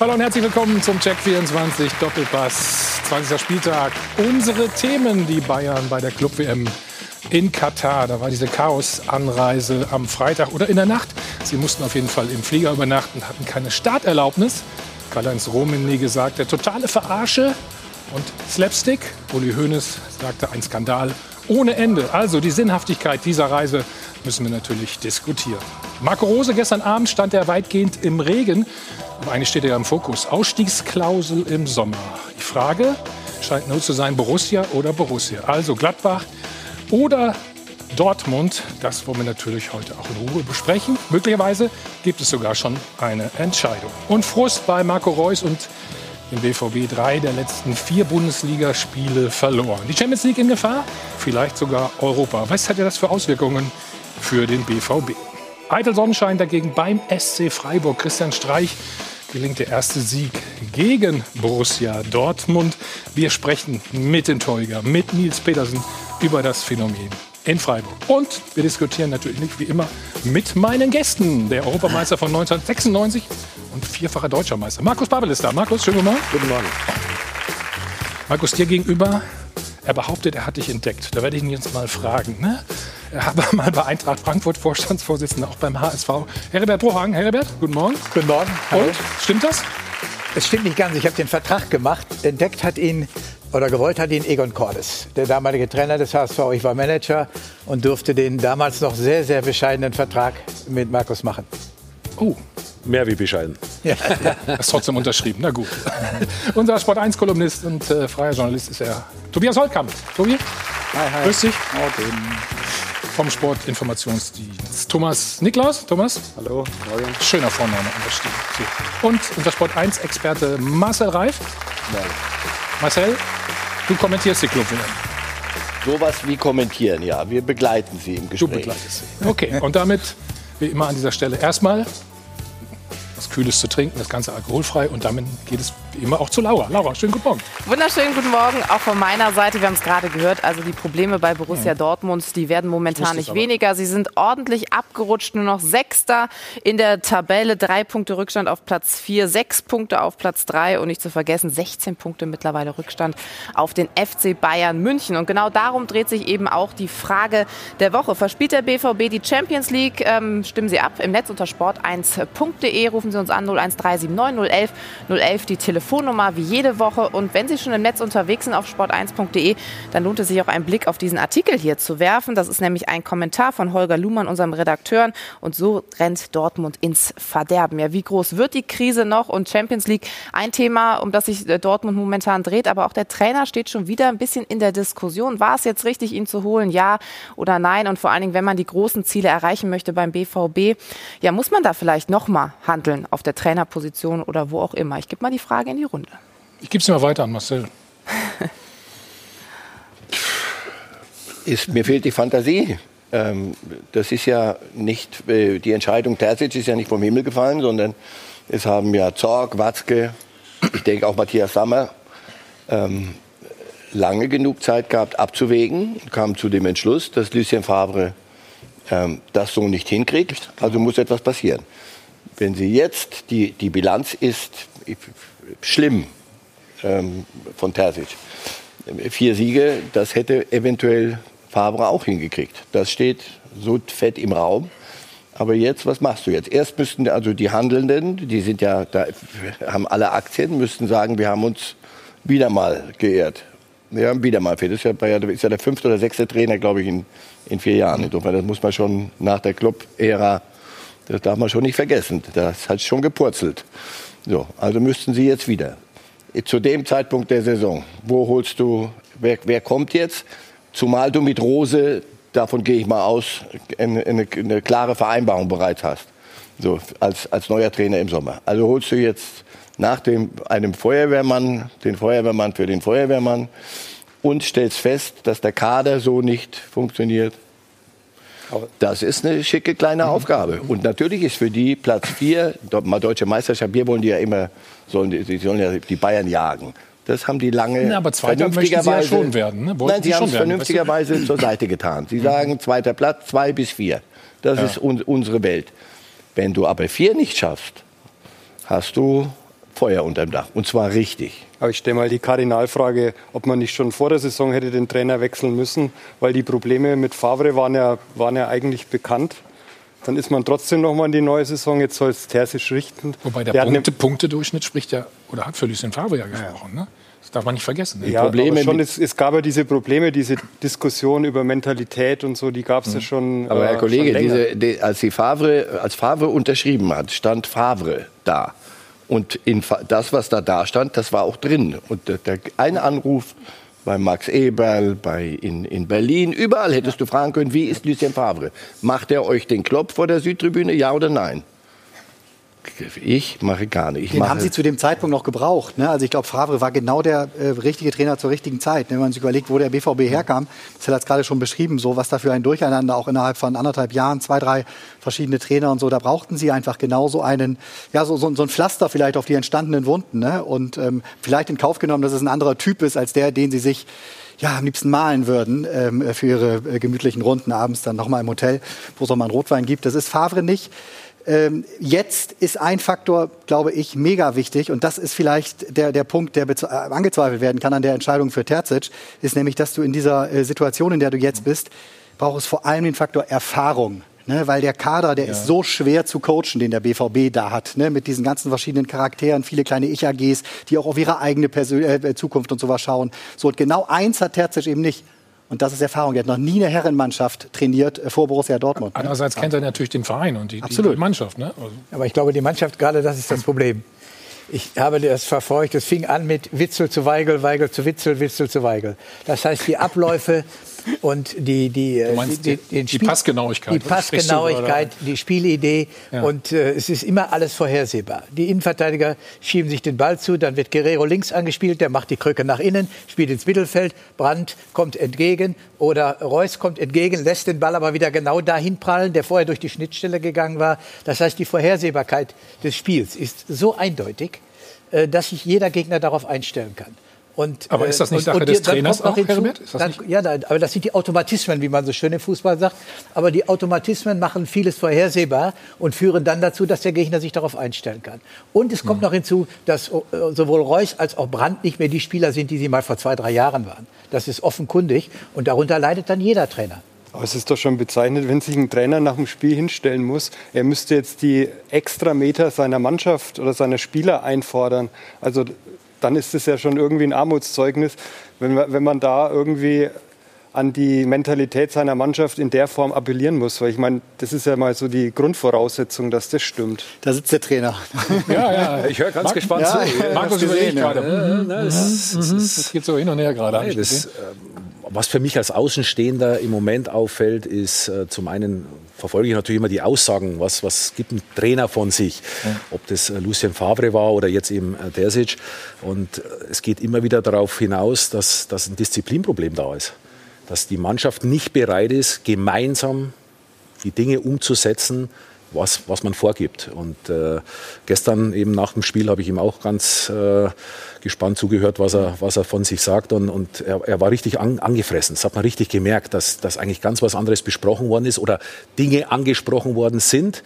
Hallo und herzlich willkommen zum Check 24 Doppelpass, 20. Spieltag. Unsere Themen, die Bayern bei der Club WM in Katar. Da war diese Chaos-Anreise am Freitag oder in der Nacht. Sie mussten auf jeden Fall im Flieger übernachten, hatten keine Starterlaubnis. Karl-Heinz Rummenigge sagte, totale Verarsche und Slapstick. Uli Hoeneß sagte, ein Skandal ohne Ende. Also die Sinnhaftigkeit dieser Reise müssen wir natürlich diskutieren. Marco Rose, gestern Abend stand er weitgehend im Regen. Aber eigentlich steht er im Fokus. Ausstiegsklausel im Sommer. Die Frage scheint nur zu sein, Borussia oder Borussia. Also Gladbach oder Dortmund. Das wollen wir natürlich heute auch in Ruhe besprechen. Möglicherweise gibt es sogar schon eine Entscheidung. Und Frust bei Marco Reus und dem BVB drei der letzten vier Bundesligaspiele verloren. Die Champions League in Gefahr? Vielleicht sogar Europa. Was hat das für Auswirkungen für den BVB? Eitel Sonnenschein dagegen beim SC Freiburg. Christian Streich gelingt der erste Sieg gegen Borussia Dortmund. Wir sprechen mit den Teuger, mit Nils Petersen über das Phänomen in Freiburg. Und wir diskutieren natürlich wie immer mit meinen Gästen. Der Europameister von 1996 und vierfacher Deutscher Meister. Markus Babel ist da. Markus, schönen guten Morgen. Guten Morgen. Markus, dir gegenüber, er behauptet, er hat dich entdeckt. Da werde ich ihn jetzt mal fragen. Ne? Er war mal bei Eintracht Frankfurt Vorstandsvorsitzender, auch beim HSV. Herbert Brohagen. Herbert, guten Morgen. Guten Morgen. Hallo. Und, stimmt das? Es stimmt nicht ganz. Ich habe den Vertrag gemacht. Entdeckt hat ihn oder gewollt hat ihn Egon Cordes, der damalige Trainer des HSV. Ich war Manager und durfte den damals noch sehr, sehr bescheidenen Vertrag mit Markus machen. Oh, Mehr wie bescheiden. Ja. Das ist trotzdem unterschrieben. Na gut. Unser Sport 1-Kolumnist und äh, freier Journalist ist er Tobias Holtkamp. Tobi? Hi, hi. Grüß dich. Vom Sportinformationsdienst. Thomas Niklaus. Thomas? Hallo. Morgen. Schöner Vorname unterstehen. Und unser Sport 1-Experte Marcel Reif. Nein. Marcel, du kommentierst die Club WM. Sowas wie kommentieren, ja. Wir begleiten sie im Gespräch. Du begleitest sie. Okay, und damit, wie immer an dieser Stelle, erstmal was Kühles zu trinken, das Ganze alkoholfrei. Und damit geht es wie immer auch zu Laura. Laura, schönen guten Morgen. Wunderschönen guten Morgen, auch von meiner Seite. Wir haben es gerade gehört, also die Probleme bei Borussia ja. Dortmund, die werden momentan nicht weniger. Sie sind ordentlich abgerutscht, nur noch Sechster in der Tabelle. Drei Punkte Rückstand auf Platz vier, sechs Punkte auf Platz drei und nicht zu vergessen, 16 Punkte mittlerweile Rückstand auf den FC Bayern München. Und genau darum dreht sich eben auch die Frage der Woche. Verspielt der BVB die Champions League? Ähm, stimmen Sie ab im Netz unter sport1.de. Rufen Sie uns an 01379 011 011 die Telefon Telefonnummer wie jede Woche. Und wenn Sie schon im Netz unterwegs sind auf sport1.de, dann lohnt es sich auch einen Blick auf diesen Artikel hier zu werfen. Das ist nämlich ein Kommentar von Holger Luhmann, unserem Redakteur. Und so rennt Dortmund ins Verderben. Ja, wie groß wird die Krise noch? Und Champions League, ein Thema, um das sich äh, Dortmund momentan dreht. Aber auch der Trainer steht schon wieder ein bisschen in der Diskussion. War es jetzt richtig, ihn zu holen? Ja oder nein? Und vor allen Dingen, wenn man die großen Ziele erreichen möchte beim BVB, ja, muss man da vielleicht nochmal handeln auf der Trainerposition oder wo auch immer? Ich gebe mal die Frage in die Runde. Ich gebe es mal weiter an Marcel. ist, mir fehlt die Fantasie. Ähm, das ist ja nicht, äh, die Entscheidung Terzic ist ja nicht vom Himmel gefallen, sondern es haben ja Zorg, Watzke, ich denke auch Matthias Sammer, ähm, lange genug Zeit gehabt abzuwägen, kam zu dem Entschluss, dass Lucien Favre ähm, das so nicht hinkriegt. Also muss etwas passieren. Wenn Sie jetzt, die, die Bilanz ist, schlimm ähm, von Terzic. Vier Siege, das hätte eventuell Favre auch hingekriegt. Das steht so fett im Raum. Aber jetzt, was machst du jetzt? Erst müssten also die Handelnden, die sind ja, da haben alle Aktien, müssten sagen, wir haben uns wieder mal geehrt. Wir haben wieder mal Das ist ja, ist ja der fünfte oder sechste Trainer, glaube ich, in, in vier Jahren. Insofern, das muss man schon nach der Club-Ära, das darf man schon nicht vergessen. Das hat schon gepurzelt. So, also müssten Sie jetzt wieder. Zu dem Zeitpunkt der Saison, wo holst du, wer, wer kommt jetzt? Zumal du mit Rose, davon gehe ich mal aus, eine, eine, eine klare Vereinbarung bereits hast. So, als, als neuer Trainer im Sommer. Also holst du jetzt nach dem, einem Feuerwehrmann, den Feuerwehrmann für den Feuerwehrmann und stellst fest, dass der Kader so nicht funktioniert, das ist eine schicke kleine mhm. Aufgabe. Und natürlich ist für die Platz 4, mal deutsche Meisterschaft, wir wollen die ja immer, sollen die, die sollen ja die Bayern jagen. Das haben die lange Na, aber Zweiter möchten Sie ja schon werden. Ne? Nein, Sie, Sie haben es vernünftigerweise weißt du? zur Seite getan. Sie mhm. sagen zweiter Platz, zwei bis vier. Das ja. ist un unsere Welt. Wenn du aber vier nicht schaffst, hast du Feuer unterm Dach. Und zwar richtig. Aber ich stelle mal die Kardinalfrage, ob man nicht schon vor der Saison hätte den Trainer wechseln müssen, weil die Probleme mit Favre waren ja, waren ja eigentlich bekannt. Dann ist man trotzdem noch mal in die neue Saison. Jetzt soll es Terzic richten. Wobei der, der Punkte, Punktedurchschnitt spricht ja, oder hat für Lucien Favre ja gesprochen. Ja. Ne? Das darf man nicht vergessen. Die ja, Probleme schon, es, es, gab ja diese Probleme, diese Diskussion über Mentalität und so, die gab es ja mhm. schon. Aber Herr äh, Kollege, diese, die, als, die Favre, als Favre unterschrieben hat, stand Favre da. Und in, das, was da da stand, das war auch drin. Und der, der, ein Anruf bei Max Eberl, bei, in, in Berlin, überall hättest du fragen können, wie ist Lucien Favre? Macht er euch den Klopp vor der Südtribüne, ja oder nein? Ich mache gar nicht. Ich Den haben Sie zu dem Zeitpunkt noch gebraucht. Ne? Also ich glaube, Favre war genau der äh, richtige Trainer zur richtigen Zeit. Ne? Wenn man sich überlegt, wo der BVB herkam, das hat es gerade schon beschrieben, so was da für ein Durcheinander auch innerhalb von anderthalb Jahren, zwei, drei verschiedene Trainer und so, da brauchten sie einfach genau so einen, ja, so, so, so ein Pflaster vielleicht auf die entstandenen Wunden. Ne? Und ähm, vielleicht in Kauf genommen, dass es ein anderer Typ ist als der, den sie sich ja, am liebsten malen würden ähm, für ihre äh, gemütlichen Runden abends dann nochmal im Hotel, wo es auch mal einen Rotwein gibt. Das ist Favre nicht. Ähm, jetzt ist ein Faktor, glaube ich, mega wichtig und das ist vielleicht der, der Punkt, der äh, angezweifelt werden kann an der Entscheidung für Terzic, ist nämlich, dass du in dieser äh, Situation, in der du jetzt bist, brauchst vor allem den Faktor Erfahrung. Ne, weil der Kader, der ja. ist so schwer zu coachen, den der BVB da hat, ne, mit diesen ganzen verschiedenen Charakteren, viele kleine Ich-AGs, die auch auf ihre eigene Persön äh, Zukunft und sowas schauen. So, und genau eins hat Terzic eben nicht. Und das ist Erfahrung. Er hat noch nie eine Herrenmannschaft trainiert äh, vor Borussia Dortmund. Ne? Andererseits kennt er natürlich den Verein und die, die Mannschaft. Ne? Also. Aber ich glaube, die Mannschaft, gerade das ist das Problem. Ich habe das verfolgt. Es fing an mit Witzel zu Weigel, Weigel zu Witzel, Witzel zu Weigel. Das heißt, die Abläufe und die, die, äh, die, die, die Passgenauigkeit. Die Passgenauigkeit, die Spielidee. Ja. Und äh, es ist immer alles vorhersehbar. Die Innenverteidiger schieben sich den Ball zu, dann wird Guerrero links angespielt, der macht die Krücke nach innen, spielt ins Mittelfeld, Brandt kommt entgegen oder Reus kommt entgegen, lässt den Ball aber wieder genau dahin prallen, der vorher durch die Schnittstelle gegangen war. Das heißt, die Vorhersehbarkeit des Spiels ist so eindeutig, äh, dass sich jeder Gegner darauf einstellen kann. Und, aber ist das nicht äh, Sache und, des Trainers auch, hinzu, dann, ja, aber das sind die Automatismen, wie man so schön im Fußball sagt. Aber die Automatismen machen vieles vorhersehbar und führen dann dazu, dass der Gegner sich darauf einstellen kann. Und es kommt mhm. noch hinzu, dass äh, sowohl Reus als auch Brandt nicht mehr die Spieler sind, die sie mal vor zwei, drei Jahren waren. Das ist offenkundig und darunter leidet dann jeder Trainer. Aber es ist doch schon bezeichnet, wenn sich ein Trainer nach dem Spiel hinstellen muss, er müsste jetzt die extra Meter seiner Mannschaft oder seiner Spieler einfordern. Also dann ist es ja schon irgendwie ein Armutszeugnis, wenn man, wenn man da irgendwie an die Mentalität seiner Mannschaft in der Form appellieren muss. Weil ich meine, das ist ja mal so die Grundvoraussetzung, dass das stimmt. Da sitzt der Trainer. Ja, ja, ich höre ganz Marc, gespannt ja, zu. Ja, Markus überlegt gerade. Ja, das, das, das, geht so hin und her gerade. Das, was für mich als Außenstehender im Moment auffällt, ist äh, zum einen verfolge ich natürlich immer die Aussagen, was, was gibt ein Trainer von sich, ja. ob das äh, Lucien Favre war oder jetzt eben äh, Terzic. Und äh, es geht immer wieder darauf hinaus, dass, dass ein Disziplinproblem da ist. Dass die Mannschaft nicht bereit ist, gemeinsam die Dinge umzusetzen, was, was man vorgibt. Und äh, gestern eben nach dem Spiel habe ich ihm auch ganz äh, gespannt zugehört, was er, was er von sich sagt. Und, und er, er war richtig an, angefressen. Das hat man richtig gemerkt, dass, dass eigentlich ganz was anderes besprochen worden ist oder Dinge angesprochen worden sind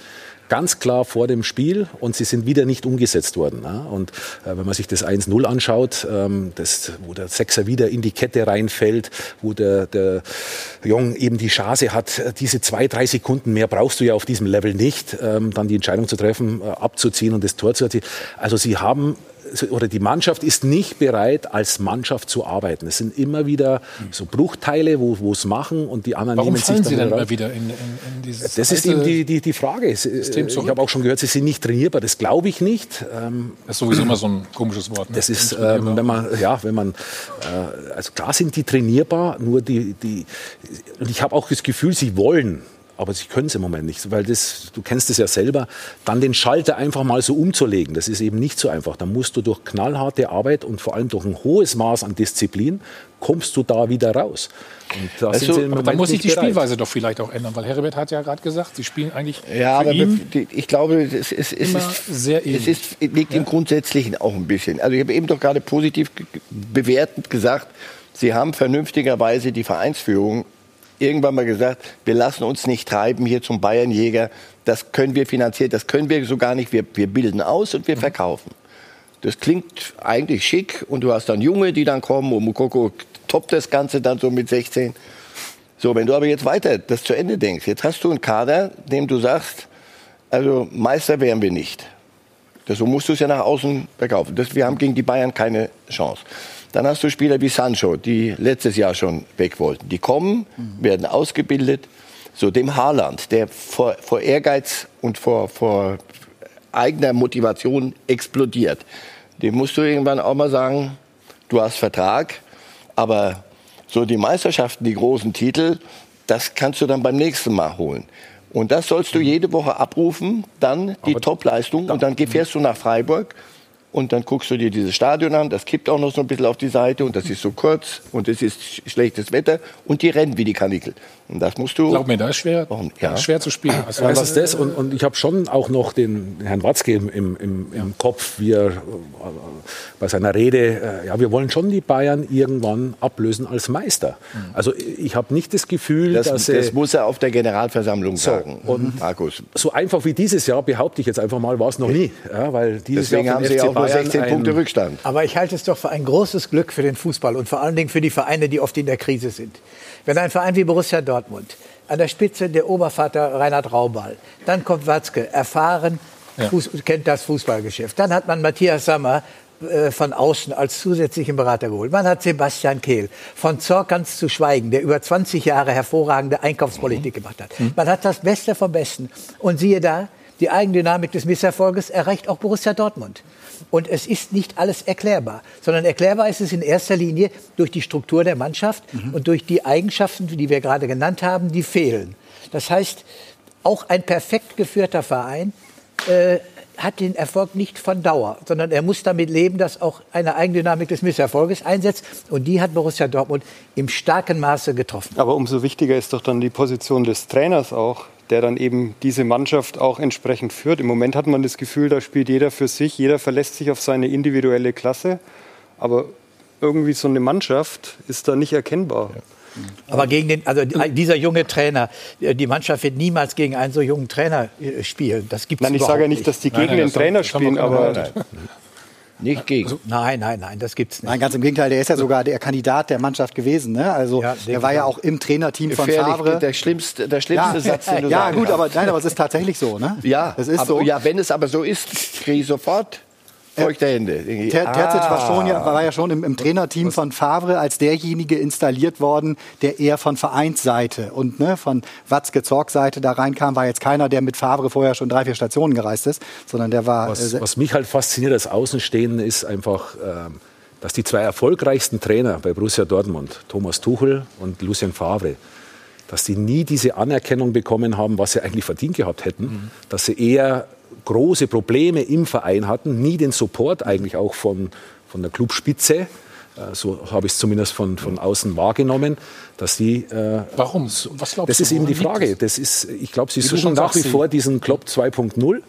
ganz klar vor dem Spiel und sie sind wieder nicht umgesetzt worden. Und äh, wenn man sich das 1-0 anschaut, ähm, das, wo der Sechser wieder in die Kette reinfällt, wo der, der Jong eben die Chance hat, diese zwei, drei Sekunden mehr brauchst du ja auf diesem Level nicht, ähm, dann die Entscheidung zu treffen, äh, abzuziehen und das Tor zu erzielen. Also sie haben oder die Mannschaft ist nicht bereit, als Mannschaft zu arbeiten. Es sind immer wieder so Bruchteile, wo es machen und die anderen Warum nehmen sich dann sie dann immer wieder in, in, in dieses Das ist eben die, die, die Frage. Ich habe auch schon gehört, sie sind nicht trainierbar. Das glaube ich nicht. Ähm, das ist sowieso immer so ein komisches Wort. Ne? Das ist, ähm, wenn man, ja, wenn man, äh, also klar sind die trainierbar, nur die, die und ich habe auch das Gefühl, sie wollen aber sie können es im Moment nicht, weil das, du kennst es ja selber, dann den Schalter einfach mal so umzulegen, das ist eben nicht so einfach. Da musst du durch knallharte Arbeit und vor allem durch ein hohes Maß an Disziplin, kommst du da wieder raus. Und da, also, da muss sich die bereit. Spielweise doch vielleicht auch ändern, weil Herbert hat ja gerade gesagt, sie spielen eigentlich ja, aber ich glaube, es, es, es, ist, sehr es ist, liegt ja. im Grundsätzlichen auch ein bisschen. Also ich habe eben doch gerade positiv bewertend gesagt, Sie haben vernünftigerweise die Vereinsführung irgendwann mal gesagt, wir lassen uns nicht treiben hier zum Bayernjäger. Das können wir finanzieren, das können wir so gar nicht. Wir, wir bilden aus und wir mhm. verkaufen. Das klingt eigentlich schick und du hast dann Junge, die dann kommen und Mukoko toppt das Ganze dann so mit 16. So, wenn du aber jetzt weiter das zu Ende denkst, jetzt hast du einen Kader, dem du sagst, also Meister wären wir nicht. Das, so musst du es ja nach außen verkaufen. Das, wir haben gegen die Bayern keine Chance. Dann hast du Spieler wie Sancho, die letztes Jahr schon weg wollten. Die kommen, werden ausgebildet. So dem Haaland, der vor, vor Ehrgeiz und vor, vor eigener Motivation explodiert. Dem musst du irgendwann auch mal sagen, du hast Vertrag, aber so die Meisterschaften, die großen Titel, das kannst du dann beim nächsten Mal holen. Und das sollst du jede Woche abrufen, dann die Topleistung und dann fährst du nach Freiburg und dann guckst du dir dieses Stadion an, das kippt auch noch so ein bisschen auf die Seite und das ist so kurz und es ist schlechtes Wetter und die rennen wie die Kanickel. Und das musst du. Glaub mir, da ist schwer, Warum? ja. Schwer zu spielen. Also, Das ist das. Und, und ich habe schon auch noch den Herrn Watzke im, im, im, Kopf, wie er äh, bei seiner Rede, äh, ja, wir wollen schon die Bayern irgendwann ablösen als Meister. Also ich habe nicht das Gefühl, Das, dass das muss er auf der Generalversammlung So, sagen. und- Markus. so einfach wie dieses Jahr, behaupte ich jetzt einfach mal, war es noch nie. Ja, weil dieses Deswegen Jahr haben sie auch nur Bayern 16 ein- Punkte Rückstand. Aber ich halte es doch für ein großes Glück für den Fußball und vor allen Dingen für die Vereine, die oft in der Krise sind. Wenn ein Verein wie Borussia Dortmund an der Spitze der Obervater Reinhard Raubal, dann kommt Watzke, erfahren, Fuß, kennt das Fußballgeschäft. Dann hat man Matthias Sammer äh, von außen als zusätzlichen Berater geholt. Man hat Sebastian Kehl von Zorc ganz zu schweigen, der über 20 Jahre hervorragende Einkaufspolitik gemacht hat. Man hat das Beste vom Besten. Und siehe da, die Eigendynamik des Misserfolges erreicht auch Borussia Dortmund. Und es ist nicht alles erklärbar, sondern erklärbar ist es in erster Linie durch die Struktur der Mannschaft und durch die Eigenschaften, die wir gerade genannt haben, die fehlen. Das heißt, auch ein perfekt geführter Verein äh, hat den Erfolg nicht von Dauer, sondern er muss damit leben, dass auch eine Eigendynamik des Misserfolges einsetzt. Und die hat Borussia Dortmund im starken Maße getroffen. Aber umso wichtiger ist doch dann die Position des Trainers auch, der dann eben diese Mannschaft auch entsprechend führt. Im Moment hat man das Gefühl, da spielt jeder für sich, jeder verlässt sich auf seine individuelle Klasse. Aber irgendwie so eine Mannschaft ist da nicht erkennbar. Aber gegen den, also dieser junge Trainer, äh, die Mannschaft wird niemals gegen einen so jungen Trainer äh, spielen. Das gibt's Nein, ich sage ja nicht, dass die gegen nein, den das haben- Trainer spielen, aber. Nicht gegen. Nein, nein, nein, das gibt's nicht. Nein, ganz im Gegenteil, der ist ja sogar der Kandidat der Mannschaft gewesen. Ne? Also Ja, der war ja auch im Trainerteam von Favre. der schlimmste, der schlimmste Satz, den du ja, sagen gut, aber nein, aber es ist tatsächlich so, ne? Ja, es ist aber, so. ja, wenn es aber so ist, kriege ich sofort feuchte Hände. Ter Terzic war, ah. schon, ja, war ja schon im, im Trainerteam von Favre als derjenige installiert worden, der eher von Vereinsseite und ne, von Watzke Zorg Seite da reinkam. War jetzt keiner, der mit Favre vorher schon drei, vier Stationen gereist ist, sondern der war. Was, äh, was mich halt fasziniert als Außenstehenden ist einfach, ähm, dass die zwei erfolgreichsten Trainer bei Borussia Dortmund, Thomas Tuchel und Lucien Favre, dass die nie diese Anerkennung bekommen haben, was sie eigentlich verdient gehabt hätten, dass sie eher große Probleme im Verein hatten, nie den Support eigentlich auch von, von der Clubspitze, äh, so habe ich es zumindest von, von außen wahrgenommen, dass die äh, Warum? Was glaubst das du? ist eben die Frage. Das ist, ich glaube, sie suchen nach wie vor diesen Klopp 2.0.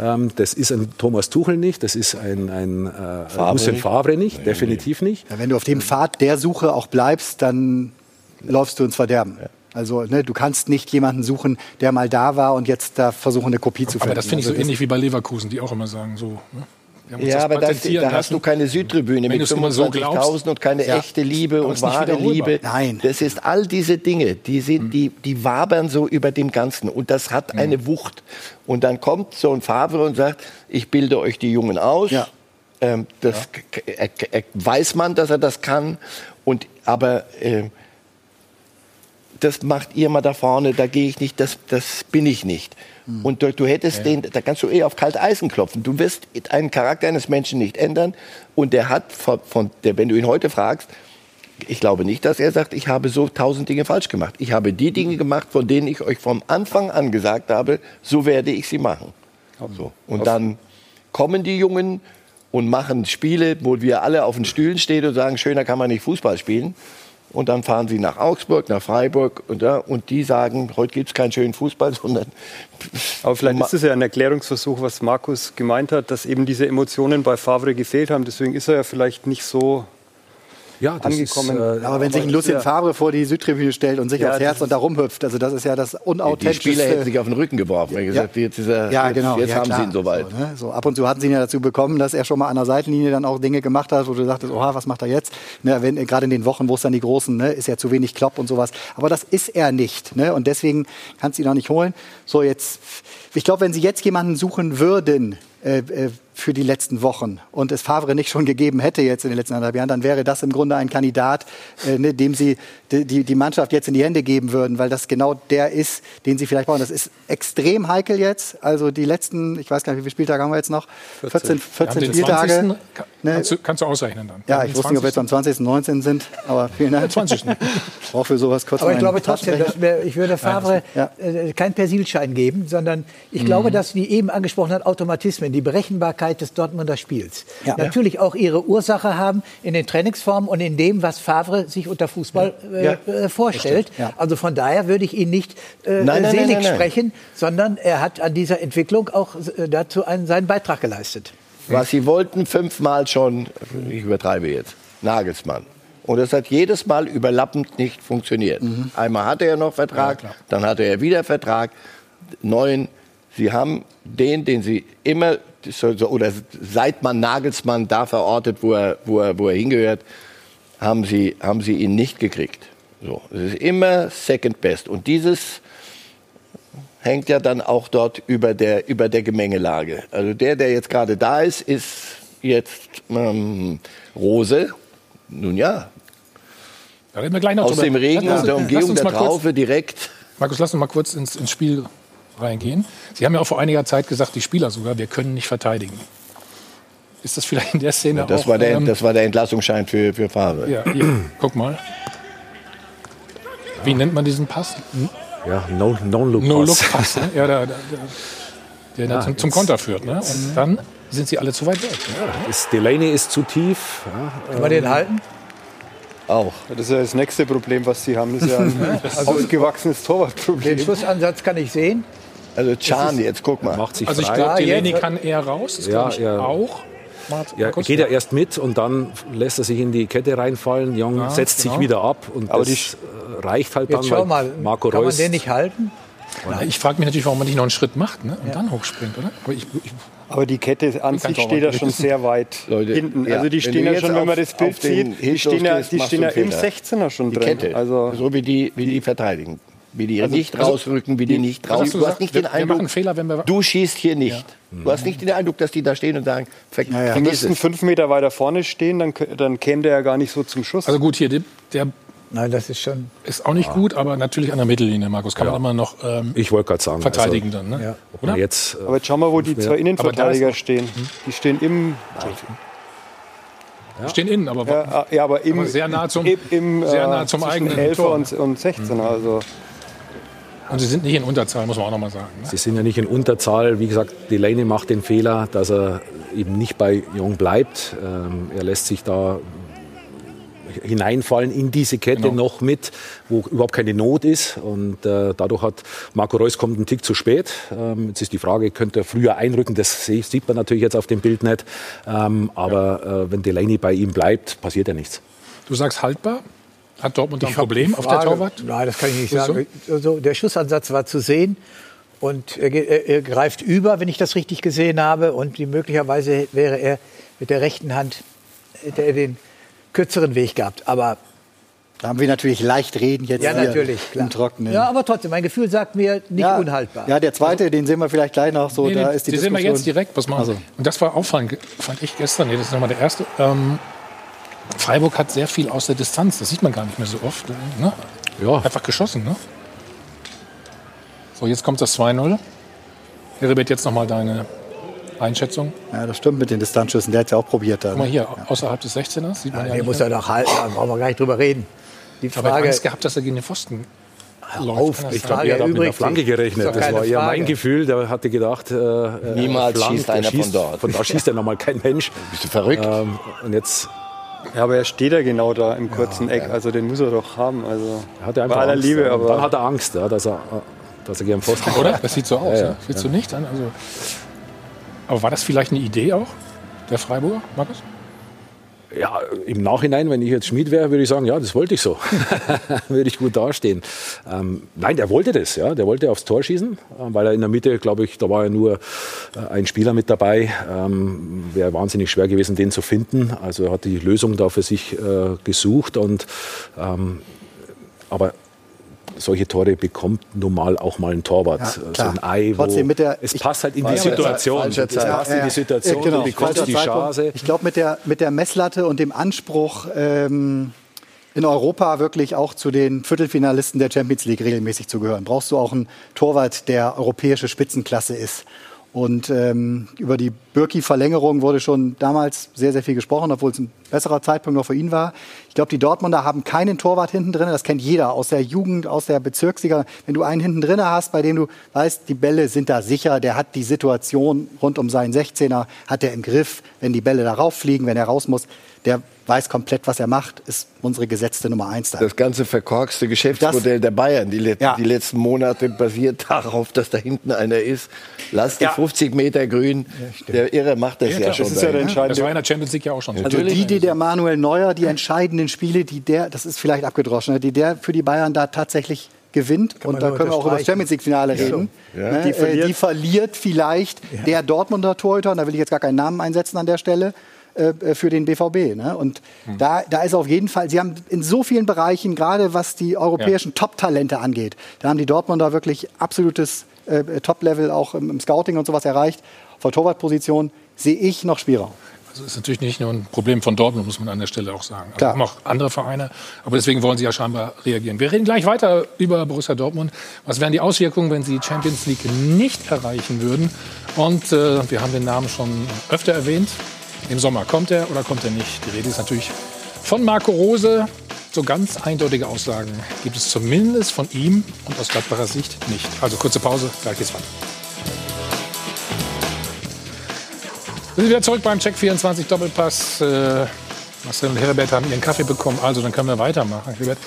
Ähm, das ist ein Thomas Tuchel nicht, das ist ein, ein äh, Lucien nicht. Favre nicht, definitiv nicht. Ja, wenn du auf dem Pfad der Suche auch bleibst, dann läufst du ins Verderben. Also ne, du kannst nicht jemanden suchen, der mal da war und jetzt da versuchen, eine Kopie zu finden. Aber das finde ich so Also ähnlich wie bei Leverkusen, die auch immer sagen, so. Ne? Ja, aber das, da hast lassen. du keine Südtribüne Wenn mit du's immer so 25.000 und keine Ja. echte Liebe und wahre. Liebe. Nein. Das ist all diese Dinge, die, sind, die, die wabern so über dem Ganzen. Und das hat eine Wucht. Und dann kommt so ein Favre und sagt, ich bilde euch die Jungen aus. Ja. Ähm, das er, er, weiß man, dass er das kann. Und, aber äh, das macht ihr mal da vorne, da gehe ich nicht, das, das bin ich nicht. Und du, du hättest den, da kannst du eher auf kalt Eisen klopfen. Du wirst einen Charakter eines Menschen nicht ändern. Und der hat, von, von der, wenn du ihn heute fragst, ich glaube nicht, dass er sagt, ich habe so tausend Dinge falsch gemacht. Ich habe die Dinge gemacht, von denen ich euch vom Anfang an gesagt habe, so werde ich sie machen. So. Und dann kommen die Jungen und machen Spiele, wo wir alle auf den Stühlen stehen und sagen, schöner kann man nicht Fußball spielen. Und dann fahren sie nach Augsburg, nach Freiburg und, da, und die sagen, heute gibt es keinen schönen Fußball, sondern Aber vielleicht ist es ja ein Erklärungsversuch, was Markus gemeint hat, dass eben diese Emotionen bei Favre gefehlt haben. Deswegen ist er ja vielleicht nicht so Ja, das angekommen. ist, äh, Aber wenn sich ein Lucien Favre vor die Südtribüne stellt und sich Ja, aufs Herz und da rumhüpft, also das ist ja das Die unauthentischste. Spieler hätten sich auf den Rücken geworfen. Er gesagt, jetzt, er, Ja, jetzt, genau. jetzt ja, haben klar. sie ihn soweit. So, ne? so, ab und zu hatten sie ihn ja dazu bekommen, dass er schon mal an der Seitenlinie dann auch Dinge gemacht hat, wo du dachtest, oha, was macht er jetzt? Ne, wenn, gerade in den Wochen, wo es dann die Großen, ne, ist ja zu wenig Klopp und sowas. Aber das ist er nicht. Ne? Und deswegen kannst du ihn auch nicht holen. So, jetzt, ich glaube, wenn sie jetzt jemanden suchen würden, äh, äh, für die letzten Wochen und es Favre nicht schon gegeben hätte jetzt in den letzten anderthalb Jahren, dann wäre das im Grunde ein Kandidat, äh, ne, dem sie die, die, die Mannschaft jetzt in die Hände geben würden, weil das genau der ist, den sie vielleicht brauchen. Das ist extrem heikel jetzt. Also die letzten, ich weiß gar nicht, wie viele Spieltage haben wir jetzt noch? 14, 14 den Spieltage. 20. Ne? Kannst, du, kannst du ausrechnen dann. Ja, ich wusste nicht, ob wir jetzt am 20. 19 sind, aber vielen Dank. 20. Ich brauche für sowas kurz Aber ich glaube trotzdem, wir, ich würde Favre Ja. äh, keinen Persilschein geben, sondern ich glaube, dass, wie eben angesprochen hat, Automatismen, die Berechenbarkeit des Dortmunder Spiels, Ja. natürlich auch ihre Ursache haben in den Trainingsformen und in dem, was Favre sich unter Fußball äh, Ja. äh, vorstellt. Ja. Also von daher würde ich ihn nicht äh, Nein, selig nein, nein. sprechen, sondern er hat an dieser Entwicklung auch äh, dazu einen, seinen Beitrag geleistet. Was sie wollten, fünfmal schon, ich übertreibe jetzt, Nagelsmann. Und das hat jedes Mal überlappend nicht funktioniert. Einmal hatte er noch Vertrag, dann hatte er wieder Vertrag. Neun, sie haben den, den sie immer, oder seit man Nagelsmann da verortet, wo er, wo er, wo er hingehört, haben sie, haben sie ihn nicht gekriegt. So, es ist immer Second Best. Und dieses hängt ja dann auch dort über der, über der Gemengelage. Also der, der jetzt gerade da ist, ist jetzt ähm, Rose. Nun ja, Da reden wir gleich noch aus drüber. dem Regen und der Umgehung der mal kurz- Traufe direkt. Markus, lass uns mal kurz ins, ins Spiel reingehen. Sie haben ja auch vor einiger Zeit gesagt, die Spieler sogar, wir können nicht verteidigen. Ist das vielleicht in der Szene Das auch... war der, ähm, das war der Entlassungsschein für, für Favre. ja, hier, guck mal. Wie nennt man diesen Pass? Ja, no, no-look No-Look-Pass. Ne? Ja, der, der, der, der Ja, zum, zum jetzt- Konter führt. Ne? Und dann sind sie alle zu weit weg. Ne? Ist, Delaney ist zu tief. Ja, Kann man den halten? Auch. Das ist ja das nächste Problem, was sie haben. Das ist ja ein ausgewachsenes Torwartproblem. Den Schussansatz kann ich sehen. Also Can, jetzt guck mal. macht sich Also ich glaube, Ja, Delaney jetzt- kann eher raus. Das Ja, glaube ich ja. auch. Ja, geht er erst mit und dann lässt er sich in die Kette reinfallen. Jong setzt genau. sich wieder ab und Aber das äh, reicht halt dann, schau mal, Marco kann man Reus den nicht halten? Ja, Ich frage mich natürlich, warum man nicht noch einen Schritt macht ne? und dann hochspringt, oder? Aber ich, ich, Aber die Kette an sich steht ja schon sehr weit Leute, hinten. ja, Also die stehen ja schon, wenn man das Bild sieht, die stehen ja, die stehen ja im Fehler. 16er schon Die drin. Kette. Also so wie die, wie die verteidigen. Wie die nicht also- rausrücken, wie die nicht raus. du Du hast nicht Wir- den wir machen Eindruck, Fehler, wenn wir- du schießt hier nicht. Du hast nicht den Eindruck, dass die da stehen und sagen, ver ja. die müssten fünf Meter weiter vorne stehen, dann, dann käme der ja gar nicht so zum Schuss. also gut, hier, der, der Nein, das ist schon. ist auch nicht gut, aber natürlich an der Mittellinie, Markus, kann man immer noch ähm, Ich wollte gerade sagen. verteidigen dann. Ne? Ja. Also, jetzt, äh, aber jetzt schau mal, wo die zwei Innenverteidiger stehen. Die stehen im, Wir stehen innen, aber ja, ja, aber im, Aber sehr nah zum- im, im sehr äh, nah zum eigenen 11er Tor. und, und 16er. Also und sie sind nicht in Unterzahl, muss man auch noch mal sagen. Ne? Sie sind ja nicht in Unterzahl. Wie gesagt, Delaney macht den Fehler, dass er eben nicht bei Jong bleibt. Ähm, er lässt sich da hineinfallen in diese Kette Genau. noch mit, wo überhaupt keine Not ist. Und äh, dadurch hat Marco Reus kommt einen Tick zu spät. Ähm, jetzt ist die Frage, könnte er früher einrücken? Das sieht man natürlich jetzt auf dem Bild nicht. Ähm, aber äh, wenn Delaney bei ihm bleibt, passiert ja nichts. Du sagst haltbar? Hat Dortmund ein Problem die auf der Frage- Torwart? Nein, das kann ich nicht Wieso? sagen. Also, der Schussansatz war zu sehen und er, er, er greift über, wenn ich das richtig gesehen habe. Und die, möglicherweise wäre er mit der rechten Hand hätte er den kürzeren Weg gehabt. Aber Da haben wir natürlich leicht reden jetzt ja, hier natürlich. Klar. im Trockenen. Ja, aber trotzdem, mein Gefühl sagt mir nicht ja, unhaltbar. Ja, der zweite, den sehen wir vielleicht gleich noch. So, Nee, da nee, ist die die sehen wir jetzt direkt. Pass mal. Also. Und das war auffallend, fand ich gestern. Nee, das ist nochmal der erste. Ähm, Freiburg hat sehr viel aus der Distanz. Das sieht man gar nicht mehr so oft. Ne? Ja, Einfach geschossen. Ne? So, jetzt kommt das 2-0. Heribert, jetzt nochmal deine Einschätzung. Ja, das stimmt mit den Distanzschüssen. Der hat es ja auch probiert. Da. Guck mal hier, außerhalb des 16ers. Sieht man ja, Den nicht muss er doch halten, da brauchen wir gar nicht drüber reden. Die Aber er hat Frage, Angst gehabt, dass er gegen den Pfosten auf, sein? Frage er hat mit einer erübrigt Flanke gerechnet. Das war eher Frage. mein Gefühl. Der hatte gedacht, äh, äh, Niemals flankt, schießt der einer von dort. Von da schießt ja nochmal kein Mensch. Bist du verrückt? Ähm, und jetzt Ja, aber er steht ja genau da im kurzen Eck, also den muss er doch haben. Also hat er einfach bei aller Angst. Liebe, ja. Aber dann hat er Angst, ja, dass er, dass er gegen Pfosten Oder? Das sieht so aus. Ja, Ja, ja, Willst du nicht? Dann, also, aber war das vielleicht eine Idee auch, der Freiburger, Markus? Ja, im Nachhinein, wenn ich jetzt Schmied wäre, würde ich sagen, ja, das wollte ich so. würde ich gut dastehen. Ähm, nein, der wollte das, ja. Der wollte aufs Tor schießen, äh, weil er in der Mitte, glaube ich, da war ja nur äh, ein Spieler mit dabei. Ähm, Wäre wahnsinnig schwer gewesen, den zu finden. Also er hat die Lösung da für sich äh, gesucht und ähm, aber solche Tore bekommt nun mal auch mal ein Torwart. Ja, so ein Ei, Trotzdem mit der, es passt halt in die Situation. Es passt in die Situation, genau, du bekommst die Chance. Ich glaube, mit der, mit der Messlatte und dem Anspruch, ähm, in Europa wirklich auch zu den Viertelfinalisten der Champions League regelmäßig zu gehören, brauchst du auch einen Torwart, der europäische Spitzenklasse ist. Und ähm, über die Birki-Verlängerung wurde schon damals sehr, sehr viel gesprochen, obwohl es ein besserer Zeitpunkt noch für ihn war. Ich glaube, die Dortmunder haben keinen Torwart hinten drin. Das kennt jeder aus der Jugend, aus der Bezirksliga. Wenn du einen hinten drin hast, bei dem du weißt, die Bälle sind da sicher, der hat die Situation rund um seinen 16er, hat er im Griff, wenn die Bälle darauf fliegen, wenn er raus muss, der weiß komplett, was er macht, ist unsere gesetzte Nummer eins da. Das ganze verkorkste Geschäftsmodell das, der Bayern die, let ja. die, letzten Monate basiert darauf, dass da hinten einer ist. Lass die ja. 50 Meter grün. Ja, der Irre macht das ja, ja schon. Das, ist ja der entscheidende. das war in der Champions League ja auch schon so. Also die, die der Manuel Neuer, die entscheidenden Spiele, die der, das ist vielleicht abgedroschen, die der für die Bayern da tatsächlich gewinnt. Und da können wir auch über das Champions League-Finale reden. Ne? Die, verliert. die, verliert. vielleicht der Dortmunder Torhüter, und da will ich jetzt gar keinen Namen einsetzen an der Stelle, äh, äh, für den BVB. Ne? Und hm. da, da ist auf jeden Fall, sie haben in so vielen Bereichen, gerade was die europäischen ja. Top-Talente angeht, da haben die Dortmunder wirklich absolutes äh, Top-Level auch im, im, Scouting und sowas erreicht. Der Torwartposition sehe ich noch Spielraum. Also ist natürlich nicht nur ein Problem von Dortmund, muss man an der Stelle auch sagen. Also haben auch andere Vereine, aber deswegen wollen sie ja scheinbar reagieren. Wir reden gleich weiter über Borussia Dortmund. Was wären die Auswirkungen, wenn sie die Champions League nicht erreichen würden? Und äh, wir haben den Namen schon öfter erwähnt. Im Sommer kommt er oder kommt er nicht? Die Rede ist natürlich von Marco Rose. So ganz eindeutige Aussagen gibt es zumindest von ihm und aus Gladbacher Sicht nicht. Also kurze Pause, gleich geht's weiter. Wir sind wieder zurück beim Check 24 Doppelpass. Äh, Marcel und Herbert haben ihren Kaffee bekommen, also dann können wir weitermachen. Herbert,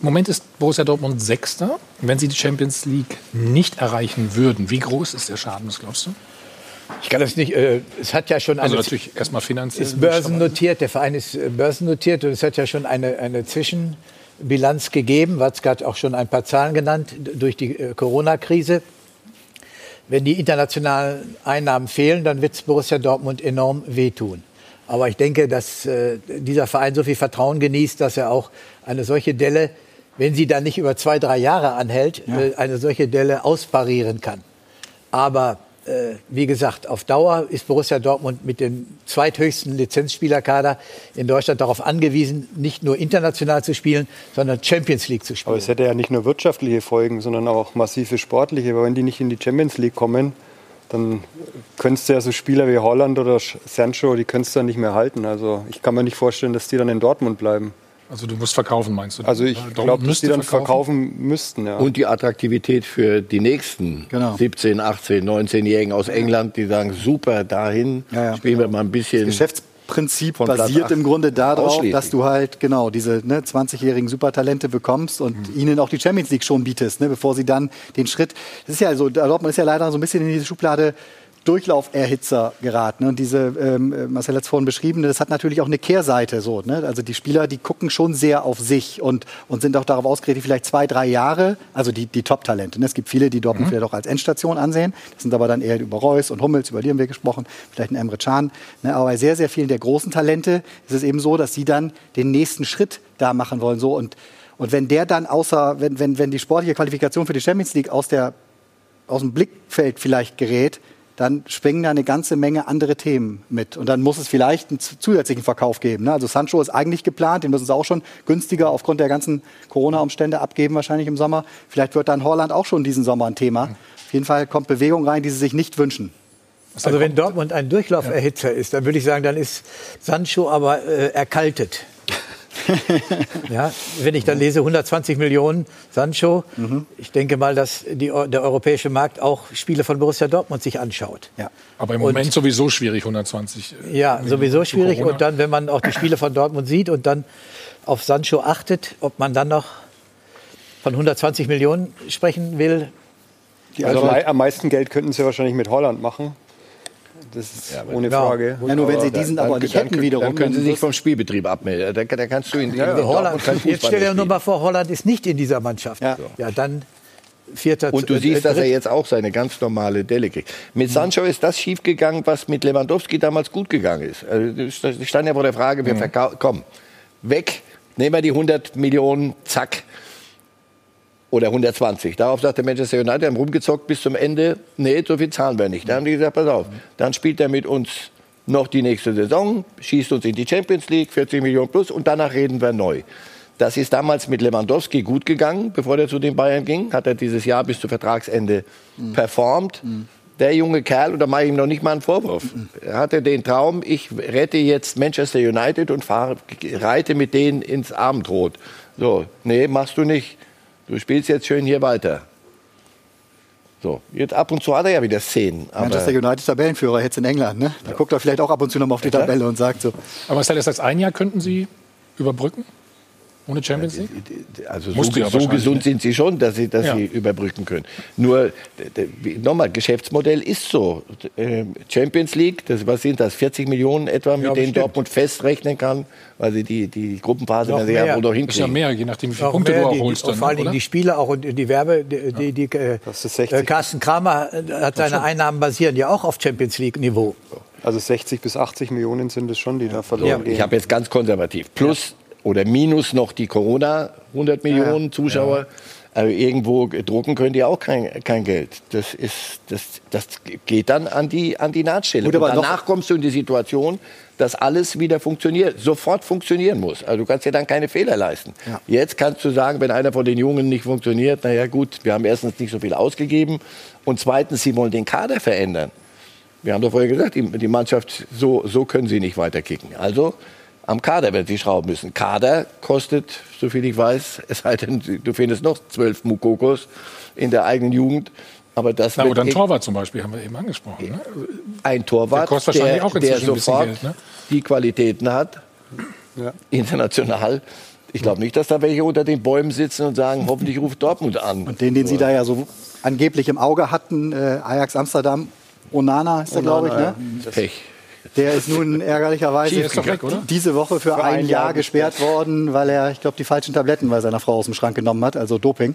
im Moment ist Borussia Dortmund Sechster. Wenn sie die Champions League nicht erreichen würden, wie groß ist der Schaden, was glaubst du? Ich kann das nicht. Äh, es hat ja schon also natürlich erstmal finanziell. Ist börsennotiert. Der Verein ist äh, börsennotiert und es hat ja schon eine, eine Zwischenbilanz gegeben. Watzke hat auch schon ein paar Zahlen genannt durch die äh, Corona-Krise. Wenn die internationalen Einnahmen fehlen, dann wird es Borussia Dortmund enorm wehtun. Aber ich denke, dass äh, dieser Verein so viel Vertrauen genießt, dass er auch eine solche Delle, wenn sie dann nicht über zwei, drei Jahre anhält, ja. äh, eine solche Delle ausparieren kann. Aber wie gesagt, auf Dauer ist Borussia Dortmund mit dem zweithöchsten Lizenzspielerkader in Deutschland darauf angewiesen, nicht nur international zu spielen, sondern Champions League zu spielen. Aber es hätte ja nicht nur wirtschaftliche Folgen, sondern auch massive sportliche. Weil wenn die nicht in die Champions League kommen, dann könntest du ja so Spieler wie Holland oder Sancho, die könntest du ja nicht mehr halten. Also ich kann mir nicht vorstellen, dass die dann in Dortmund bleiben. Also du musst verkaufen, meinst du? Also ich glaube, dass die dann verkaufen, verkaufen müssten. Ja. Und die Attraktivität für die nächsten genau. 17, 18, 19-Jährigen aus England, die sagen, super, dahin ja, ja. spielen wir mal ein bisschen. Das Geschäftsprinzip basiert im Grunde darauf, dass du halt genau diese ne, 20-jährigen Supertalente bekommst und mhm. ihnen auch die Champions League schon bietest, ne, bevor sie dann den Schritt. Das ist ja so, Dortmund ist ja leider so ein bisschen in diese Schublade Durchlauferhitzer geraten. Und diese, ähm, Marcel hat es vorhin beschrieben, das hat natürlich auch eine Kehrseite. So, ne? Also die Spieler, die gucken schon sehr auf sich und, und sind auch darauf ausgerichtet, vielleicht zwei, drei Jahre, also die, die Top-Talente. Ne? Es gibt viele, die Dortmund mhm. vielleicht auch als Endstation ansehen. Das sind aber dann eher über Reus und Hummels, über die haben wir gesprochen, vielleicht ein Emre Can. Ne? Aber bei sehr, sehr vielen der großen Talente ist es eben so, dass sie dann den nächsten Schritt da machen wollen. So. Und, und wenn der dann außer, wenn, wenn, wenn die sportliche Qualifikation für die Champions League aus, der, aus dem Blickfeld vielleicht gerät, dann springen da eine ganze Menge andere Themen mit. Und dann muss es vielleicht einen zusätzlichen Verkauf geben. Ne? Also Sancho ist eigentlich geplant, den müssen sie auch schon günstiger aufgrund der ganzen Corona-Umstände abgeben, wahrscheinlich im Sommer. Vielleicht wird dann Holland auch schon diesen Sommer ein Thema. Auf jeden Fall kommt Bewegung rein, die sie sich nicht wünschen. Also wenn Dortmund ein Durchlauferhitzer ist, dann würde ich sagen, dann ist Sancho aber äh, erkaltet. ja, wenn ich dann lese 120 Millionen Sancho, mhm. ich denke mal, dass die, der europäische Markt auch Spiele von Borussia Dortmund sich anschaut. Ja. Aber im Moment und, sowieso schwierig 120. Äh, ja, sowieso schwierig. Und dann, wenn man auch die Spiele von Dortmund sieht und dann auf Sancho achtet, ob man dann noch von 120 Millionen sprechen will. also am meisten Geld könnten sie wahrscheinlich mit Holland machen Das ist ja, ohne Frage. Ja, nur wenn sie diesen aber nicht hätten wiederum. Dann können sie sich vom Spielbetrieb abmelden. Da, da kannst du in, ja, in Holland, Jetzt stell dir nur mal vor, Holland ist nicht in dieser Mannschaft. Ja, ja dann Vierter, und du äh, siehst, dass er jetzt auch seine ganz normale Delle kriegt. Mit Sancho ist das schiefgegangen, was mit Lewandowski damals gut gegangen ist. Also, ich stand ja vor der Frage, wir mhm. komm, weg, nehmen wir die 100 Millionen, zack. Oder 120. Darauf sagte Manchester United, haben rumgezockt bis zum Ende. Nee, so viel zahlen wir nicht. Da haben die gesagt, pass auf, dann spielt er mit uns noch die nächste Saison, schießt uns in die Champions League, 40 Millionen plus und danach reden wir neu. Das ist damals mit Lewandowski gut gegangen, bevor er zu den Bayern ging. Hat er dieses Jahr bis zu Vertragsende mhm. performt. Mhm. Der junge Kerl, und da mache ich ihm noch nicht mal einen Vorwurf, mhm. hatte den Traum, ich rette jetzt Manchester United und fahre, reite mit denen ins Abendrot. So, nee, machst du nicht. Du spielst jetzt schön hier weiter. So, jetzt ab und zu hat er ja wieder Szenen. Manchester United Tabellenführer jetzt in England, ne? Da ja. guckt er vielleicht auch ab und zu noch mal auf die Tabelle und sagt so. Aber was heißt das, ein Jahr könnten Sie überbrücken? Ohne Champions League? Also so, so gesund sind sie schon, dass sie, dass ja. sie überbrücken können. Nur, nochmal, Geschäftsmodell ist so. Ähm, Champions League, das, was sind das, 40 Millionen etwa, mit ja, denen bestimmt. Dortmund festrechnen kann, weil sie die, die Gruppenphase dann ja wohl noch hinkriegen. Das ist ja mehr, je nachdem, wie viele Punkte mehr, du auch holst. Die, dann, vor allen Dingen die Spieler auch und die Werbe, die, die, die äh, Carsten Kramer hat seine Einnahmen basieren ja auch auf Champions League Niveau. Also 60 bis 80 Millionen sind es schon, die da verloren gehen. Ich habe jetzt ganz konservativ. Plus oder minus noch die Corona 100 Millionen ja, Zuschauer. Ja. Also irgendwo drucken können die auch kein, kein Geld. Das, ist, das, das geht dann an die, an die Nahtstelle. Gut, und danach kommst du in die Situation, dass alles wieder funktioniert, sofort funktionieren muss. Also du kannst dir dann keine Fehler leisten. Ja. Jetzt kannst du sagen, wenn einer von den Jungen nicht funktioniert, naja gut, wir haben erstens nicht so viel ausgegeben und zweitens, sie wollen den Kader verändern. Wir haben doch vorher gesagt, die, die Mannschaft, so, so können sie nicht weiterkicken. Also am Kader werden sie schrauben müssen. Kader kostet, soviel ich weiß, es sei denn, du findest noch zwölf Mukokos in der eigenen Jugend. Aber das Na, oder ein Torwart zum Beispiel, haben wir eben angesprochen. Ne? Ein Torwart, der, der, der sofort Geld, ne? die Qualitäten hat, ja. international. Ich glaube nicht, dass da welche unter den Bäumen sitzen und sagen, hoffentlich ruft Dortmund an. Und den, den Sie da ja so angeblich im Auge hatten, äh, Ajax Amsterdam, Onana ist der, glaube ich. Ne? Pech. Der ist nun ärgerlicherweise ist weg, diese Woche für, für ein, ein, Jahr, Jahr gesperrt, gesperrt worden, weil er, ich glaube, die falschen Tabletten bei seiner Frau aus dem Schrank genommen hat, also Doping.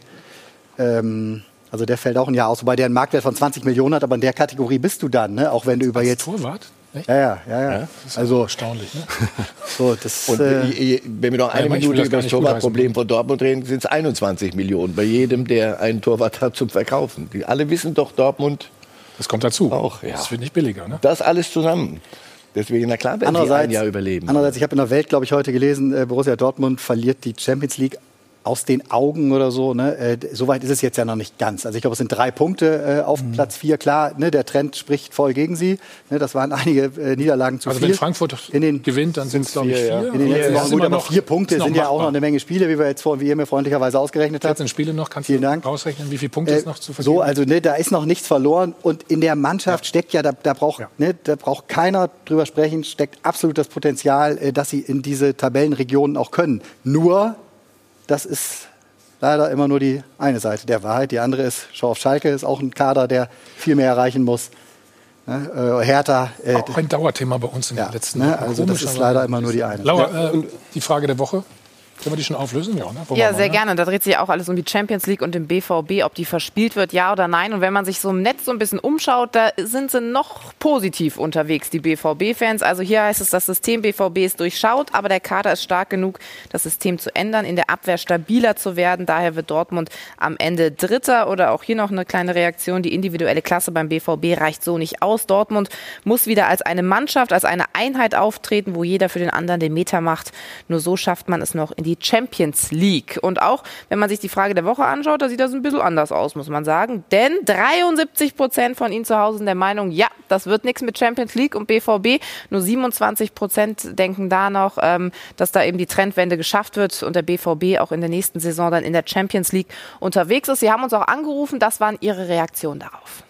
Ähm, also der fällt auch ein Jahr aus, wobei der einen Marktwert von 20 Millionen hat, aber in der Kategorie bist du dann, ne? auch wenn du über Als jetzt... Torwart? Echt? Ja, ja, ja. ja. also erstaunlich. Ne? so, das, Und äh, wenn wir noch eine ja, Minute über das Torwartproblem von Dortmund reden, sind es 21 Millionen bei jedem, der einen Torwart hat zum Verkaufen. Die alle wissen doch, Dortmund das kommt dazu. Auch, ja. Das wird nicht billiger. Ne? Das alles zusammen. Deswegen, na klar, werden sie ein Jahr überleben. Andererseits, ich habe in der Welt, glaube ich, heute gelesen, äh, Borussia Dortmund verliert die Champions League aus den Augen oder so. Ne? Äh, Soweit ist es jetzt ja noch nicht ganz. Also ich glaube, es sind drei Punkte äh, auf mhm. Platz vier. Klar, ne, der Trend spricht voll gegen sie. Ne, das waren einige äh, Niederlagen zu also viel. wenn Frankfurt in den, gewinnt, dann sind es, glaube ich, vier. Ja. In den letzten Wochen gut, aber vier Punkte sind ja auch noch eine Menge Spiele, wie wir jetzt vor, wie ihr mir freundlicherweise ausgerechnet habt. 14 Spiele noch, kannst Vielen du Dank. ausrechnen, wie viele Punkte äh, es noch zu vergeben So, also ne, da ist noch nichts verloren. Und in der Mannschaft ja. steckt ja, da, da braucht ja. ne, da braucht keiner drüber sprechen, steckt absolut das Potenzial, äh, dass sie in diese Tabellenregionen auch können. Nur, das ist leider immer nur die eine Seite der Wahrheit. Die andere ist, schau auf Schalke, ist auch ein Kader, der viel mehr erreichen muss. Ne? Äh, Hertha. Äh, auch ein Dauerthema bei uns in ja, den letzten ne? Also das ist leider immer nur die eine. Laura, äh, die Frage der Woche. Können wir die schon auflösen? Ja, ne? ja sehr mal, ne? gerne. Da dreht sich auch alles um die Champions League und den BVB, ob die verspielt wird, ja oder nein. Und wenn man sich so im Netz so ein bisschen umschaut, da sind sie noch positiv unterwegs, die BVB-Fans. Also hier heißt es, das System BVB ist durchschaut, aber der Kader ist stark genug, das System zu ändern, in der Abwehr stabiler zu werden. Daher wird Dortmund am Ende Dritter. Oder auch hier noch eine kleine Reaktion. Die individuelle Klasse beim BVB reicht so nicht aus. Dortmund muss wieder als eine Mannschaft, als eine Einheit auftreten, wo jeder für den anderen den Meter macht. Nur so schafft man es noch in die die Champions League. Und auch, wenn man sich die Frage der Woche anschaut, da sieht das ein bisschen anders aus, muss man sagen. Denn 73 Prozent von Ihnen zu Hause sind der Meinung, ja, das wird nichts mit Champions League und BVB. Nur 27 Prozent denken da noch, ähm, dass da eben die Trendwende geschafft wird und der BVB auch in der nächsten Saison dann in der Champions League unterwegs ist. Sie haben uns auch angerufen, das waren Ihre Reaktionen darauf.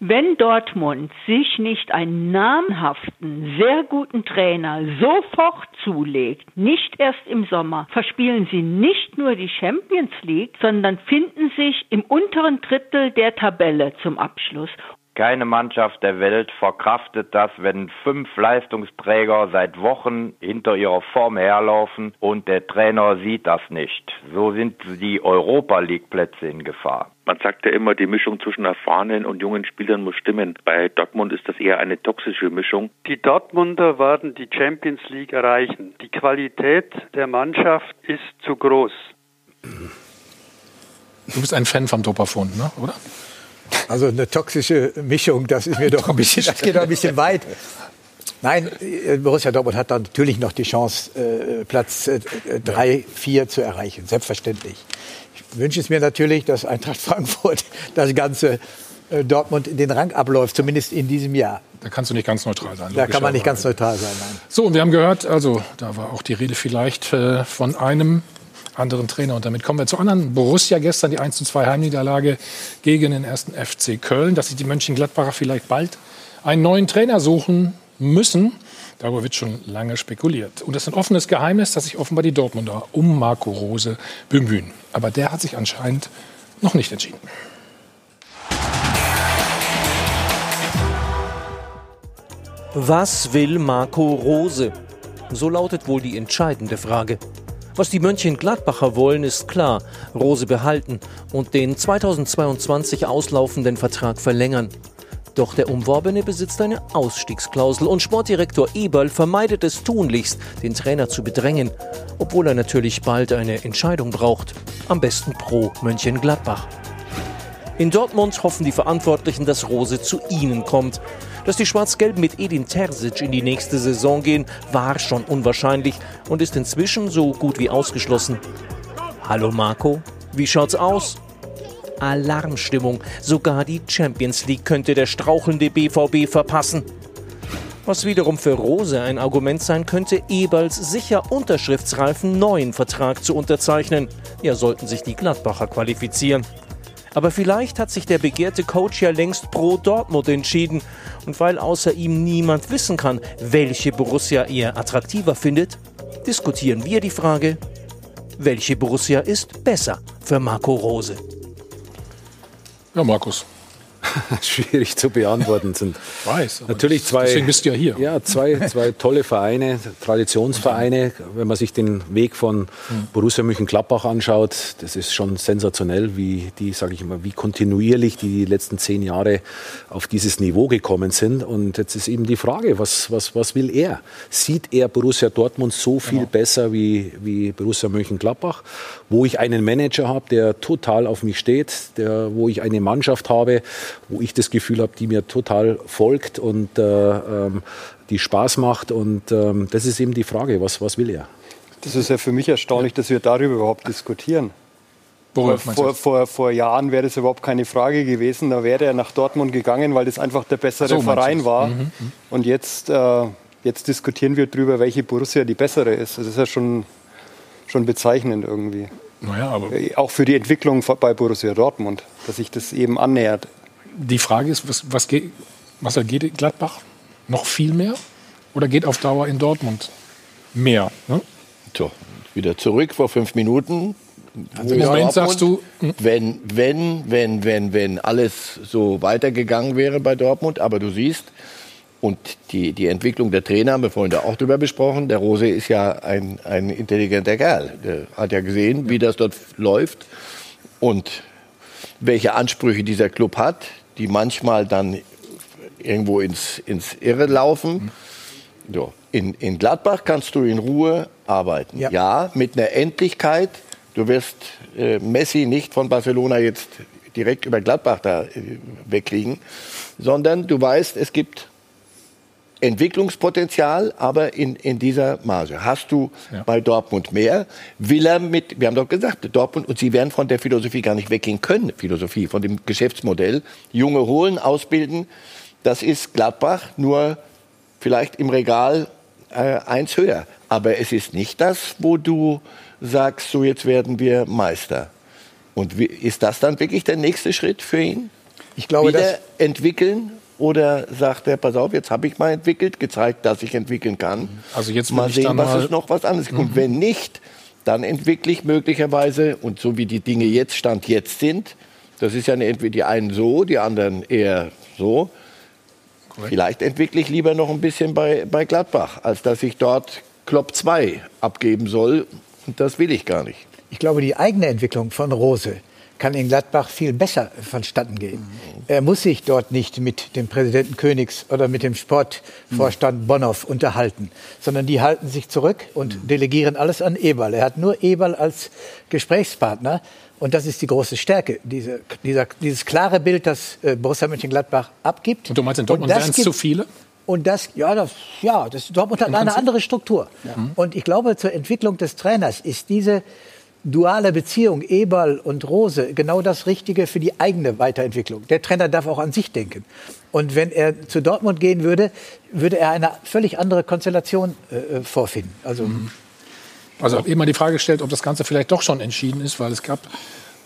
Wenn Dortmund sich nicht einen namhaften, sehr guten Trainer sofort zulegt, nicht erst im Sommer, verspielen sie nicht nur die Champions League, sondern finden sich im unteren Drittel der Tabelle zum Abschluss. Keine Mannschaft der Welt verkraftet das, wenn fünf Leistungsträger seit Wochen hinter ihrer Form herlaufen und der Trainer sieht das nicht. So sind die Europa League Plätze in Gefahr. Man sagt ja immer, die Mischung zwischen erfahrenen und jungen Spielern muss stimmen. Bei Dortmund ist das eher eine toxische Mischung. Die Dortmunder werden die Champions League erreichen. Die Qualität der Mannschaft ist zu groß. Du bist ein Fan vom Dopafund, ne? oder? Also eine toxische Mischung, das ist mir doch ein bisschen, das geht doch ein bisschen weit. Nein, äh, Borussia Dortmund hat dann natürlich noch die Chance, äh, Platz äh, drei, vier zu erreichen. Selbstverständlich. Ich wünsche es mir natürlich, dass Eintracht Frankfurt das ganze Dortmund in den Rang abläuft, zumindest in diesem Jahr. Da kannst du nicht ganz neutral sein. Da kann man nicht ganz neutral sein. Nein. So, und wir haben gehört, also da war auch die Rede vielleicht von einem anderen Trainer. Und damit kommen wir zu anderen. Borussia gestern die 1 zu 2 Heimniederlage gegen den ersten FC Köln. Dass sich die Mönchengladbacher vielleicht bald einen neuen Trainer suchen müssen. Darüber wird schon lange spekuliert. Und es ist ein offenes Geheimnis, dass sich offenbar die Dortmunder um Marco Rose bemühen. Aber der hat sich anscheinend noch nicht entschieden. Was will Marco Rose? So lautet wohl die entscheidende Frage. Was die Mönchengladbacher wollen, ist klar. Rose behalten und den 2022 auslaufenden Vertrag verlängern. Doch der Umworbene besitzt eine Ausstiegsklausel und Sportdirektor Eberl vermeidet es tunlichst, den Trainer zu bedrängen, obwohl er natürlich bald eine Entscheidung braucht. Am besten pro Mönchengladbach. In Dortmund hoffen die Verantwortlichen, dass Rose zu ihnen kommt. Dass die Schwarz-Gelben mit Edin Terzic in die nächste Saison gehen, war schon unwahrscheinlich und ist inzwischen so gut wie ausgeschlossen. Hallo Marco, wie schaut's aus? Alarmstimmung. Sogar die Champions League könnte der strauchelnde BVB verpassen. Was wiederum für Rose ein Argument sein könnte, Eberls sicher unterschriftsreifen neuen Vertrag zu unterzeichnen. Ja, sollten sich die Gladbacher qualifizieren. Aber vielleicht hat sich der begehrte Coach ja längst pro Dortmund entschieden. Und weil außer ihm niemand wissen kann, welche Borussia er attraktiver findet, diskutieren wir die Frage, welche Borussia ist besser für Marco Rose? Ja, Markus. Schwierig zu beantworten sind. Ich weiß. Natürlich zwei. Deswegen bist du ja hier. Ja, zwei, zwei tolle Vereine, Traditionsvereine. Wenn man sich den Weg von Borussia Mönchengladbach anschaut, das ist schon sensationell, wie die, sage ich immer, wie kontinuierlich die, die letzten zehn Jahre auf dieses Niveau gekommen sind. Und jetzt ist eben die Frage, was, was, was will er? Sieht er Borussia Dortmund so viel genau. besser wie, wie Borussia Mönchengladbach, wo ich einen Manager habe, der total auf mich steht, der, wo ich eine Mannschaft habe, wo ich das Gefühl habe, die mir total folgt und äh, ähm, die Spaß macht. Und ähm, das ist eben die Frage, was, was will er? Das ist ja für mich erstaunlich, dass wir darüber überhaupt diskutieren. Vor, vor, vor, vor, Jahren wäre das überhaupt keine Frage gewesen. Da wäre er nach Dortmund gegangen, weil das einfach der bessere so, Verein war. Mhm, mhm, und jetzt, äh, jetzt diskutieren wir darüber, welche Borussia die bessere ist. Das ist ja schon, schon bezeichnend irgendwie. Naja, aber auch für die Entwicklung bei Borussia Dortmund, dass sich das eben annähert die Frage ist, was, was, geht, was geht in Gladbach? Noch viel mehr? Oder geht auf Dauer in Dortmund mehr? Ne? So, wieder zurück vor fünf Minuten. Also Im Moment sagst du, hm? wenn, wenn, wenn, wenn, wenn alles so weitergegangen wäre bei Dortmund, aber du siehst, und die, die Entwicklung der Trainer haben wir vorhin da auch drüber besprochen. Der Rose ist ja ein, ein intelligenter Kerl. Der hat ja gesehen, wie das dort läuft und welche Ansprüche dieser Club hat die manchmal dann irgendwo ins, ins Irre laufen. So. In, in Gladbach kannst du in Ruhe arbeiten. Ja, ja mit einer Endlichkeit. Du wirst äh, Messi nicht von Barcelona jetzt direkt über Gladbach da äh, wegkriegen, sondern du weißt, es gibt Entwicklungspotenzial, aber in, in dieser Marge. Hast du ja. bei Dortmund mehr? Will er mit, wir haben doch gesagt, Dortmund, und sie werden von der Philosophie gar nicht weggehen können, Philosophie, von dem Geschäftsmodell. Junge holen, ausbilden, das ist Gladbach, nur vielleicht im Regal äh, eins höher. Aber es ist nicht das, wo du sagst, so jetzt werden wir Meister. Und wie, ist das dann wirklich der nächste Schritt für ihn? Ich glaube, Wieder entwickeln oder sagt er, pass auf, jetzt habe ich mal entwickelt, gezeigt, dass ich entwickeln kann. Also jetzt mal sehen, was ist noch was anderes. Mhm. Und wenn nicht, dann entwickle ich möglicherweise, und so wie die Dinge jetzt Stand jetzt sind, das ist ja eine, entweder die einen so, die anderen eher so, Vielleicht entwickle ich lieber noch ein bisschen bei, bei Gladbach, als dass ich dort Klopp 2 abgeben soll. Und das will ich gar nicht. Ich glaube, die eigene Entwicklung von Rose kann in Gladbach viel besser vonstatten gehen. Mhm. Er muss sich dort nicht mit dem Präsidenten Königs oder mit dem Sportvorstand mhm. Bonhoff unterhalten, sondern die halten sich zurück und mhm. delegieren alles an Eberl. Er hat nur Eberl als Gesprächspartner. Und das ist die große Stärke, diese, dieser, dieses klare Bild, das äh, Borussia Mönchengladbach abgibt. Und du meinst, in Dortmund wären es zu viele? Und das, ja, das, ja, das, Dortmund hat eine andere Struktur. Ja. Und ich glaube, zur Entwicklung des Trainers ist diese duale Beziehung Eberl und Rose genau das Richtige für die eigene Weiterentwicklung. Der Trainer darf auch an sich denken. Und wenn er zu Dortmund gehen würde, würde er eine völlig andere Konstellation äh, vorfinden. Also, mhm. also habe eben mal die Frage gestellt, ob das Ganze vielleicht doch schon entschieden ist, weil es gab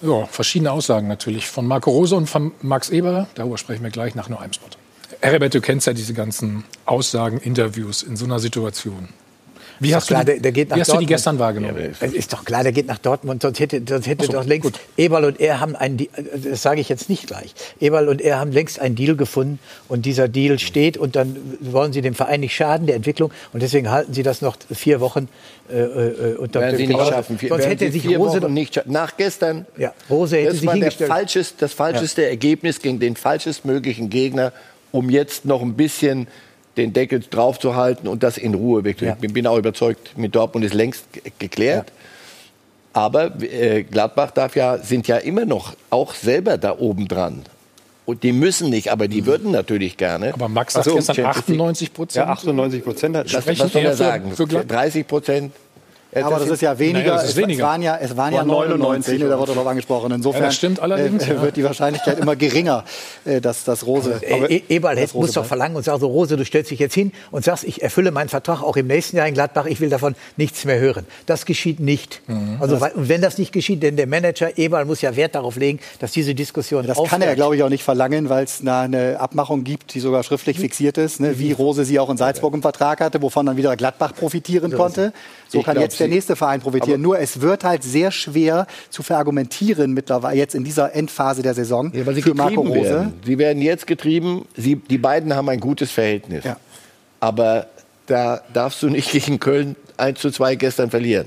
ja, verschiedene Aussagen natürlich von Marco Rose und von Max Eberl. Darüber sprechen wir gleich nach nur einem Spot. Herbert, du kennst ja diese ganzen Aussagen, Interviews in so einer Situation. Wie, hast, klar, du, die, der, der wie hast du die gestern wahrgenommen? Ja, ist doch klar, der geht nach Dortmund, sonst hätte, sonst hätte so, doch längst gut. Eberl und er haben einen, das sage ich jetzt nicht gleich, Eberl und er haben längst einen Deal gefunden und dieser Deal steht und dann wollen sie dem Verein nicht schaden, der Entwicklung und deswegen halten sie das noch vier Wochen äh, äh unter Werden sie nicht schaffen. Sonst Werden hätte sich Rose Wochen nicht nach gestern. Ja, Rose hätte das sich war der falschest, das falscheste ja. Ergebnis gegen den falschestmöglichen Gegner, um jetzt noch ein bisschen den Deckel draufzuhalten und das in Ruhe wirklich. Ja. Ich bin auch überzeugt, mit Dortmund ist längst geklärt. Ja. Aber äh, Gladbach darf ja, sind ja immer noch auch selber da oben dran. Und die müssen nicht, aber die mhm. würden natürlich gerne. Aber Max sagt also, gestern 98 Prozent. Ja, 98 Prozent hat das, was soll er sagen? Für, für 30 Prozent aber das ist ja weniger. Naja, ist weniger. Es, waren ja, es waren ja 99, ne, da wurde noch angesprochen. Insofern ja, stimmt allerdings, äh, wird die Wahrscheinlichkeit immer geringer, äh, dass das Rose. Aber, äh, Eberl das muss doch verlangen und sagen so, Rose, du stellst dich jetzt hin und sagst, ich erfülle meinen Vertrag auch im nächsten Jahr in Gladbach, ich will davon nichts mehr hören. Das geschieht nicht. Mhm. Also das, wenn das nicht geschieht, denn der Manager Eberl muss ja Wert darauf legen, dass diese Diskussion Das aufhört. kann er, glaube ich, auch nicht verlangen, weil es eine Abmachung gibt, die sogar schriftlich fixiert ist, ne, wie Rose sie auch in Salzburg im Vertrag hatte, wovon dann wieder Gladbach profitieren konnte. So kann jetzt der nächste Verein profitieren. Nur es wird halt sehr schwer zu verargumentieren mittlerweile jetzt in dieser Endphase der Saison ja, für Marco Rose. Werden. Sie werden jetzt getrieben. Sie, die beiden haben ein gutes Verhältnis. Ja. Aber da darfst du nicht gegen Köln 1 zu 2 gestern verlieren.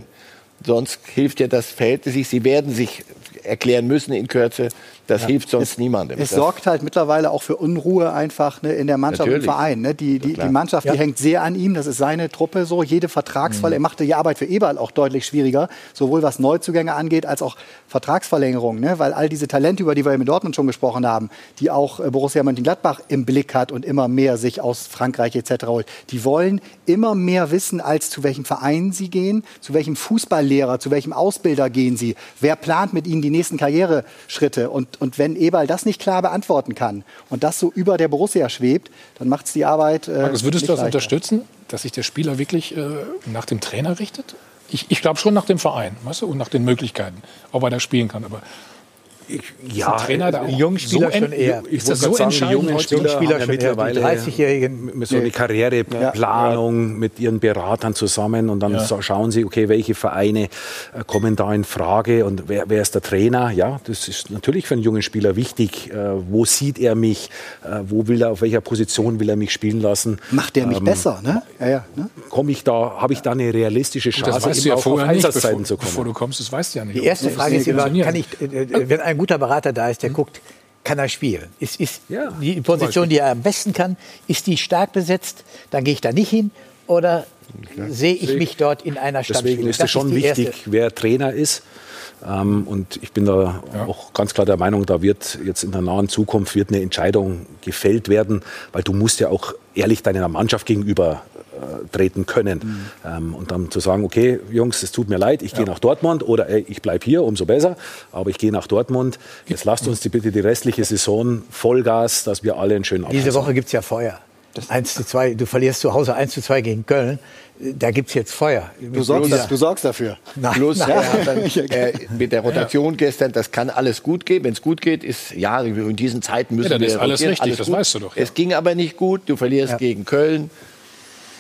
Sonst hilft dir das Verhältnis nicht. Sie werden sich erklären müssen in Kürze. Das ja. hilft sonst es, niemandem. Es das sorgt halt mittlerweile auch für Unruhe einfach ne, in der Mannschaft Natürlich. und im Verein. Ne? Die, die, die Mannschaft, ja. die hängt sehr an ihm. Das ist seine Truppe so. Jede Vertragsfall. Mhm. Er machte die Arbeit für Eberl auch deutlich schwieriger. Sowohl was Neuzugänge angeht, als auch Vertragsverlängerungen. Ne? Weil all diese Talente, über die wir in Dortmund schon gesprochen haben, die auch äh, Borussia Mönchengladbach im Blick hat und immer mehr sich aus Frankreich etc. holt, die wollen immer mehr wissen, als zu welchem Verein sie gehen, zu welchem Fußballlehrer, zu welchem Ausbilder gehen sie, wer plant mit ihnen die nächsten Karriereschritte. Und, und wenn Eberl das nicht klar beantworten kann und das so über der Borussia schwebt, dann macht es die Arbeit. Äh, Markus, würdest du das leichter. unterstützen, dass sich der Spieler wirklich äh, nach dem Trainer richtet? Ich, ich glaube schon nach dem Verein weißt du, und nach den Möglichkeiten, ob er da spielen kann. Aber ich, ja, Trainer da jungen Spieler so schon eher. Ist das so sagen, die jungen Spieler, Spieler ja mittlerweile 30-Jährigen so eine Karriereplanung ja. mit ihren Beratern zusammen und dann ja. schauen sie, okay, welche Vereine äh, kommen da in Frage und wer, wer, ist der Trainer? Ja, das ist natürlich für einen jungen Spieler wichtig. Äh, wo sieht er mich? Äh, wo will er, auf welcher Position will er mich spielen lassen? Macht er mich ähm, besser, ne? Ja, ja. Ne? Komme ich da, habe ich da eine realistische Chance, das weißt du ja vorher nicht, bevor, zu kommen? Bevor du kommst, das weißt du ja nicht. Die erste Frage ist immer, kann ich, wenn ein ein guter Berater da ist, der mhm. guckt, kann er spielen? Ist, ist ja, die Position, die er am besten kann, ist die stark besetzt? Dann gehe ich da nicht hin oder ja. sehe ich mich dort in einer Stadt? Deswegen ist es schon ist wichtig, erste. wer Trainer ist. Ähm, und ich bin da ja. auch ganz klar der Meinung, da wird jetzt in der nahen Zukunft wird eine Entscheidung gefällt werden, weil du musst ja auch ehrlich deiner Mannschaft gegenüber treten können. Mhm. Ähm, und dann zu sagen, okay, Jungs, es tut mir leid, ich ja. gehe nach Dortmund oder ey, ich bleibe hier, umso besser, aber ich gehe nach Dortmund. Jetzt lasst uns die, bitte die restliche Saison Vollgas, dass wir alle einen schönen Abschluss Diese Woche gibt es ja Feuer. 1 zu 2, du verlierst zu Hause 1 zu 2 gegen Köln. Da gibt es jetzt Feuer. Du sorgst, das, du sorgst dafür. Nein, Plus, nein. Ja, dann, äh, mit der Rotation ja. gestern, das kann alles gut gehen. Wenn es gut geht, ist, ja, in diesen Zeiten müssen ja, dann wir. Das ist alles richtig, alles das weißt du doch. Ja. Es ging aber nicht gut. Du verlierst gegen Köln.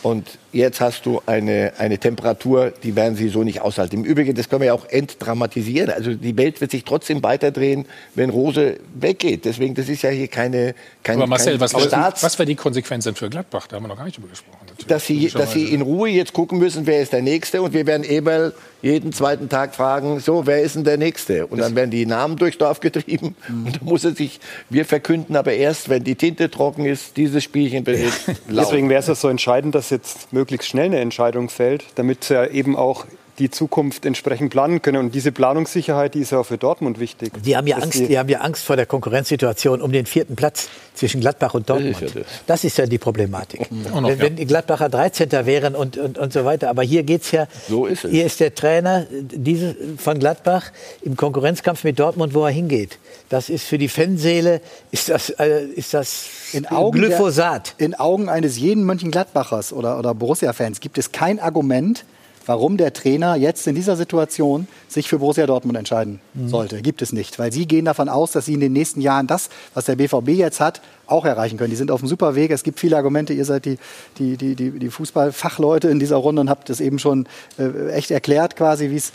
Und jetzt hast du eine, eine Temperatur, die werden sie so nicht aushalten. Im Übrigen, das können wir ja auch entdramatisieren. Also die Welt wird sich trotzdem weiterdrehen, wenn Rose weggeht. Deswegen, das ist ja hier keine, keine Aber Marcel, was, Staats was wäre die Konsequenz denn für Gladbach? Da haben wir noch gar nicht drüber gesprochen. natürlich. dass sie, dass sie in Ruhe jetzt gucken müssen, wer ist der Nächste. Und wir werden Eberl jeden zweiten Tag fragen, so, wer ist denn der Nächste? Und dann werden die Namen durchs Dorf getrieben. Mhm. Und dann muss er sich, wir verkünden aber erst, wenn die Tinte trocken ist, dieses Spielchen wird. Deswegen wäre es ja so entscheidend, dass jetzt möglichst schnell eine Entscheidung fällt, damit ja eben auch die Zukunft entsprechend planen können. Und diese Planungssicherheit, die ist ja auch für Dortmund wichtig. Die haben ja Angst, die- die haben ja Angst vor der Konkurrenzsituation um den vierten Platz zwischen Gladbach und Dortmund. ist ja das. ist ja die Problematik. Noch, wenn, wenn die Gladbacher 13. wären und, und, und so weiter. Aber hier geht's ja. So ist es. Hier ist der Trainer diese, von Gladbach im Konkurrenzkampf mit Dortmund, wo er hingeht. Das ist für die Fanseele, ist das, äh, ist das In Augen, Glyphosat. Der, in Augen eines jeden Mönchengladbachers oder, oder Borussia-Fans gibt es kein Argument, warum der Trainer jetzt in dieser Situation sich für Borussia Dortmund entscheiden sollte. Gibt es nicht. Weil sie gehen davon aus, dass sie in den nächsten Jahren das, was der BVB jetzt hat, auch erreichen können. Die sind auf einem super Weg. Es gibt viele Argumente. Ihr seid die, die, die, die, die Fußballfachleute in dieser Runde und habt das eben schon äh, echt erklärt, quasi, wie es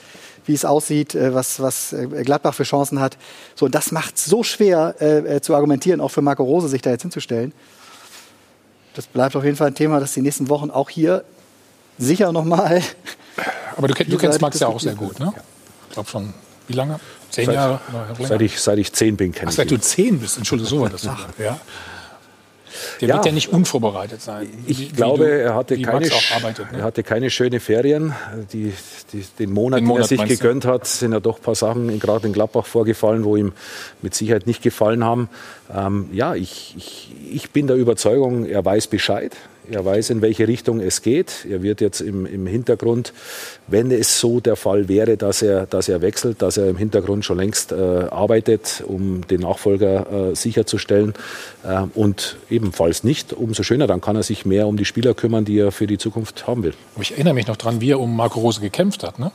wie es aussieht, äh, was, was äh, Gladbach für Chancen hat. So, und das macht es so schwer äh, äh, zu argumentieren, auch für Marco Rose, sich da jetzt hinzustellen. Das bleibt auf jeden Fall ein Thema, das die nächsten Wochen auch hier sicher nochmal. Aber du, du kennst Max ja auch sehr gut, ne? Ich glaube schon, wie lange? Zehn Seit- Jahre? Seit ich, seit ich zehn bin, kenne Ach, ich seit du ihn. zehn bist, Entschuldigung, so war das. Ja. Der Ja. wird ja nicht unvorbereitet sein. wie- Ich wie glaube, du- er hatte, wie keine, arbeitet. er Ne? hatte keine schöne Ferien. Die, die, den Monat, Den den, Monat er sich gegönnt hat, sind ja doch ein paar Sachen in- gerade in Gladbach vorgefallen, wo ihm mit Sicherheit nicht gefallen haben. Ähm, ja, ich, ich, ich bin der Überzeugung, er weiß Bescheid. Er weiß, in welche Richtung es geht. Er wird jetzt im, im Hintergrund, wenn es so der Fall wäre, dass er, dass er wechselt, dass er im Hintergrund schon längst äh, arbeitet, um den Nachfolger äh, sicherzustellen. Äh, und ebenfalls nicht, umso schöner, dann kann er sich mehr um die Spieler kümmern, die er für die Zukunft haben will. Ich erinnere mich noch dran, wie er um Marco Rose gekämpft hat. Ne?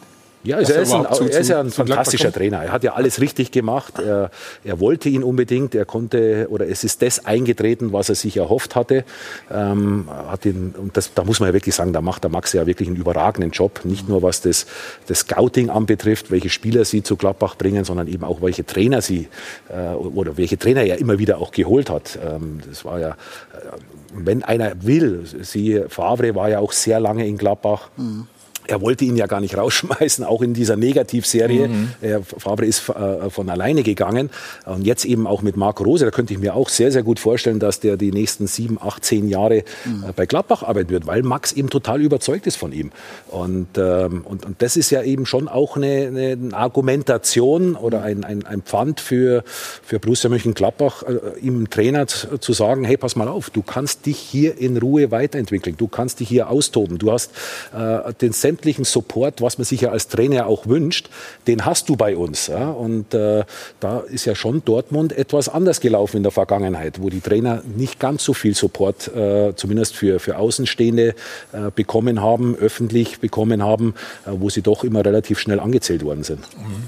Ja, also er ist ein, zu- er ist ja ein fantastischer. Trainer. Er hat ja alles richtig gemacht. Er, er wollte ihn unbedingt. Er konnte, oder es ist das eingetreten, was er sich erhofft hatte. Ähm, hat ihn, und das, da muss man ja wirklich sagen, da macht der Max ja wirklich einen überragenden Job. Nicht nur was das, das Scouting anbetrifft, welche Spieler sie zu Gladbach bringen, sondern eben auch welche Trainer sie, äh, oder welche Trainer er immer wieder auch geholt hat. Ähm, das war ja, äh, wenn einer will, sie, Favre war ja auch sehr lange in Gladbach. Er wollte ihn ja gar nicht rausschmeißen, auch in dieser Negativserie. Mhm. Er, Fabre ist äh, von alleine gegangen. Und jetzt eben auch mit Marco Rose, da könnte ich mir auch sehr, sehr gut vorstellen, dass der die nächsten sieben, acht, zehn Jahre Mhm. äh, bei Gladbach arbeiten wird, weil Max eben total überzeugt ist von ihm. Und, ähm, und, und das ist ja eben schon auch eine, eine Argumentation oder ein, ein, ein Pfand für, für Borussia Mönchengladbach, äh, ihm Trainer zu, sagen, hey, pass mal auf, du kannst dich hier in Ruhe weiterentwickeln, du kannst dich hier austoben, du hast äh, den sämtlichen Support, was man sich ja als Trainer auch wünscht, den hast du bei uns. Ja? Und äh, da ist ja schon Dortmund etwas anders gelaufen in der Vergangenheit, wo die Trainer nicht ganz so viel Support, äh, zumindest für, für Außenstehende, äh, bekommen haben, öffentlich bekommen haben, äh, wo sie doch immer relativ schnell angezählt worden sind.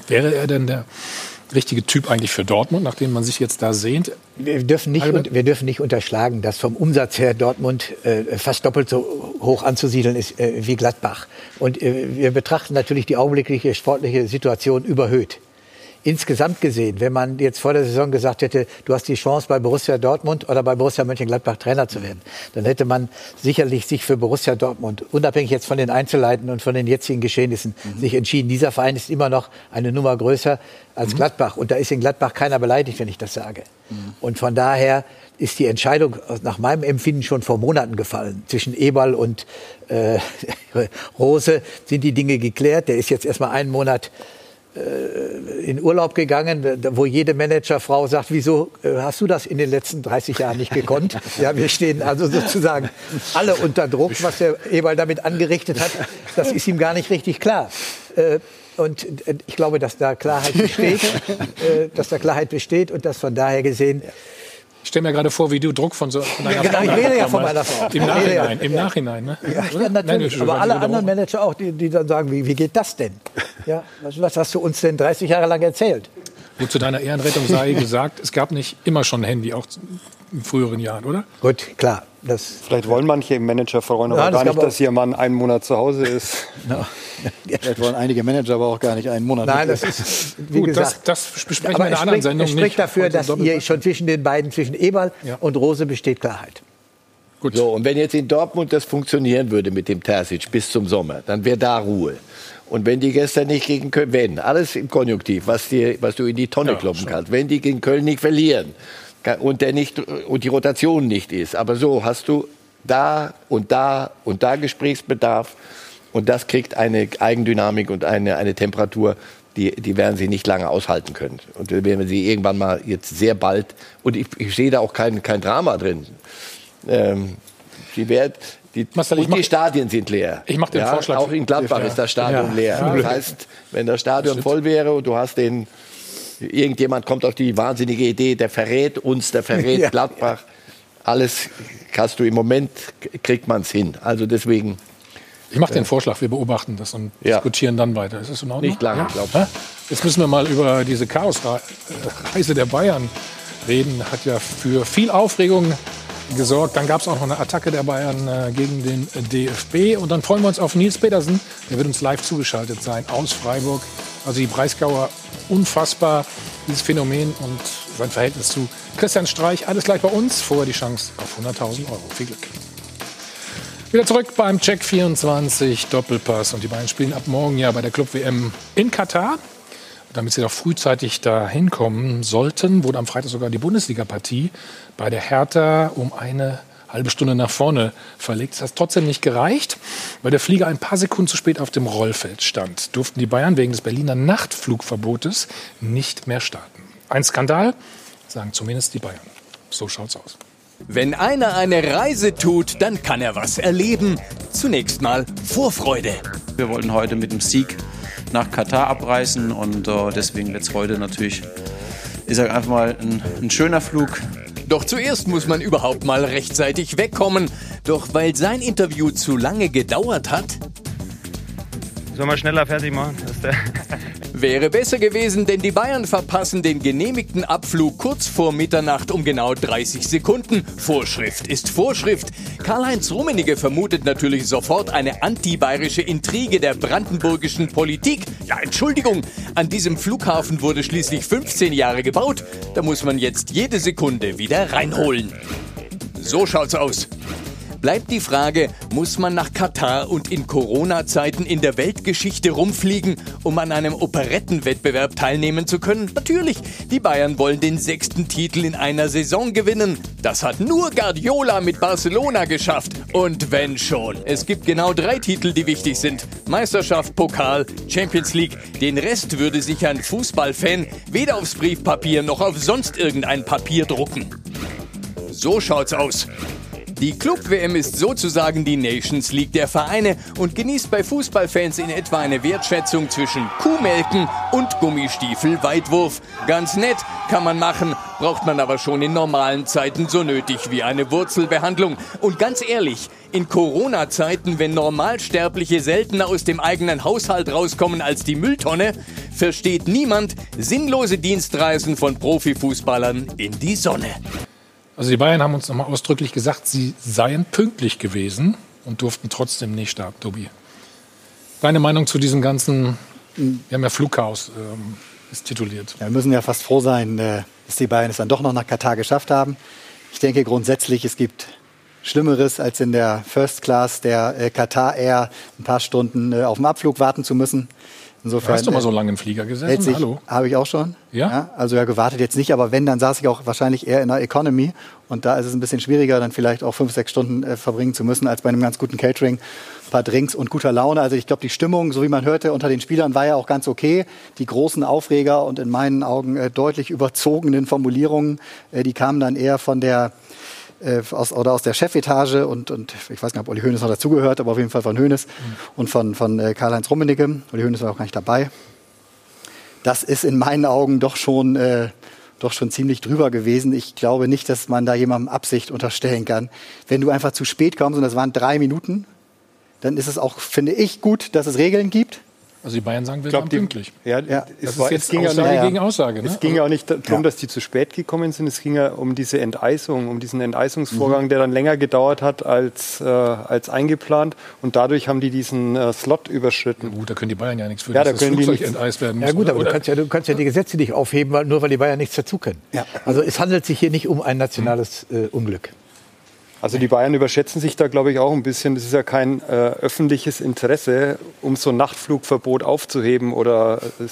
Wäre er denn der richtige Typ eigentlich für Dortmund, nachdem man sich jetzt da sehnt? Wir dürfen, nicht, Albert? wir dürfen nicht unterschlagen, dass vom Umsatz her Dortmund äh, fast doppelt so hoch anzusiedeln ist äh, wie Gladbach. Und äh, wir betrachten natürlich die augenblickliche sportliche Situation überhöht. Insgesamt gesehen, wenn man jetzt vor der Saison gesagt hätte, du hast die Chance bei Borussia Dortmund oder bei Borussia Mönchengladbach Trainer zu werden, dann hätte man sicherlich sich für Borussia Dortmund, unabhängig jetzt von den Einzelheiten und von den jetzigen Geschehnissen, sich entschieden. Dieser Verein ist immer noch eine Nummer größer als Gladbach. Und da ist in Gladbach keiner beleidigt, wenn ich das sage. Und von daher ist die Entscheidung nach meinem Empfinden schon vor Monaten gefallen. Zwischen Eberl und äh, Rose sind die Dinge geklärt. Der ist jetzt erstmal einen Monat in Urlaub gegangen, wo jede Managerfrau sagt, wieso äh, hast du das in den letzten 30 Jahren nicht gekonnt? ja, wir stehen also sozusagen alle unter Druck, was der Eberl damit angerichtet hat. Das ist ihm gar nicht richtig klar. Äh, Und äh, ich glaube, dass da Klarheit besteht, äh, dass da Klarheit besteht und dass von daher gesehen Ich stelle mir gerade vor, wie du Druck von so von deiner Genau, Frau ich rede ja von meiner Frau. Im. Nachhinein, im Nachhinein, ne? Ja, ja, Nein, natürlich. Entschuldigung, Aber alle anderen. Manager auch, die, die dann sagen, wie, wie geht das denn? Ja, was, was hast du uns denn 30 Jahre lang erzählt? Gut, zu deiner Ehrenrettung sei gesagt, es gab nicht immer schon Handy, auch in früheren Jahren, oder? Gut, klar. Das Vielleicht wollen manche Manager freuen, aber ja, gar nicht, dass ihr Mann einen Monat zu Hause ist. No. Vielleicht wollen einige Manager aber auch gar nicht einen Monat. Nein, das ist, wie Gut, gesagt, das, das besprechen aber wir in einer anderen Sendung Es spricht dafür, dass ihr schon zwischen den beiden, zwischen Eberl ja. und Rose besteht Klarheit. Gut. So, und wenn jetzt in Dortmund das funktionieren würde mit dem Terzic bis zum Sommer, dann wäre da Ruhe. Und wenn die gestern nicht gegen Köln, wenn, alles im Konjunktiv, was, dir, was du in die Tonne ja, kloppen schon. kannst, wenn die gegen Köln nicht verlieren und, der nicht, und die Rotation nicht ist, aber so hast du da und da und da Gesprächsbedarf und das kriegt eine Eigendynamik und eine, eine Temperatur, die, die werden sie nicht lange aushalten können. Und wenn sie irgendwann mal jetzt sehr bald, und ich, ich sehe da auch kein, kein Drama drin, ähm, die, werd, die, Marcel, und mach, die Stadien sind leer. Ich mache den ja, Vorschlag. Auch in Gladbach ist das Stadion ja. leer. Das heißt, wenn das Stadion voll wäre und du hast den, irgendjemand kommt auf die wahnsinnige Idee, der verrät uns, der verrät ja. Gladbach. Alles hast du im Moment, kriegt man es hin. Also deswegen. Ich mache den Vorschlag, wir beobachten das und ja. diskutieren dann weiter. Ist das in Ordnung? Nicht lange, ja? glaube ich. Jetzt müssen wir mal über diese Chaosreise der Bayern reden. Hat ja für viel Aufregung gesorgt. Dann gab es auch noch eine Attacke der Bayern äh, gegen den DFB. Und dann freuen wir uns auf Nils Petersen. Der wird uns live zugeschaltet sein aus Freiburg. Also die Breisgauer, unfassbar, dieses Phänomen und sein Verhältnis zu Christian Streich. Alles gleich bei uns. Vorher die Chance auf 100.000 Euro. Viel Glück. Wieder zurück beim Check 24 Doppelpass. Und die beiden spielen ab morgen ja bei der Club WM in Katar damit sie doch frühzeitig da hinkommen sollten, wurde am Freitag sogar die Bundesliga-Partie bei der Hertha um eine halbe Stunde nach vorne verlegt. Das hat trotzdem nicht gereicht, weil der Flieger ein paar Sekunden zu spät auf dem Rollfeld stand. Durften die Bayern wegen des Berliner Nachtflugverbotes nicht mehr starten. Ein Skandal, sagen zumindest die Bayern. So schaut's aus. Wenn einer eine Reise tut, dann kann er was erleben. Zunächst mal Vorfreude. Wir wollten heute mit dem Sieg nach Katar abreisen und äh, deswegen wird es heute natürlich, ich sage einfach mal, ein, ein schöner Flug. Doch zuerst muss man überhaupt mal rechtzeitig wegkommen. Doch weil sein Interview zu lange gedauert hat, Sollen wir schneller fertig machen? Wäre besser gewesen, denn die Bayern verpassen den genehmigten Abflug kurz vor Mitternacht um genau 30 Sekunden. Vorschrift ist Vorschrift. Karl-Heinz Rummenigge vermutet natürlich sofort eine antibayerische Intrige der brandenburgischen Politik. Ja, Entschuldigung, an diesem Flughafen wurde schließlich 15 Jahre gebaut. Da muss man jetzt jede Sekunde wieder reinholen. So schaut's aus bleibt die Frage, muss man nach Katar und in Corona-Zeiten in der Weltgeschichte rumfliegen, um an einem Operettenwettbewerb teilnehmen zu können? Natürlich, die Bayern wollen den sechsten Titel in einer Saison gewinnen. Das hat nur Guardiola mit Barcelona geschafft. Und wenn schon. Es gibt genau drei Titel, die wichtig sind. Meisterschaft, Pokal, Champions League. Den Rest würde sich ein Fußballfan weder aufs Briefpapier noch auf sonst irgendein Papier drucken. So schaut's aus. Die Club-WM ist sozusagen die Nations League der Vereine und genießt bei Fußballfans in etwa eine Wertschätzung zwischen Kuhmelken und Gummistiefel-Weitwurf. Ganz nett, kann man machen, braucht man aber schon in normalen Zeiten so nötig wie eine Wurzelbehandlung. Und ganz ehrlich, in Corona-Zeiten, wenn Normalsterbliche seltener aus dem eigenen Haushalt rauskommen als die Mülltonne, versteht niemand sinnlose Dienstreisen von Profifußballern in die Sonne. Also die Bayern haben uns nochmal ausdrücklich gesagt, sie seien pünktlich gewesen und durften trotzdem nicht starten, Tobi. Deine Meinung zu diesem ganzen, wir haben ja Flughaus, ähm, ist tituliert. Ja, wir müssen ja fast froh sein, äh, dass die Bayern es dann doch noch nach Katar geschafft haben. Ich denke grundsätzlich, es gibt Schlimmeres, als in der First Class der äh, Katar Air ein paar Stunden äh, auf dem Abflug warten zu müssen. Insofern, Hast du mal so lange im Flieger gesessen? Sich, Hallo. Habe ich auch schon. Ja? ja? Also ja, gewartet jetzt nicht, aber wenn, dann saß ich auch wahrscheinlich eher in der Economy. Und da ist es ein bisschen schwieriger, dann vielleicht auch fünf, sechs Stunden äh, verbringen zu müssen, als bei einem ganz guten Catering. Ein paar Drinks und guter Laune. Also ich glaube, die Stimmung, so wie man hörte, unter den Spielern war ja auch ganz okay. Die großen Aufreger und in meinen Augen äh, deutlich überzogenen Formulierungen, äh, die kamen dann eher von der äh, aus, oder aus der Chefetage und, und ich weiß nicht, ob Uli Hoeneß noch dazugehört, aber auf jeden Fall von Hoeneß mhm. und von, von äh, Karl-Heinz Rummenigge. Uli Hoeneß war auch gar nicht dabei. Das ist in meinen Augen doch schon, äh, doch schon ziemlich drüber gewesen. Ich glaube nicht, dass man da jemandem Absicht unterstellen kann. Wenn du einfach zu spät kommst, und das waren drei Minuten, dann ist es auch, finde ich, gut, dass es Regeln gibt. Also die Bayern sagen, wir glaub, waren die, pünktlich. Ja, das es, ist war, jetzt es ging Aussage ja nicht, gegen Aussage. Ne? Es ging ja auch nicht darum, dass die zu spät gekommen sind. Es ging ja um diese Enteisung, um diesen Enteisungsvorgang, Mhm. der dann länger gedauert hat als, äh, als eingeplant. Und dadurch haben die diesen äh, Slot überschritten. Gut, da können die Bayern ja nichts für, Ja, dass da das können die Flugzeug nichts- enteist werden muss. Ja gut, oder? aber du kannst ja, du kannst ja die Gesetze nicht aufheben, weil, nur weil die Bayern nichts dazu können. Also es handelt sich hier nicht um ein nationales äh, Unglück. Also die Bayern überschätzen sich da, glaube ich, auch ein bisschen. Das ist ja kein äh, öffentliches Interesse, um so ein Nachtflugverbot aufzuheben oder äh,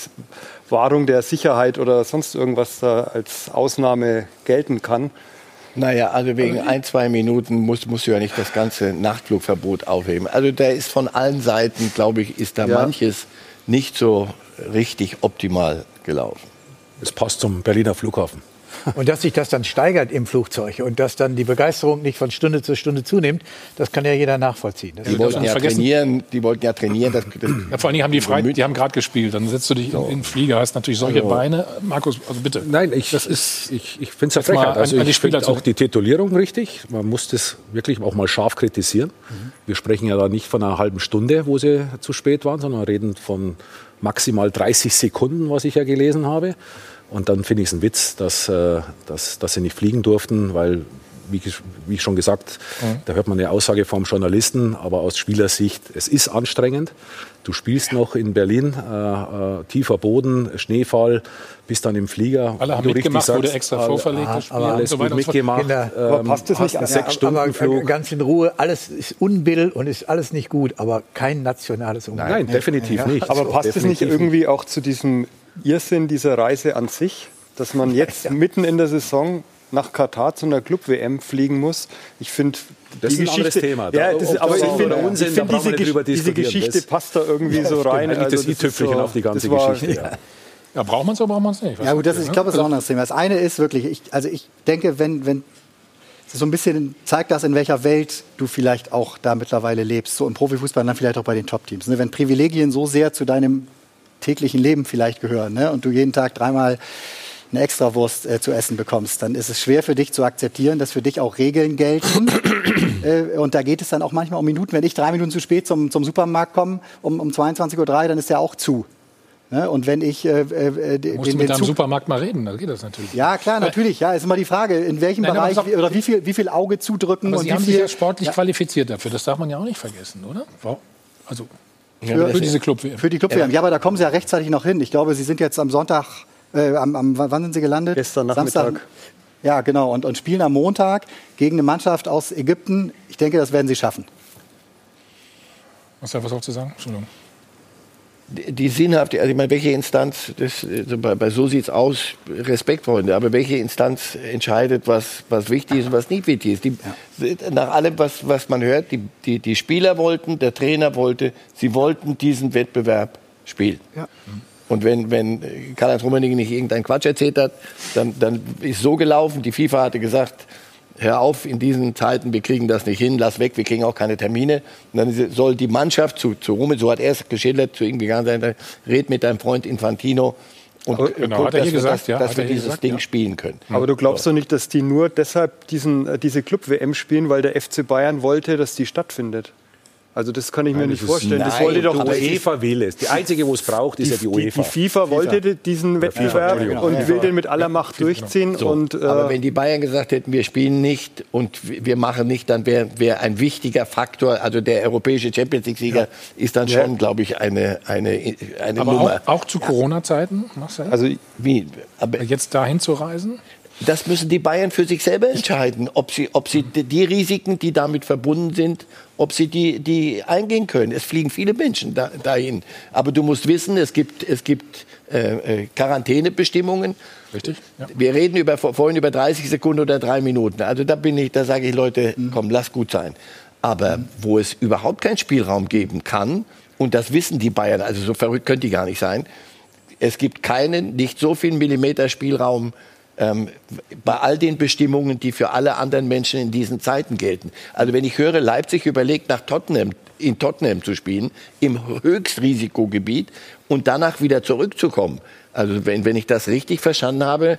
Wahrung der Sicherheit oder sonst irgendwas da als Ausnahme gelten kann. Naja, also wegen ein, zwei Minuten musst, musst du ja nicht das ganze Nachtflugverbot aufheben. Also da ist von allen Seiten, glaube ich, ist da Ja. manches nicht so richtig optimal gelaufen. Es passt zum Berliner Flughafen. Und dass sich das dann steigert im Flugzeug und dass dann die Begeisterung nicht von Stunde zu Stunde zunimmt, das kann ja jeder nachvollziehen. Das Die wollten ja vergessen- trainieren, die wollten ja trainieren. Das, das Ja, vor allen Dingen haben die frei, die haben gerade gespielt. Dann setzt du dich in, in den Flieger, hast natürlich solche Also- Beine. Markus, also bitte. Nein, ich, Das ist- ich, ich finde es ja Jetzt mal Frechheit. an- Also ich finde auch die Titulierung richtig. Man muss das wirklich auch mal scharf kritisieren. Wir sprechen ja da nicht von einer halben Stunde, wo sie zu spät waren, sondern reden von maximal 30 Sekunden, was ich ja gelesen habe. Und dann finde ich es ein Witz, dass, äh, dass, dass sie nicht fliegen durften, weil, wie, ich- wie schon gesagt, da hört man eine Aussage vom Journalisten, aber aus Spielersicht, es ist anstrengend. Du spielst noch in Berlin, äh, äh, tiefer Boden, Schneefall, bist dann im Flieger. Alle haben mitgemacht, wurde sagst, extra alle- vorverlegt, das Spiel alles so gut mitgemacht. Kinder, ähm, aber passt das nicht sechs Stunden aber Flug. ganz in Ruhe, alles ist Unbill und ist alles nicht gut, aber kein nationales Unglück. Nein, definitiv Ja. nicht. Aber passt es nicht Definitiv irgendwie auch zu diesem Irrsinn dieser Reise an sich, dass man jetzt mitten in der Saison nach Katar zu einer Club-WM fliegen muss? Ich finde, Das die ist ein anderes Geschichte, Thema. Da- Ja, das das ist, aber ich finde, Unsinn, ich da wir diese, Gesch- diese. Geschichte Das- passt da irgendwie so rein. Das Also ist i-Tüpfelchen so- auf die ganze das war- Geschichte. Ja. Ja, braucht man es oder braucht man es nicht? Was Ja gut, das ist, ich glaube, das ist ein anderes Thema. Das eine ist wirklich, ich, also ich denke, wenn, wenn es so ein bisschen zeigt das, in welcher Welt du vielleicht auch da mittlerweile lebst, so im Profifußball und dann vielleicht auch bei den Top-Teams. Ne? Wenn Privilegien so sehr zu deinem täglichen Leben vielleicht gehören ne? und du jeden Tag dreimal eine Extrawurst äh, zu essen bekommst, dann ist es schwer für dich zu akzeptieren, dass für dich auch Regeln gelten. äh, und da geht es dann auch manchmal um Minuten. Wenn ich drei Minuten zu spät zum, zum Supermarkt komme, um, um 22.03 Uhr, dann ist der auch zu. Ne? Und wenn ich äh, äh, den, Musst du mit deinem Zug Supermarkt mal reden, da geht das natürlich. ja, klar, natürlich. Ja, ist immer die Frage, in welchem Nein, Bereich wie- oder wie viel, wie viel Auge zudrücken Aber und Sie wie haben viel. sich ja sportlich qualifiziert dafür. Das darf man ja auch nicht vergessen, oder? Wow. Also Für- für diese club -WM. Für die club ja. ja, aber da kommen sie ja rechtzeitig noch hin. Ich glaube, sie sind jetzt am Sonntag, äh, am, am, wann sind sie gelandet? Gestern Nachmittag. Ja, genau. Und, und spielen am Montag gegen eine Mannschaft aus Ägypten. Ich denke, das werden sie schaffen. Hast du da was auch zu sagen? Entschuldigung. Die sinnhafte, also ich meine, welche Instanz, das, also bei, bei so sieht's aus, Respekt, Freunde, aber welche Instanz entscheidet, was, was wichtig ist und was nicht wichtig ist? Die, Nach allem, was, was man hört, die, die, die Spieler wollten, der Trainer wollte, sie wollten diesen Wettbewerb spielen. Ja. Und wenn, wenn Karl-Heinz Rummenigge nicht irgendeinen Quatsch erzählt hat, dann, dann ist so gelaufen, die FIFA hatte gesagt, hör auf, in diesen Zeiten, wir kriegen das nicht hin, lass weg, wir kriegen auch keine Termine. Und dann soll die Mannschaft zu, zu Rummel, so hat er es geschildert, zu ihm gegangen sein, red mit deinem Freund Infantino und Aber- genau, guck, er dass wir, gesagt, das, ja, dass hat wir er dieses gesagt, Ding ja. spielen können. Aber du glaubst doch nicht, dass die nur deshalb diesen, äh, diese Club-WM spielen, weil der FC Bayern wollte, dass die stattfindet? Also das kann ich mir nicht vorstellen. Das wollte doch die UEFA will es. Die einzige, wo es braucht, ist ja die die, UEFA. die FIFA wollte die- diesen Wettbewerb Entschuldigung. und Ja, will ja. den mit aller Macht durchziehen. So, Und, äh, aber wenn die Bayern gesagt hätten, wir spielen nicht und wir machen nicht, dann wäre wär ein wichtiger Faktor, also der europäische Champions League-Sieger ist dann schon, glaube ich, eine, eine, eine Aber Nummer. auch, auch zu Corona-Zeiten, Marcel? also Wie? Aber jetzt dahin zu reisen? Das müssen die Bayern für sich selber entscheiden, ob sie, ob sie die Risiken, die damit verbunden sind, ob sie die, die eingehen können. Es fliegen viele Menschen da, dahin. Aber du musst wissen, es gibt, es gibt äh, äh, Quarantänebestimmungen. Richtig. Ja. Wir reden über, vorhin über 30 Sekunden oder drei Minuten. Also da bin ich, da sage ich Leute, komm, lass gut sein. Aber wo es überhaupt keinen Spielraum geben kann, und das wissen die Bayern, also so verrückt können die gar nicht sein, es gibt keinen, nicht so viel Millimeter Spielraum ähm, bei all den Bestimmungen, die für alle anderen Menschen in diesen Zeiten gelten. Also wenn ich höre, Leipzig überlegt, nach Tottenham, in Tottenham zu spielen, im Höchstrisikogebiet, und danach wieder zurückzukommen. Also wenn, wenn ich das richtig verstanden habe,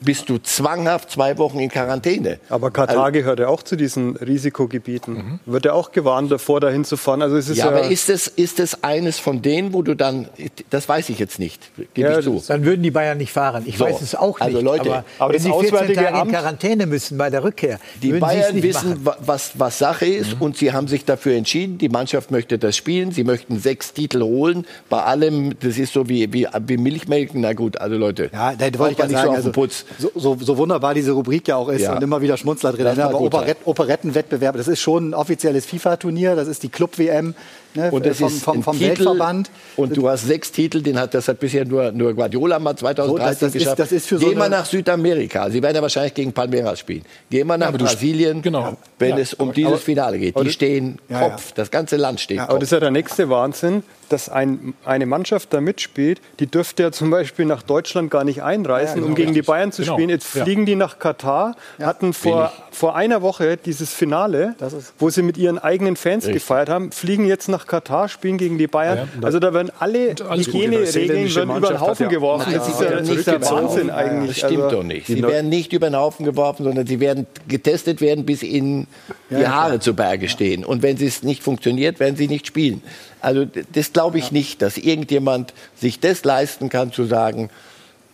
bist du zwanghaft zwei Wochen in Quarantäne. Aber Katar Also- gehört ja auch zu diesen Risikogebieten. Wird ja auch gewarnt davor, dahin zu fahren. Also es ist ja, ja, aber ist es, ist es eines von denen, wo du dann, das weiß ich jetzt nicht, gebe Ja, ich zu. Dann würden die Bayern nicht fahren. Ich So, weiß es auch nicht. also Leute, aber, aber wenn sie 14 Auswärtige Tage in Amt- Quarantäne müssen bei der Rückkehr, Die Bayern wissen, machen. was, was Sache ist und sie haben sich dafür entschieden. Die Mannschaft möchte das spielen. Sie möchten sechs Titel holen. Bei allem, das ist so wie, wie, wie Milchmelken. Na gut, also Leute, Ja, da wollte ich ja nicht sagen, so auf also, den Putz. so, so, so wunderbar diese Rubrik ja auch ist Ja. und immer wieder Schmunzler drin. Mal Aber. Operett, Operettenwettbewerb, das ist schon ein offizielles FIFA-Turnier, das ist die Club-WM ne, Und das vom, ist vom, vom Titel, Weltverband. Und du hast sechs Titel, den hat, das hat bisher nur, nur Guardiola mal 2013 So, das- das ist- geschafft. das ist für so Geh mal eine- nach Südamerika. Sie werden ja wahrscheinlich gegen Palmeiras spielen. Geh mal nach aber du- Brasilien, genau. wenn Ja, es um aber- dieses aber- Finale geht. aber Die stehen Ja, ja. Kopf. Das ganze Land steht aber Kopf. das ist ja der nächste Wahnsinn, dass ein, eine Mannschaft da mitspielt, die dürfte ja zum Beispiel nach Deutschland gar nicht einreisen, Ja, genau, um gegen die. Bayern zu Genau. spielen. Jetzt Ja. fliegen die nach Katar, hatten vor, vor einer Woche dieses Finale, wo sie mit ihren eigenen Fans Richtig. gefeiert haben, fliegen jetzt nach Katar, spielen gegen die Bayern. Ja, also da werden alle. Hygieneregeln werden über den Haufen ja- geworfen. Nein, das ist ja der nicht den Wahnsinn eigentlich. Das stimmt Also- doch nicht. Sie werden nicht über den Haufen geworfen, sondern sie werden getestet werden, bis ihnen die Ja, ja, Haare zu Berge stehen. Und wenn es nicht funktioniert, werden sie nicht spielen. Also das glaube ich nicht, dass irgendjemand sich das leisten kann, zu sagen,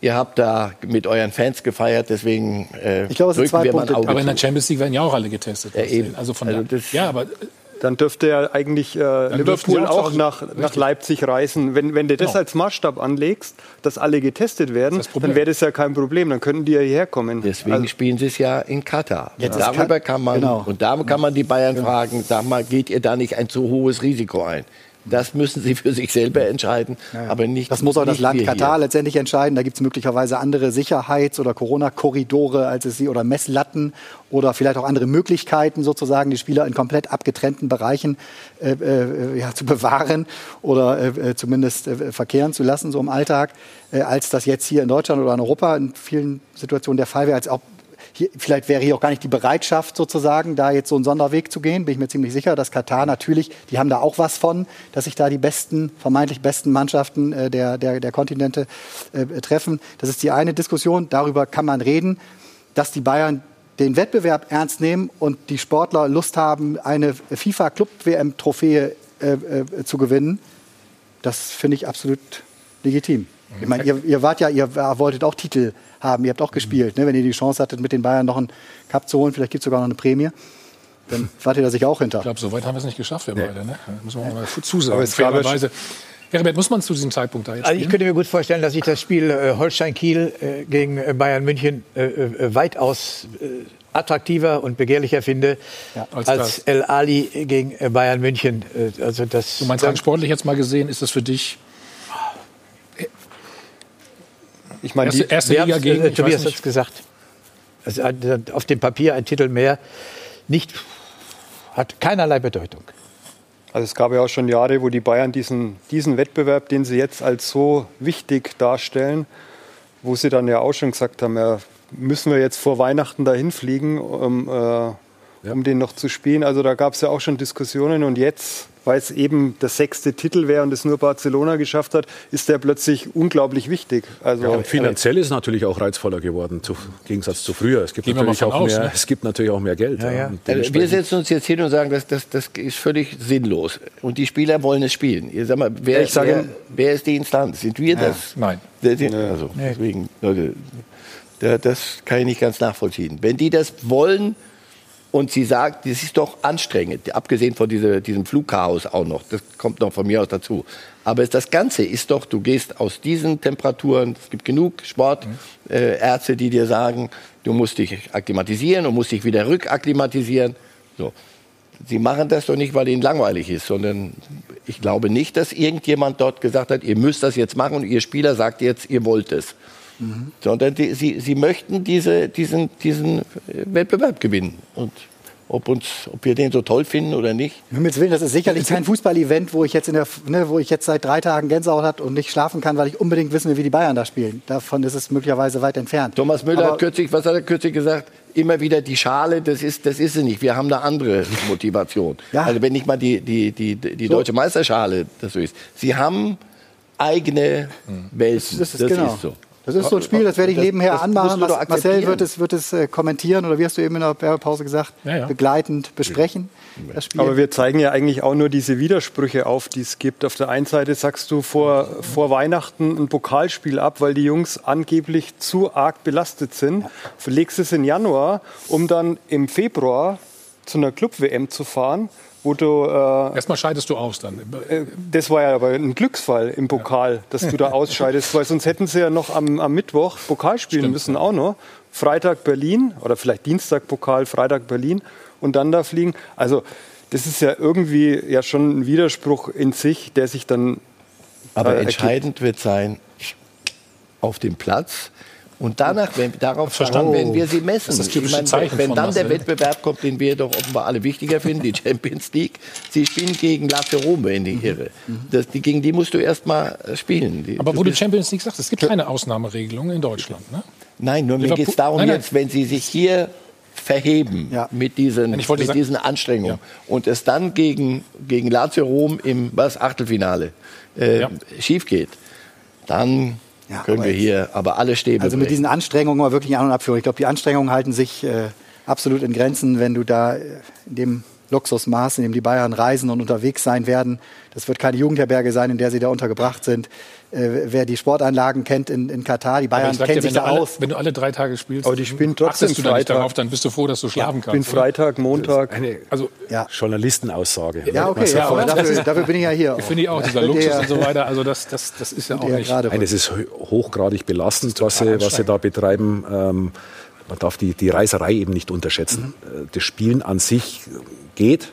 ihr habt da mit euren Fans gefeiert, deswegen äh, Ich glaube, es sind drücken zwei wir mal ein Punkte. Aber in der. Champions League werden ja auch alle getestet. Ja, eben. Also von Also da, ja, aber Dann dürfte ja eigentlich äh, Liverpool auch auch nach, nach. Leipzig reisen. Wenn, wenn du das Genau. als Maßstab anlegst, dass alle getestet werden, dann wäre das ja kein Problem. Dann könnten die ja hierher kommen. Deswegen Also- spielen sie es ja in Katar. Jetzt ist darüber Ka- kann man genau. und da kann man die Bayern fragen, sag mal, geht ihr da nicht ein zu hohes Risiko ein? Das müssen sie für sich selber entscheiden, aber nicht. Das muss auch das Land Katar hier. letztendlich entscheiden. Da gibt es möglicherweise andere Sicherheits- oder Corona-Korridore als es sie oder Messlatten oder vielleicht auch andere Möglichkeiten, sozusagen die Spieler in komplett abgetrennten Bereichen äh, äh, ja, zu bewahren oder äh, äh, zumindest äh, verkehren zu lassen, so im Alltag, äh, als das jetzt hier in Deutschland oder in Europa in vielen Situationen der Fall wäre, als auch hier, vielleicht wäre hier auch gar nicht die Bereitschaft sozusagen, da jetzt so einen Sonderweg zu gehen. Bin ich mir ziemlich sicher, dass Katar natürlich, die haben da auch was von, dass sich da die besten, vermeintlich besten Mannschaften äh, der, der, der Kontinente äh, treffen. Das ist die eine Diskussion. Darüber kann man reden, dass die Bayern den Wettbewerb ernst nehmen und die Sportler Lust haben, eine FIFA-Club-WM-Trophäe äh, äh, zu gewinnen. Das finde ich absolut legitim. Ich meine, ihr, ihr wart ja, ihr wolltet auch Titel haben, ihr habt auch gespielt, ne? wenn ihr die Chance hattet, mit den Bayern noch einen Cup zu holen, vielleicht gibt es sogar noch eine Prämie, dann wart ihr da sicher auch hinter. ich glaube, so weit haben wir es nicht geschafft, wir beide. Ne? Müssen wir mal zusagen. Aber ja fairerweise. Herbert, muss man zu diesem Zeitpunkt da jetzt Also ich könnte mir gut vorstellen, dass ich das Spiel äh, Holstein-Kiel äh, gegen äh, Bayern München äh, äh, weitaus äh, attraktiver und begehrlicher finde als als, das. El Ali gegen äh, Bayern München. Äh, also das, Du meinst rein sportlich jetzt mal gesehen, ist das für dich Ich meine, erste, die- erste Liga gegen, äh, Tobias hat es gesagt. Also, äh, auf dem Papier ein Titel mehr, nicht, hat keinerlei Bedeutung. Also es gab ja auch schon Jahre, wo die Bayern diesen, diesen Wettbewerb, den sie jetzt als so wichtig darstellen, wo sie dann ja auch schon gesagt haben, ja, müssen wir jetzt vor Weihnachten dahin fliegen, um, äh, um den noch zu spielen. Also da gab es ja auch schon Diskussionen und jetzt, weil es eben der sechste Titel wäre und es nur Barcelona geschafft hat, ist der plötzlich unglaublich wichtig. Also Ja, und finanziell ist es natürlich auch reizvoller geworden, zu, im Gegensatz zu früher. Es gibt, Gehen natürlich auch, aus, mehr, ne? es gibt natürlich auch mehr Geld. Ja, ja. Also wir setzen uns jetzt hin und sagen, das, das, das ist völlig sinnlos. Und die Spieler wollen es spielen. Ihr sag mal, wer, Ich sage- wer, wer ist die Instanz? Sind wir das? Nein. Also, deswegen, Leute, da- das kann ich nicht ganz nachvollziehen. Wenn die das wollen und sie sagt, das ist doch anstrengend, abgesehen von diese, diesem Flugchaos auch noch, das kommt noch von mir aus dazu. Aber das Ganze ist doch, du gehst aus diesen Temperaturen, es gibt genug Sportärzte, äh, Ärzte, die dir sagen, du musst dich akklimatisieren und musst dich wieder rückakklimatisieren. So. Sie machen das doch nicht, weil ihnen langweilig ist, sondern ich glaube nicht, dass irgendjemand dort gesagt hat, ihr müsst das jetzt machen und ihr Spieler sagt jetzt, ihr wollt es. Sondern die, sie, sie möchten diese, diesen, diesen äh, Wettbewerb gewinnen. Und ob, uns, ob wir den so toll finden oder nicht. Himmels Willen, das ist sicherlich kein Fußball-Event, wo ich jetzt in der, ne, wo ich jetzt seit drei Tagen Gänsehaut hat und nicht schlafen kann, weil ich unbedingt wissen will, wie die Bayern da spielen. Davon ist es möglicherweise weit entfernt. Thomas Müller Aber- hat kürzlich, was hat er kürzlich gesagt? Immer wieder die Schale, das ist, das ist sie nicht. Wir haben eine andere Motivation. Ja. Also wenn nicht mal die, die, die, die So. deutsche Meisterschale das so ist. Sie haben eigene Welt. Das ist, genau. so. Das ist so ein Spiel, das werde ich nebenher das, anmachen. Das Marcel wird es, wird es äh, kommentieren oder wie hast du eben in der Werbepause gesagt, ja, ja. begleitend besprechen. Aber wir zeigen ja eigentlich auch nur diese Widersprüche auf, die es gibt. Auf der einen Seite sagst du vor, vor Weihnachten ein Pokalspiel ab, weil die Jungs angeblich zu arg belastet sind. Verlegst es in Januar, um dann im Februar zu einer Club-WM zu fahren wo du. Äh, Erstmal scheidest du aus dann. Äh, das war ja aber ein Glücksfall im Pokal, dass du da ausscheidest, weil sonst hätten sie ja noch am, am Mittwoch Pokal spielen Stimmt, müssen, ja. auch noch. Freitag Berlin oder vielleicht Dienstag Pokal, Freitag Berlin und dann da fliegen. Also, das ist ja irgendwie ja schon ein Widerspruch in sich, der sich dann. Aber entscheidend wird sein, auf dem Platz und danach, wenn, darauf Verstanden. werden wir sie messen. Das ist das ich meine, Zeichen wenn dann der Wettbewerb kommt, den wir doch offenbar alle wichtiger finden, die Champions League, sie spielen gegen Lazio Rom, wenn ich irre. Das, die, gegen die musst du erst mal spielen. Die, Aber wo du Champions League sagst, es gibt keine Ausnahmeregelung in Deutschland, ne? Nein, nur mir geht es darum nein, nein. jetzt, wenn sie sich hier verheben ja. mit diesen, mit sagen, diesen Anstrengungen ja. und es dann gegen, gegen Lazio Rom im was, Achtelfinale äh, ja. schief geht, dann ja, können wir hier aber alle Stäbe Also mit diesen Anstrengungen mal wirklich An- und Abführung. Ich glaube, die Anstrengungen halten sich äh, absolut in Grenzen, wenn du da äh, in dem Luxusmaß, in dem die Bayern reisen und unterwegs sein werden. Das wird keine Jugendherberge sein, in der sie da untergebracht sind. Äh, wer die Sportanlagen kennt in, in Katar, die Bayern kennen sich da alle, aus. Wenn du alle drei Tage spielst, aber die spielen trotzdem du Freitag. Da darauf, dann bist du froh, dass du schlafen ja, kannst. Ich bin Freitag, Montag. Eine also, ja. Journalistenaussage. Ja, okay, ja, aber dafür, dafür, bin ich ja hier. Finde ich auch, dieser Luxus und so weiter. Also das, das, das ist ja auch nicht. Nein, es ist hochgradig belastend, was sie, was sie da betreiben. Ähm, man darf die, die Reiserei eben nicht unterschätzen. Mhm. Das Spielen an sich geht.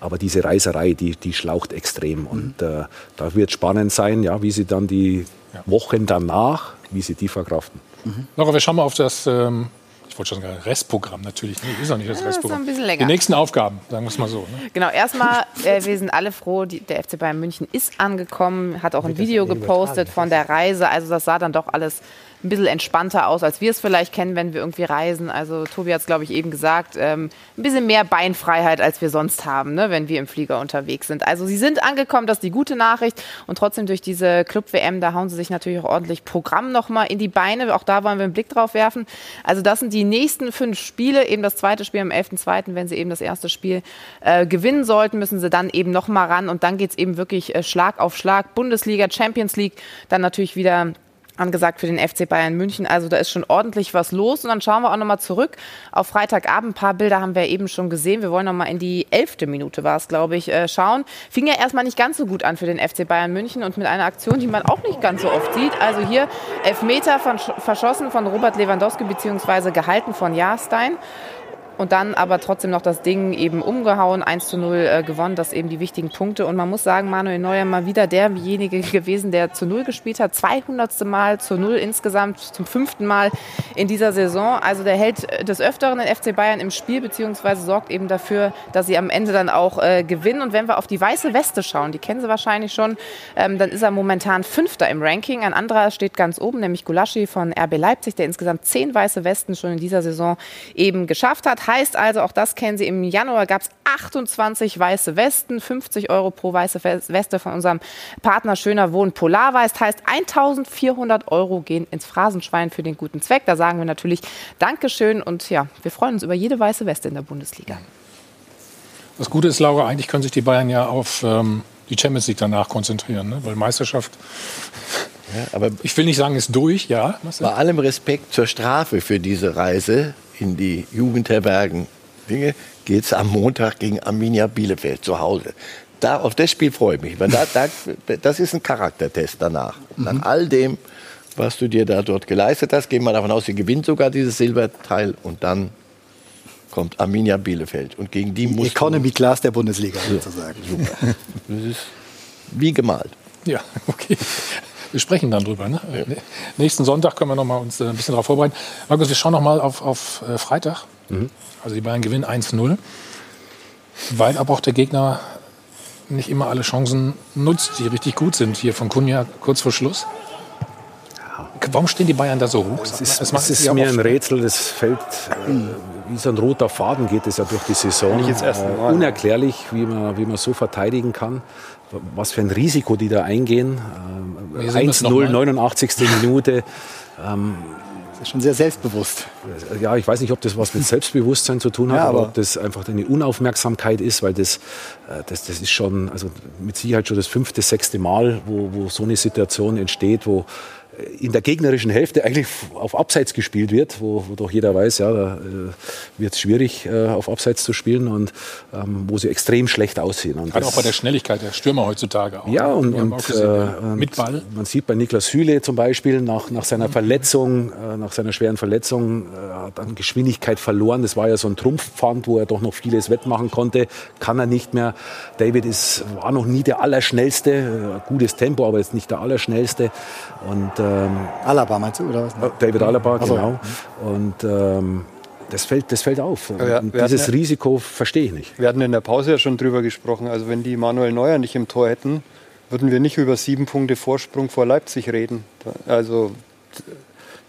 Aber diese Reiserei, die, die schlaucht extrem. Und äh, da wird spannend sein, ja, wie sie dann die ja. Wochen danach, wie sie die verkraften. Mhm. Laura, wir schauen mal auf das, ähm, ich wollte schon sagen, Restprogramm natürlich. Nee, ist auch nicht das ja, Restprogramm. Das ist ein bisschen länger. Die nächsten Aufgaben, sagen wir es mal so. Ne? Genau, erstmal, äh, wir sind alle froh, die, der FC Bayern München ist angekommen, hat auch ein Video gepostet von der Reise. Also das sah dann doch alles ein bisschen entspannter aus, als wir es vielleicht kennen, wenn wir irgendwie reisen. Also Tobi hat es, glaube ich, eben gesagt, ähm, ein bisschen mehr Beinfreiheit, als wir sonst haben, ne, wenn wir im Flieger unterwegs sind. Also sie sind angekommen, das ist die gute Nachricht. Und trotzdem durch diese Club-WM, da hauen sie sich natürlich auch ordentlich Programm nochmal in die Beine. Auch da wollen wir einen Blick drauf werfen. Also das sind die nächsten fünf Spiele, eben das zweite Spiel am 11.2., wenn sie eben das erste Spiel äh, gewinnen sollten, müssen sie dann eben nochmal ran. Und dann geht es eben wirklich äh, Schlag auf Schlag. Bundesliga, Champions League, dann natürlich wieder angesagt für den FC Bayern München. Also da ist schon ordentlich was los. Und dann schauen wir auch nochmal zurück auf Freitagabend. Ein paar Bilder haben wir eben schon gesehen. Wir wollen nochmal in die elfte Minute war es, glaube ich, äh, schauen. Fing ja erstmal nicht ganz so gut an für den FC Bayern München und mit einer Aktion, die man auch nicht ganz so oft sieht. Also hier Elfmeter von, verschossen von Robert Lewandowski beziehungsweise gehalten von Jahrstein und dann aber trotzdem noch das Ding eben umgehauen, 1 zu 0 äh, gewonnen, das eben die wichtigen Punkte. Und man muss sagen, Manuel Neuer mal wieder derjenige gewesen, der zu 0 gespielt hat, 200. Mal zu 0 insgesamt, zum fünften Mal in dieser Saison. Also der hält des Öfteren den FC Bayern im Spiel, beziehungsweise sorgt eben dafür, dass sie am Ende dann auch äh, gewinnen. Und wenn wir auf die weiße Weste schauen, die kennen Sie wahrscheinlich schon, ähm, dann ist er momentan Fünfter im Ranking. Ein anderer steht ganz oben, nämlich Gulaschi von RB Leipzig, der insgesamt zehn weiße Westen schon in dieser Saison eben geschafft hat. Heißt also, auch das kennen Sie, im Januar gab es 28 weiße Westen, 50 Euro pro weiße Weste von unserem Partner Schöner Wohn Polarweiß. Heißt 1400 Euro gehen ins Phrasenschwein für den guten Zweck. Da sagen wir natürlich Dankeschön und ja, wir freuen uns über jede weiße Weste in der Bundesliga. Das Gute ist, Laura, eigentlich können sich die Bayern ja auf ähm, die Champions League danach konzentrieren, ne? weil Meisterschaft ja, aber ich will nicht sagen, ist durch, ja. Bei allem Respekt zur Strafe für diese Reise in die Jugendherbergen Dinge, geht es am Montag gegen Arminia Bielefeld zu Hause. Da, auf das Spiel freue ich mich, weil da, da, das ist ein Charaktertest danach. Mhm. Nach all dem, was du dir da dort geleistet hast, gehen wir davon aus, sie gewinnt sogar dieses Silberteil und dann kommt Arminia Bielefeld. Und gegen die muss Economy Class der Bundesliga sozusagen. Super. Das ist wie gemalt. Ja, okay. Wir sprechen dann drüber. Ne? Ja. Nächsten Sonntag können wir noch mal uns äh, ein bisschen darauf vorbereiten. Markus, wir schauen noch mal auf, auf äh, Freitag. Mhm. Also die Bayern gewinnen 1-0. Weil aber auch der Gegner nicht immer alle Chancen nutzt, die richtig gut sind. Hier von Kunja kurz vor Schluss. Warum stehen die Bayern da so hoch? Es ist, es es ist mir ein Rätsel. Das fällt äh, wie so ein roter Faden geht es ja durch die Saison. Jetzt erst äh, unerklärlich, wie man, wie man so verteidigen kann. Was für ein Risiko die da eingehen. Äh, 1-0, 89. Minute. Ähm, das ist schon sehr selbstbewusst. Ja, ich weiß nicht, ob das was mit Selbstbewusstsein zu tun hat, ja, aber, aber, ob das einfach eine Unaufmerksamkeit ist, weil das, äh, das, das ist schon, also mit Sicherheit schon das fünfte, sechste Mal, wo, wo so eine Situation entsteht, wo in der gegnerischen Hälfte eigentlich auf Abseits gespielt wird, wo, wo doch jeder weiß, ja, da äh, wird es schwierig, äh, auf Abseits zu spielen und ähm, wo sie extrem schlecht aussehen. Und Gerade auch bei der Schnelligkeit der Stürmer heutzutage. Auch, ja, und, und, gesehen, äh, mit Ball. Man sieht bei Niklas Hüle zum Beispiel nach, nach seiner Verletzung, äh, nach seiner schweren Verletzung, äh, hat an Geschwindigkeit verloren. Das war ja so ein Trumpfpfand, wo er doch noch vieles wettmachen konnte. Kann er nicht mehr. David ist, war noch nie der Allerschnellste. Äh, gutes Tempo, aber jetzt nicht der Allerschnellste. Und ähm, Alaba meinst du, oder was? David Alaba, also, genau. Und ähm, das fällt, das fällt auf. Ja, dieses ja, Risiko verstehe ich nicht. Wir hatten in der Pause ja schon drüber gesprochen. Also wenn die Manuel Neuer nicht im Tor hätten, würden wir nicht über sieben Punkte Vorsprung vor Leipzig reden. Also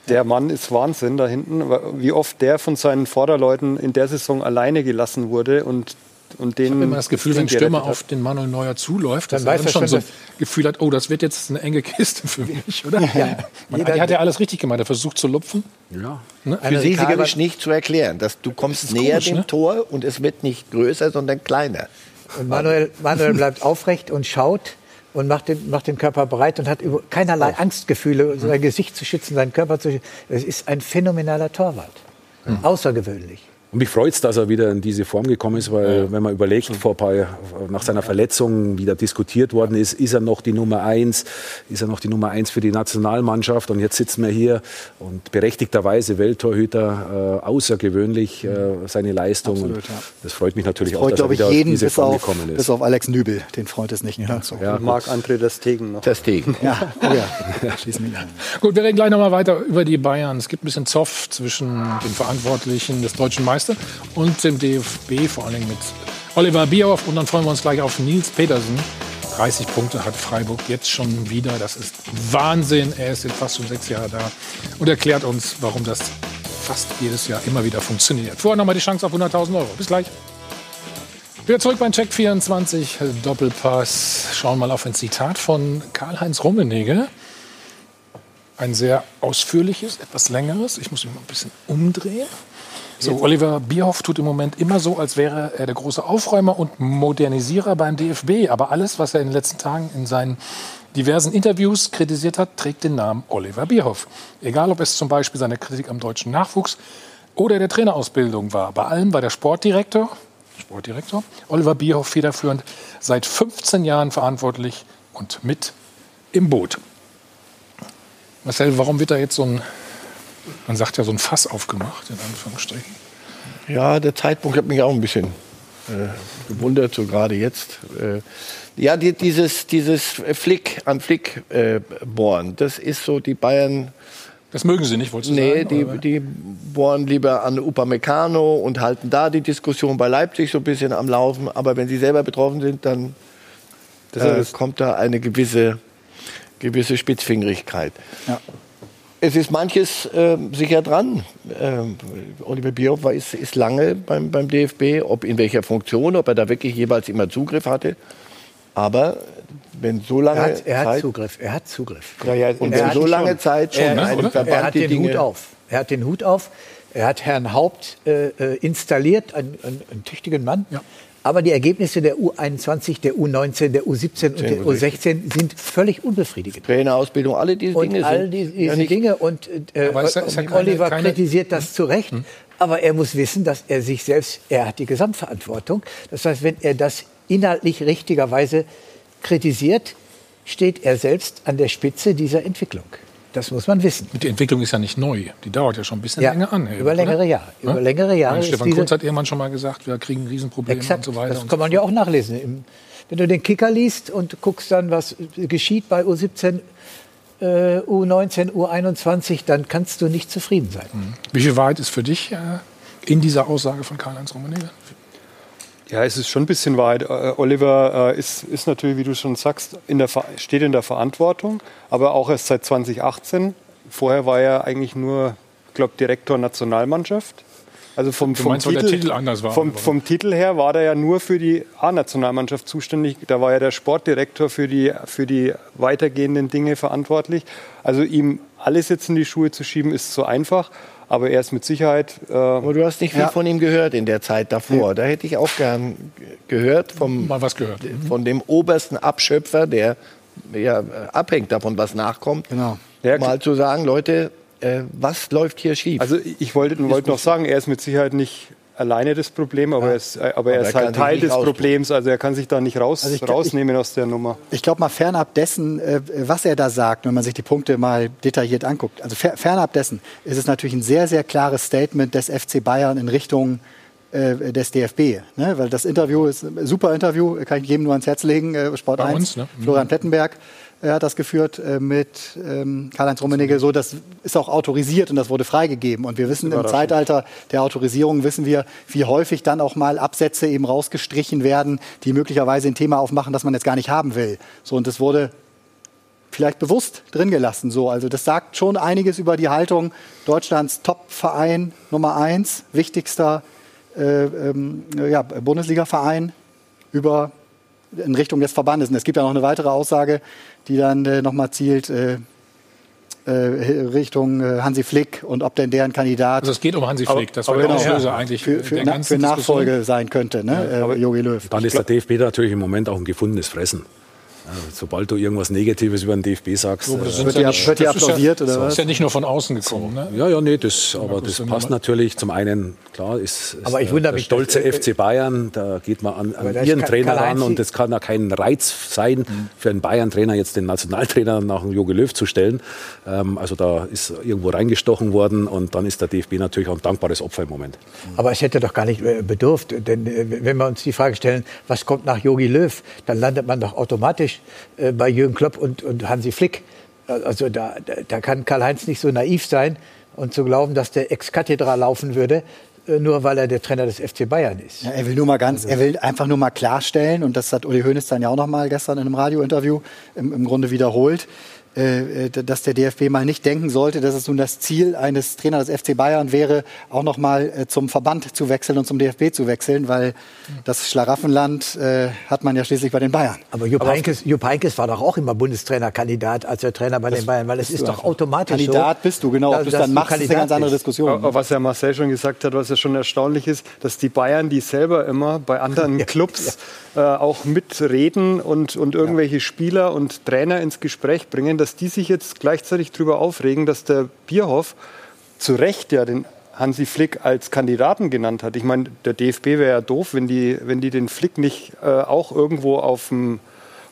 der Mann ist Wahnsinn da hinten. Wie oft der von seinen Vorderleuten in der Saison alleine gelassen wurde und und den ich habe immer das Gefühl, wenn ein Stürmer auf den Manuel Neuer zuläuft, dann dass er dann schon so ein Gefühl hat, oh, das wird jetzt eine enge Kiste für mich, oder? Ja. Man, hat ja alles richtig gemacht. Er versucht zu lupfen. Ja. Ne? Physikalisch nicht zu erklären. Dass du kommst näher komisch, dem ne? Tor und es wird nicht größer, sondern kleiner. Und Manuel, Manuel bleibt aufrecht und schaut und macht den, macht den Körper bereit und hat keinerlei Angstgefühle, sein Gesicht zu schützen, seinen Körper zu schützen. Es ist ein phänomenaler Torwart. Mhm. Außergewöhnlich. Und mich freut es, dass er wieder in diese Form gekommen ist, weil ja. wenn man überlegt, vor paar, nach seiner Verletzung wieder diskutiert worden ist, ist er noch die Nummer eins, ist er noch die Nummer eins für die Nationalmannschaft und jetzt sitzen wir hier und berechtigterweise Welttorhüter, äh, außergewöhnlich äh, seine Leistung. Absolut, ja. Das freut mich natürlich freut, auch, dass er wieder jeden, diese Form auf, gekommen ist. Bis auf Alex Nübel, den freut es nicht. Ja, so. ja, Marc-André der Stegen noch. Der Stegen. Ja, oh ja. Schließen mich an. Gut, wir reden gleich noch mal weiter über die Bayern. Es gibt ein bisschen Zoff zwischen den Verantwortlichen des deutschen Meisters und dem DFB, vor allem mit Oliver Bierhoff. Und dann freuen wir uns gleich auf Nils Petersen. 30 Punkte hat Freiburg jetzt schon wieder. Das ist Wahnsinn. Er ist jetzt fast schon sechs Jahre da und erklärt uns, warum das fast jedes Jahr immer wieder funktioniert. Vorher nochmal die Chance auf 100.000 Euro. Bis gleich. Wieder zurück beim Check 24 Doppelpass. Schauen mal auf ein Zitat von Karl-Heinz Rummenigge. Ein sehr ausführliches, etwas längeres. Ich muss mich mal ein bisschen umdrehen. So, Oliver Bierhoff tut im Moment immer so, als wäre er der große Aufräumer und Modernisierer beim DFB. Aber alles, was er in den letzten Tagen in seinen diversen Interviews kritisiert hat, trägt den Namen Oliver Bierhoff. Egal, ob es zum Beispiel seine Kritik am deutschen Nachwuchs oder der Trainerausbildung war. Bei allem war der Sportdirektor, Sportdirektor Oliver Bierhoff federführend seit 15 Jahren verantwortlich und mit im Boot. Marcel, warum wird da jetzt so ein man sagt ja so ein Fass aufgemacht, in Anführungsstrichen. Ja, der Zeitpunkt hat mich auch ein bisschen äh, gewundert, so gerade jetzt. Äh, ja, die, dieses, dieses Flick an Flick äh, bohren, das ist so die Bayern. Das mögen Sie nicht, wolltest du nee, sagen? Nee, die, die bohren lieber an Upamecano und halten da die Diskussion bei Leipzig so ein bisschen am Laufen. Aber wenn sie selber betroffen sind, dann äh, kommt da eine gewisse, gewisse Spitzfingerigkeit. Ja es ist manches äh, sicher dran. Ähm, Oliver Bierhoff war, ist, ist lange beim, beim DFB, ob in welcher Funktion, ob er da wirklich jeweils immer Zugriff hatte. Aber wenn so lange er hat, er Zeit, hat Zugriff, er hat Zugriff. Ja, ja, und wenn so lange schon. Zeit schon er, einem Verband er hat den Dinge Hut auf. Er hat den Hut auf. Er hat Herrn Haupt äh, äh installiert, einen, einen, einen tüchtigen Mann. Ja. Aber die Ergebnisse der U21, der U19, der U17 und der U16 sind völlig unbefriedigend. Trainerausbildung, alle diese und Dinge all diese, diese ja Dinge. Und äh, ist ja, ist ja keine, Oliver keine, kritisiert das hm? zu Recht. Hm? Aber er muss wissen, dass er sich selbst, er hat die Gesamtverantwortung. Das heißt, wenn er das inhaltlich richtigerweise kritisiert, steht er selbst an der Spitze dieser Entwicklung. Das muss man wissen. Die Entwicklung ist ja nicht neu. Die dauert ja schon ein bisschen ja, länger an. Über längere Jahre. Über ja? längere Jahre. Stefan Kunz hat irgendwann schon mal gesagt, wir kriegen Riesenprobleme Exakt, und so weiter. Das kann man ja auch nachlesen. Wenn du den Kicker liest und guckst dann, was geschieht bei U17, äh, U19, U21, dann kannst du nicht zufrieden sein. Mhm. Wie viel Wahrheit ist für dich äh, in dieser Aussage von Karl-Heinz Rummenigge? Ja, es ist schon ein bisschen Wahrheit. Äh, Oliver äh, ist, ist natürlich, wie du schon sagst, in der, steht in der Verantwortung, aber auch erst seit 2018. Vorher war er eigentlich nur, ich glaube, Direktor Nationalmannschaft. Also vom, vom, meinst, Titel, der Titel anders war, Vom, vom Titel her war der ja nur für die A-Nationalmannschaft zuständig. Da war ja der Sportdirektor für die, für die weitergehenden Dinge verantwortlich. Also ihm alles jetzt in die Schuhe zu schieben, ist so einfach. Aber er ist mit Sicherheit. Äh, Aber du hast nicht viel Ja. von ihm gehört in der Zeit davor. Da hätte ich auch gern gehört vom, Mal was gehört. von dem obersten Abschöpfer, der ja, abhängt davon, was nachkommt. Genau. mal zu sagen, Leute, äh, was läuft hier schief? Also ich wollte, wollte noch sagen, er ist mit Sicherheit nicht alleine das Problem, aber er ist, äh, aber er Aber ist er kann halt Teil des rausnehmen. Problems. Also er kann sich da nicht raus, Also ich- rausnehmen aus der Nummer. Ich glaube mal fernab dessen, äh, was er da sagt, wenn man sich die Punkte mal detailliert anguckt. Also fer fernab dessen ist es natürlich ein sehr, sehr klares Statement des FC Bayern in Richtung äh, des DFB. Ne? Weil das Interview ist ein super Interview, kann ich jedem nur ans Herz legen. Sport Bei 1, uns, ne? Mhm. Florian Plettenberg äh, hat das geführt äh, mit ähm, Karl-Heinz Rummenigge. So, das ist auch autorisiert und das wurde freigegeben. Und wir wissen im. Zeitalter der Autorisierung wissen wir, wie häufig dann auch mal Absätze eben rausgestrichen werden, die möglicherweise ein Thema aufmachen, das man jetzt gar nicht haben will. So, und das wurde vielleicht bewusst drin gelassen. So, also das sagt schon einiges über die Haltung Deutschlands Top-Verein Nummer eins, wichtigster äh, ähm, ja, Bundesliga-Verein über in Richtung des Verbandes. Und es gibt ja noch eine weitere Aussage, die dann äh, nochmal zielt äh, äh, Richtung äh, Hansi Flick und ob denn deren Kandidat Also es geht um Hansi Flick. Das war aber der Auslöser eigentlich für, für, der na, für Nachfolge Diskussion. sein könnte, ne? äh, Jogi Löw. Dann ist der DFB natürlich im Moment auch ein gefundenes Fressen. Sobald du irgendwas Negatives über den DFB sagst, So, das äh, Wird ja ja- nicht- wird das ist applaudiert, ja, oder Das was? ist ja nicht nur von außen gekommen. Ne? Ja, ja, nee, das, aber das passt natürlich. Zum einen, klar, ist, ist Aber ich der, wundere der mich, stolze dass, äh, FC Bayern, da geht man an, an ist ihren Trainer ran und das kann ja kein Reiz sein, für einen Bayern-Trainer jetzt den Nationaltrainer nach dem Jogi Löw zu stellen. Ähm, also da ist irgendwo reingestochen worden und dann ist der DFB natürlich auch ein dankbares Opfer im Moment. Aber es hätte doch gar nicht äh, bedurft, denn äh, wenn wir uns die Frage stellen, was kommt nach Jogi Löw, dann landet man doch automatisch äh, bei Jürgen Klopp und, und Hansi Flick. Also da, da, kann Karl-Heinz nicht so naiv sein und zu glauben, dass der Ex-Kathedra laufen würde, äh, nur weil er der Trainer des FC Bayern ist. Ja, er will nur mal ganz, er will einfach nur mal klarstellen, und das hat Uli Hoeneß dann ja auch noch mal gestern in einem Radiointerview im, im Grunde wiederholt, dass der DFB mal nicht denken sollte, dass es nun das Ziel eines Trainers des FC Bayern wäre, auch noch mal äh, zum Verband zu wechseln und zum DFB zu wechseln, weil das Schlaraffenland äh, hat man ja schließlich bei den Bayern. Aber Jupp Heynckes, Jupp Heynckes war doch auch immer Bundestrainerkandidat als der Trainer bei den Bayern, weil es ist doch einfach. automatisch Kandidat so. bist du, genau. Ob du es dann machst, ist eine Kandidat ganz andere. Diskussion. Aber was ja Marcel schon gesagt hat, was ja schon erstaunlich ist, dass die Bayern, die selber immer bei anderen Clubs äh, auch mitreden und, und irgendwelche Spieler und Trainer ins Gespräch bringen, dass die sich jetzt gleichzeitig darüber aufregen, dass der Bierhoff zu Recht ja den Hansi Flick als Kandidaten genannt hat. Ich meine, der DFB wäre ja doof, wenn die, wenn die den Flick nicht äh, auch irgendwo auf dem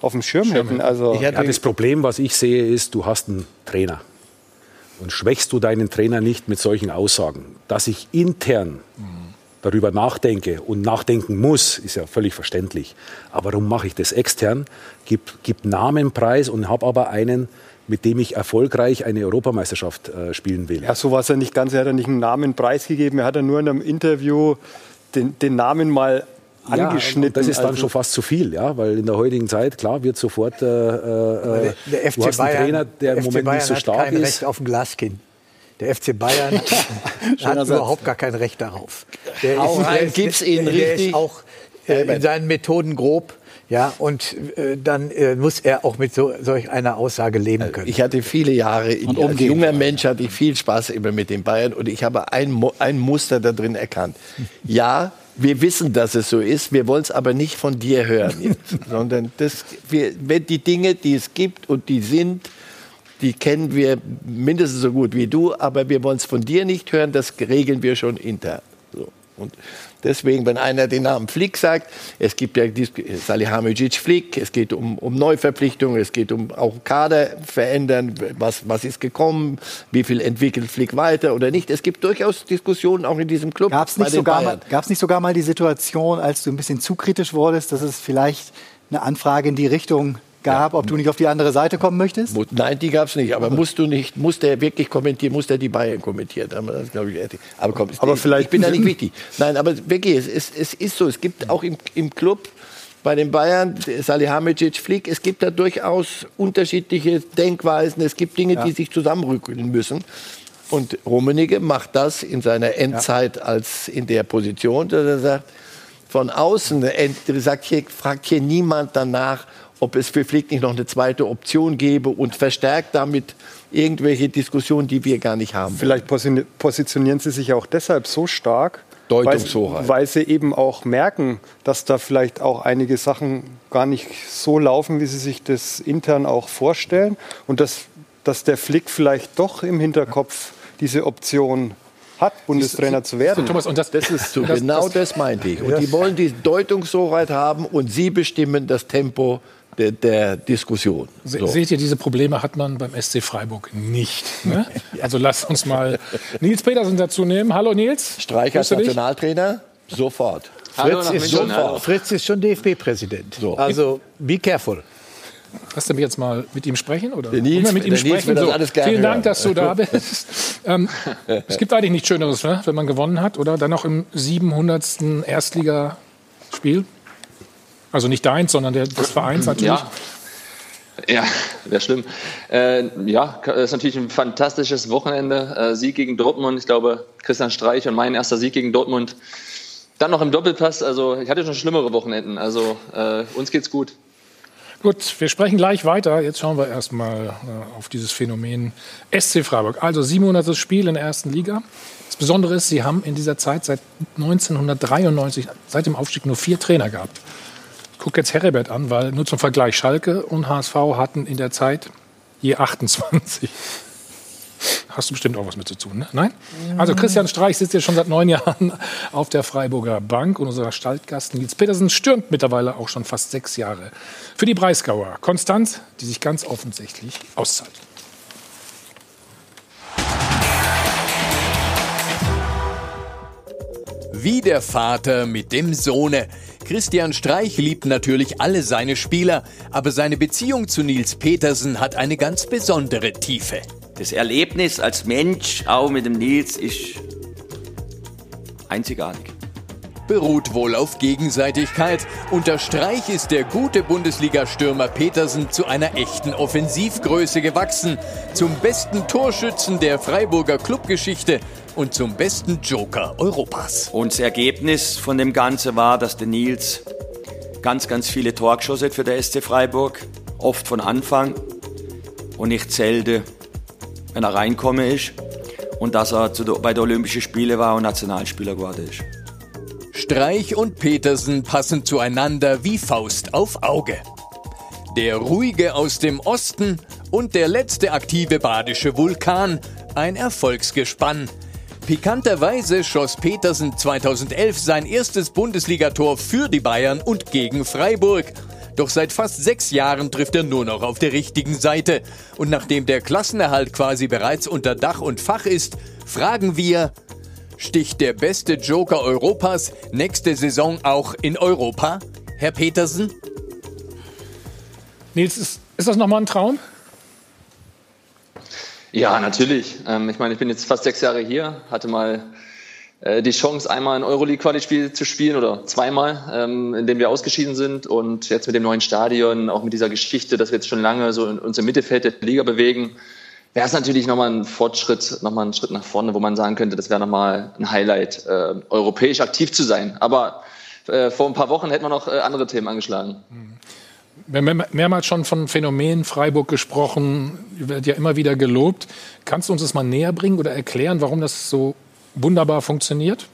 auf dem Schirm, hätten. Also Ja, das Problem, was ich sehe, ist, du hast einen Trainer. Und schwächst du deinen Trainer nicht mit solchen Aussagen, dass ich intern darüber nachdenke und nachdenken muss, ist ja völlig verständlich. Aber warum mache ich das extern? Gib, gib Namen preis und habe aber einen, mit dem ich erfolgreich eine Europameisterschaft äh, spielen will. Ja, so war es ja nicht ganz. Er hat ja nicht einen Namen preisgegeben. Er hat ja nur in einem Interview den, den Namen mal angeschnitten. und das ist dann Also- schon fast zu viel, ja, weil in der heutigen Zeit, klar, wird sofort äh, äh, Der, der du FC hast einen Bayern, Trainer, der im FC Moment Bayern nicht so hat stark kein ist. Recht auf ein Glaskin. Der FC Bayern hat Satz. überhaupt gar kein Recht darauf. Der Hau rein, der ist, gib's ihnen der, richtig. ist auch äh, in seinen Methoden grob. Ja, und äh, dann äh, muss er auch mit so, solch einer Aussage leben können. Ich hatte viele Jahre, in, als junger Mensch hatte ich viel Spaß immer mit den Bayern und ich habe ein, ein Muster da drin erkannt. Ja, wir wissen, dass es so ist, wir wollen es aber nicht von dir hören, jetzt, sondern das, wir, wenn die Dinge, die es gibt und die sind, die kennen wir mindestens so gut wie du, aber wir wollen es von dir nicht hören, das regeln wir schon intern. So. Und deswegen, wenn einer den Namen Flick sagt, es gibt ja Salihamidzic Flick, es geht um, um Neuverpflichtungen, es geht um auch Kader verändern, was, was ist gekommen, wie viel entwickelt Flick weiter oder nicht. Es gibt durchaus Diskussionen auch in diesem Club Gab es nicht, sogar mal- gab's nicht sogar mal die Situation, als du ein bisschen zu kritisch wurdest, dass es vielleicht eine Anfrage in die Richtung gab, ob du nicht auf die andere Seite kommen möchtest? Nein, die gab es nicht. Aber musst du nicht, muss der wirklich kommentieren, muss der die Bayern kommentieren? Aber, das ich, aber komm, Aber ich, vielleicht- ich bin da nicht wichtig. Nein, aber wirklich, es, es, es ist so. Es gibt auch im, im Club bei den Bayern, Salihamidzic, Flick, es gibt da durchaus unterschiedliche Denkweisen. Es gibt Dinge, die sich zusammenrücken müssen. Und Rummenigge macht das in seiner Endzeit ja. als in der Position, dass er sagt, von außen sagt hier, fragt hier niemand danach, ob es für Flick nicht noch eine zweite Option gäbe und verstärkt damit irgendwelche Diskussionen, die wir gar nicht haben. Vielleicht positionieren Sie sich auch deshalb so stark, Deutungshoheit. Weil, weil sie eben auch merken, dass da vielleicht auch einige Sachen gar nicht so laufen, wie sie sich das intern auch vorstellen. Und dass, dass der Flick vielleicht doch im Hinterkopf diese Option hat, Bundestrainer zu werden. Thomas, und das, das ist so, das, genau das, das meinte ich. Und die wollen die Deutungshoheit haben und sie bestimmen das Tempo der, der Diskussion. So. Seht ihr, diese Probleme hat man beim SC Freiburg nicht. Ne? Also lasst uns mal Nils Petersen dazu nehmen. Hallo Nils. Streich als Nationaltrainer? Sofort. Hallo Fritz, ist schon, Fritz ist schon DFB-Präsident. So. Also be careful. Lass du mich jetzt mal mit ihm sprechen? Oder? Der Nils, mit ihm sprechen? So, vielen Dank, dass du da bist. ähm, es gibt eigentlich nichts Schöneres, ne, wenn man gewonnen hat, oder? Dann noch im 700. Erstligaspiel. Also nicht deins, sondern der, des Vereins natürlich. Ja. Ja, wäre schlimm. Äh, ja, ist natürlich ein fantastisches Wochenende. Äh, Sieg gegen Dortmund. Ich glaube, Christian Streich und mein erster Sieg gegen Dortmund. Dann noch im Doppelpass. Also ich hatte schon schlimmere Wochenenden. Also äh, uns geht's gut. Gut, wir sprechen gleich weiter. Jetzt schauen wir erstmal äh, auf dieses Phänomen SC Freiburg. Also 700. Spiel in der ersten Liga. Das Besondere ist, sie haben in dieser Zeit seit 1993, seit dem Aufstieg, nur vier Trainer gehabt. Gucke jetzt Herbert an, weil nur zum Vergleich Schalke und HSV hatten in der Zeit je 28. Hast du bestimmt auch was mit zu tun, ne? Nein? Also Christian Streich sitzt ja schon seit neun Jahren auf der Freiburger Bank und unser Stallgast Nils Petersen stürmt mittlerweile auch schon fast sechs Jahre für die Breisgauer. Konstanz, die sich ganz offensichtlich auszahlt. Wie der Vater mit dem Sohne. Christian Streich liebt natürlich alle seine Spieler, aber seine Beziehung zu Nils Petersen hat eine ganz besondere Tiefe. Das Erlebnis als Mensch, auch mit dem Nils, ist einzigartig beruht wohl auf Gegenseitigkeit. Unter Streich ist der gute Bundesliga-Stürmer Petersen zu einer echten Offensivgröße gewachsen. Zum besten Torschützen der Freiburger Clubgeschichte und zum besten Joker Europas. Und das Ergebnis von dem Ganzen war, dass der Nils ganz, ganz viele Tore geschossen hat für der SC Freiburg. Oft von Anfang und nicht selten, wenn er reinkommen ist. Und dass er bei den Olympischen Spielen war und Nationalspieler geworden ist. Streich und Petersen passen zueinander wie Faust auf Auge. Der ruhige aus dem Osten und der letzte aktive badische Vulkan, ein Erfolgsgespann. Pikanterweise schoss Petersen 2011 sein erstes Bundesligator für die Bayern und gegen Freiburg. Doch seit fast sechs Jahren trifft er nur noch auf der richtigen Seite. Und nachdem der Klassenerhalt quasi bereits unter Dach und Fach ist, fragen wir, sticht der beste Joker Europas nächste Saison auch in Europa? Herr Petersen? Nils, ist, ist das nochmal ein Traum? Ja, natürlich. Ähm, ich meine, ich bin jetzt fast sechs Jahre hier, hatte mal äh, die Chance, einmal ein Euroleague-Quali-Spiel zu spielen oder zweimal, ähm, in dem wir ausgeschieden sind. Und jetzt mit dem neuen Stadion, auch mit dieser Geschichte, dass wir jetzt schon lange so in, uns im Mittelfeld der Liga bewegen, wäre es natürlich nochmal ein Fortschritt, nochmal ein Schritt nach vorne, wo man sagen könnte, das wäre nochmal ein Highlight, äh, europäisch aktiv zu sein. Aber äh, vor ein paar Wochen hätten wir noch äh, andere Themen angeschlagen. Wir haben mehrmals schon von Phänomen Freiburg gesprochen, wird ja immer wieder gelobt. Kannst du uns das mal näher bringen oder erklären, warum das so wunderbar funktioniert?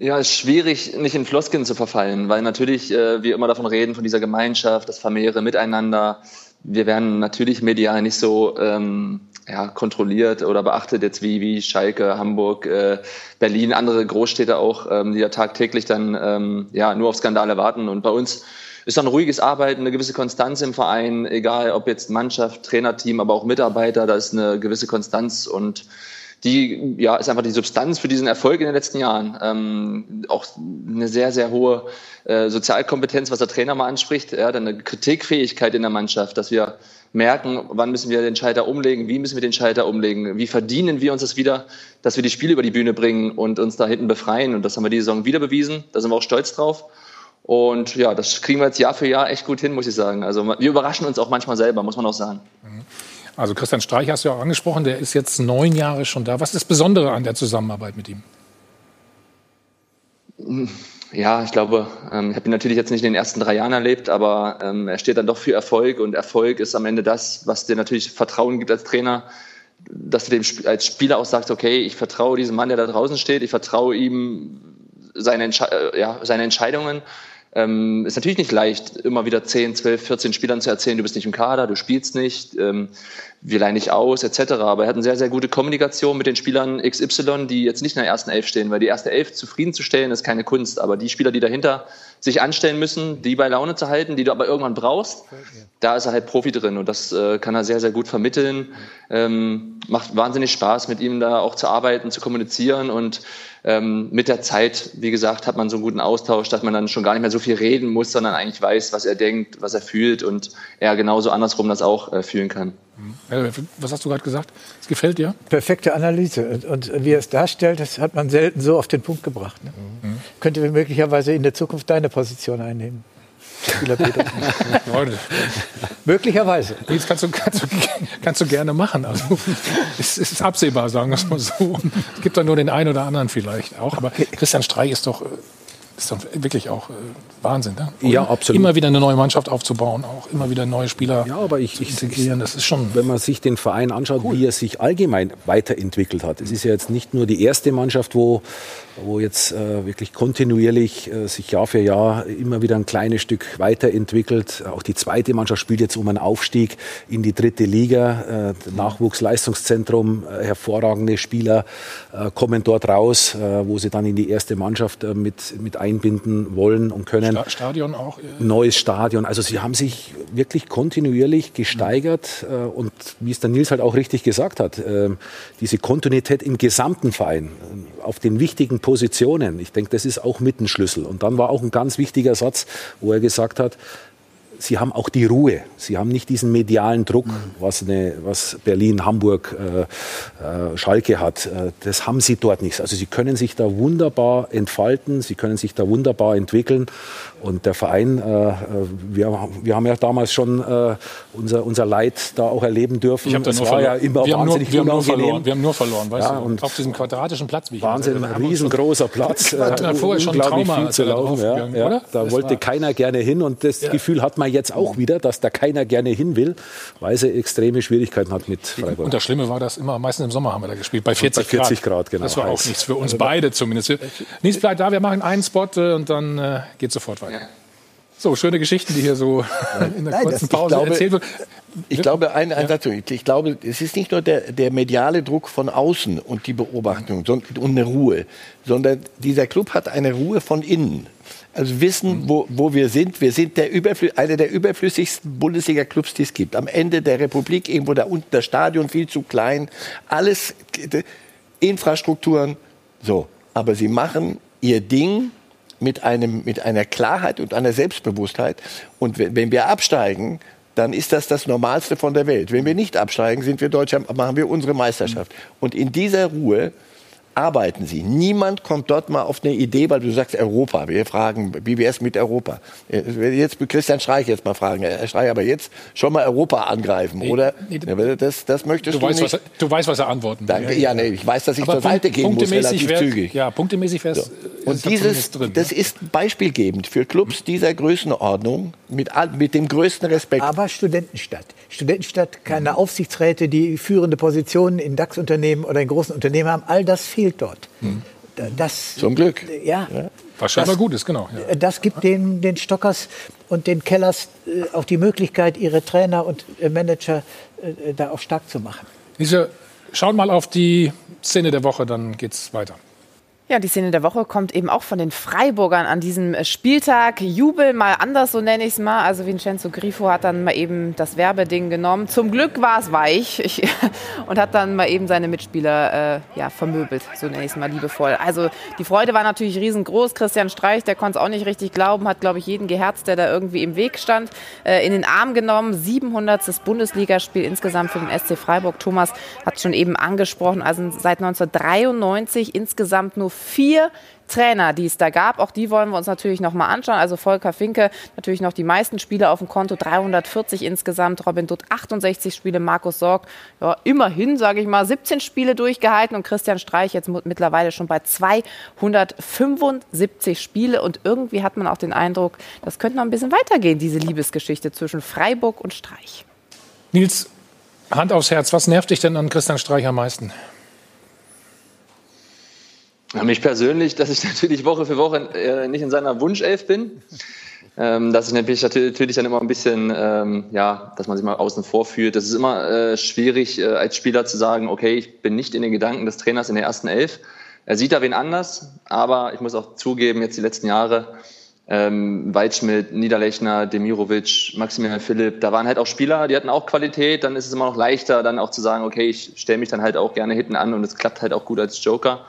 Ja, es ist schwierig, nicht in Floskeln zu verfallen, weil natürlich äh, wir immer davon reden, von dieser Gemeinschaft, das familiäre Miteinander. Wir werden natürlich medial nicht so ähm, ja, kontrolliert oder beachtet jetzt wie, wie Schalke, Hamburg, äh, Berlin, andere Großstädte auch, ähm, die ja tagtäglich dann ähm, ja, nur auf Skandale warten. Und bei uns ist dann ruhiges Arbeiten, eine gewisse Konstanz im Verein, egal ob jetzt Mannschaft, Trainerteam, aber auch Mitarbeiter, da ist eine gewisse Konstanz und die ja, ist einfach die Substanz für diesen Erfolg in den letzten Jahren. Ähm, auch eine sehr, sehr hohe äh, Sozialkompetenz, was der Trainer mal anspricht, ja, dann eine Kritikfähigkeit in der Mannschaft, dass wir merken, wann müssen wir den Schalter umlegen, wie müssen wir den Schalter umlegen, wie verdienen wir uns das wieder, dass wir die Spiele über die Bühne bringen und uns da hinten befreien. Und das haben wir die Saison wieder bewiesen. Da sind wir auch stolz drauf. Und ja, das kriegen wir jetzt Jahr für Jahr echt gut hin, muss ich sagen. Also wir überraschen uns auch manchmal selber, muss man auch sagen. Also Christian Streich hast du ja auch angesprochen, der ist jetzt neun Jahre schon da. Was ist das Besondere an der Zusammenarbeit mit ihm? Ja, ich glaube, ähm, ich habe ihn natürlich jetzt nicht in den ersten drei Jahren erlebt, aber ähm, er steht dann doch für Erfolg und Erfolg ist am Ende das, was dir natürlich Vertrauen gibt als Trainer, dass du dem als Spieler auch sagst, okay, ich vertraue diesem Mann, der da draußen steht, ich vertraue ihm seine, Entsche äh, ja, seine Entscheidungen ähm, ist natürlich nicht leicht, immer wieder 10, 12, 14 Spielern zu erzählen, du bist nicht im Kader, du spielst nicht, ähm, wir leihen dich aus, etc. Aber er hat eine sehr, sehr gute Kommunikation mit den Spielern XY, die jetzt nicht in der ersten Elf stehen, weil die erste Elf zufriedenzustellen ist keine Kunst. Aber die Spieler, die dahinter sich anstellen müssen, die bei Laune zu halten, die du aber irgendwann brauchst, da ist er halt Profi drin und das äh, kann er sehr, sehr gut vermitteln. Ähm, macht wahnsinnig Spaß, mit ihm da auch zu arbeiten, zu kommunizieren und ähm, mit der Zeit, wie gesagt, hat man so einen guten Austausch, dass man dann schon gar nicht mehr so viel reden muss, sondern eigentlich weiß, was er denkt, was er fühlt und er genauso andersrum das auch äh, fühlen kann. Mhm. Was hast du gerade gesagt? Es gefällt dir? Perfekte Analyse. Und, und, wie er es darstellt, das hat man selten so auf den Punkt gebracht. Ne? Mhm. Könnte möglicherweise in der Zukunft deine Position einnehmen. Möglicherweise. Das kannst du, kannst, du, kannst du gerne machen. Also, es ist absehbar, sagen wir es mal so. Es gibt da nur den einen oder anderen vielleicht auch. Aber Christian Streich ist doch ist doch wirklich auch äh, Wahnsinn, ne? Ja, absolut. Immer wieder eine neue Mannschaft aufzubauen, auch immer wieder neue Spieler ja, aber ich, ich, integrieren, das ist schon. Wenn man sich den Verein anschaut, cool. wie er sich allgemein weiterentwickelt hat. Es ist ja jetzt nicht nur die erste Mannschaft, wo, wo jetzt äh, wirklich kontinuierlich äh, sich Jahr für Jahr immer wieder ein kleines Stück weiterentwickelt. Auch die zweite Mannschaft spielt jetzt um einen Aufstieg in die dritte Liga. Äh, Nachwuchsleistungszentrum, äh, hervorragende Spieler äh, kommen dort raus, äh, wo sie dann in die erste Mannschaft mit, mit einbinden wollen und können. Stadion auch? Neues Stadion. Also sie haben sich wirklich kontinuierlich gesteigert mhm. und wie es der Nils halt auch richtig gesagt hat, äh, diese Kontinuität im gesamten Verein, auf den wichtigen Positionen. Ich denke, das ist auch mit ein Schlüssel. Und dann war auch ein ganz wichtiger Satz, wo er gesagt hat, Sie haben auch die Ruhe. Sie haben nicht diesen medialen Druck, mhm. was, eine, was Berlin, Hamburg, äh, äh, Schalke hat. Äh, das haben Sie dort nicht. Also Sie können sich da wunderbar entfalten, Sie können sich da wunderbar entwickeln. Und der Verein, äh, äh wir, wir haben ja damals schon äh, unser, unser Leid da auch erleben dürfen. Ich habe das war ja immer wir wahnsinnig haben nur, wir haben nur verloren. Wir haben nur verloren, weißt ja, du? Auf diesem quadratischen Platz. Wie Wahnsinn, ein riesengroßer Platz. Äh, vorher schon Trauma, viel zu laufen. Ja, ja. Da das wollte keiner gerne hin und das Gefühl hat man jetzt auch wieder, dass da keiner gerne hin will, weil sie extreme Schwierigkeiten hat mit Freiburg. Und das Schlimme war, dass immer, meistens im Sommer haben wir da gespielt, bei 40, bei 40 Grad. Grad. genau. Das war auch nichts für uns also beide zumindest. Nichts bleibt da, wir machen einen Spot äh, und dann äh, geht sofort weiter. So, schöne Geschichten, die hier so in der Nein, kurzen Pause glaube, erzählt wird. Ich glaube, ein, ein ja. ich glaube, es ist nicht nur der, der mediale Druck von außen und die Beobachtung und eine Ruhe, sondern dieser Club hat eine Ruhe von innen. Also wissen, wo, wo wir sind. Wir sind der Überflü einer der überflüssigsten Bundesliga-Clubs, die es gibt. Am Ende der Republik, irgendwo da unten, das Stadion viel zu klein. Alles, Infrastrukturen, so. Aber sie machen ihr Ding mit, einem, mit einer Klarheit und einer Selbstbewusstheit. Und wenn wir absteigen, dann ist das das Normalste von der Welt. Wenn wir nicht absteigen, sind wir Deutschland, machen wir unsere Meisterschaft. Und in dieser Ruhe arbeiten sie. Niemand kommt dort mal auf eine Idee, weil du sagst Europa. Wir fragen, wie wäre es mit Europa? Jetzt Christian Streich jetzt mal fragen. Herr Streich, aber jetzt schon mal Europa angreifen, nee, oder? Nee, das, das möchtest du, du weißt, nicht. Was, du weißt, was er antworten will. Danke. Ja, nee, ich weiß, dass ich aber zur Seite gehen muss, relativ wär, zügig. Ja, punktemäßig wäre es so. Und dieses, drin, das ist beispielgebend für Clubs dieser Größenordnung mit, mit dem größten Respekt. Aber Studentenstadt. Studentenstadt, keine Aufsichtsräte, die führende Positionen in DAX-Unternehmen oder in großen Unternehmen haben. All das fehlt dort. Hm. Das, Zum Glück. Ja. ja. Was scheinbar gut ist, genau. Ja. Das gibt den, den Stockers und den Kellers äh, auch die Möglichkeit, ihre Trainer und äh, Manager äh, da auch stark zu machen. Diese, schauen mal auf die Szene der Woche, dann geht's weiter. Ja, die Szene der Woche kommt eben auch von den Freiburgern an diesem äh, Spieltag. Jubel mal anders, so nenne ich es mal. Also Vincenzo Grifo hat dann mal eben das Werbeding genommen. Zum Glück war es weich ich, und hat dann mal eben seine Mitspieler äh, ja, vermöbelt, so nenne ich es mal liebevoll. Also die Freude war natürlich riesengroß. Christian Streich, der konnte es auch nicht richtig glauben, hat, glaube ich, jeden geherzt, der da irgendwie im Weg stand, äh, in den Arm genommen. 700. Bundesligaspiel insgesamt für den SC Freiburg. Thomas hat schon eben angesprochen, also seit 1993 insgesamt nur vier Trainer, die es da gab. Auch die wollen wir uns natürlich noch mal anschauen. Also Volker Finke natürlich noch die meisten Spiele auf dem Konto, 340 insgesamt. Robin Dutt 68 Spiele, Markus Sorg ja, immerhin, sage ich mal, 17 Spiele durchgehalten und Christian Streich jetzt mittlerweile schon bei 275 Spiele. Und irgendwie hat man auch den Eindruck, das könnte noch ein bisschen weitergehen, diese Liebesgeschichte zwischen Freiburg und Streich. Nils, Hand aufs Herz, was nervt dich denn an Christian Streich am meisten? Mich persönlich, dass ich natürlich Woche für Woche äh, nicht in seiner Wunschelf bin. Ähm, dass ich natürlich, dann immer ein bisschen, ähm, ja, dass man sich mal außen vor fühlt. Das ist immer äh, schwierig, äh, als Spieler zu sagen, okay, ich bin nicht in den Gedanken des Trainers in der ersten Elf. Er sieht da wen anders, aber ich muss auch zugeben, jetzt die letzten Jahre, ähm, Waldschmidt, Niederlechner, Demirovic, Maximilian Philipp, da waren halt auch Spieler, die hatten auch Qualität, dann ist es immer noch leichter, dann auch zu sagen, okay, ich stelle mich dann halt auch gerne hinten an und es klappt halt auch gut als Joker.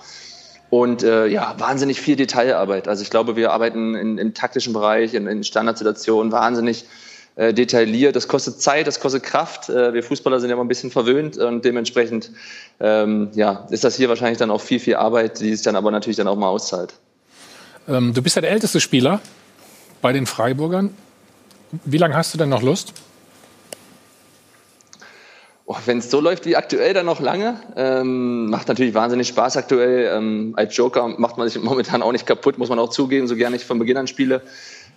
Und äh, ja, wahnsinnig viel Detailarbeit. Also ich glaube, wir arbeiten in, im taktischen Bereich, in, in Standardsituationen wahnsinnig äh, detailliert. Das kostet Zeit, das kostet Kraft. Äh, wir Fußballer sind ja immer ein bisschen verwöhnt und dementsprechend ähm, ja, ist das hier wahrscheinlich dann auch viel, viel Arbeit, die sich dann aber natürlich dann auch mal auszahlt. Ähm, du bist ja der älteste Spieler bei den Freiburgern. Wie lange hast du denn noch Lust? Oh, Wenn es so läuft wie aktuell, dann noch lange. Ähm, macht natürlich wahnsinnig Spaß aktuell. Ähm, als Joker macht man sich momentan auch nicht kaputt, muss man auch zugeben, so gerne ich von Beginn an spiele.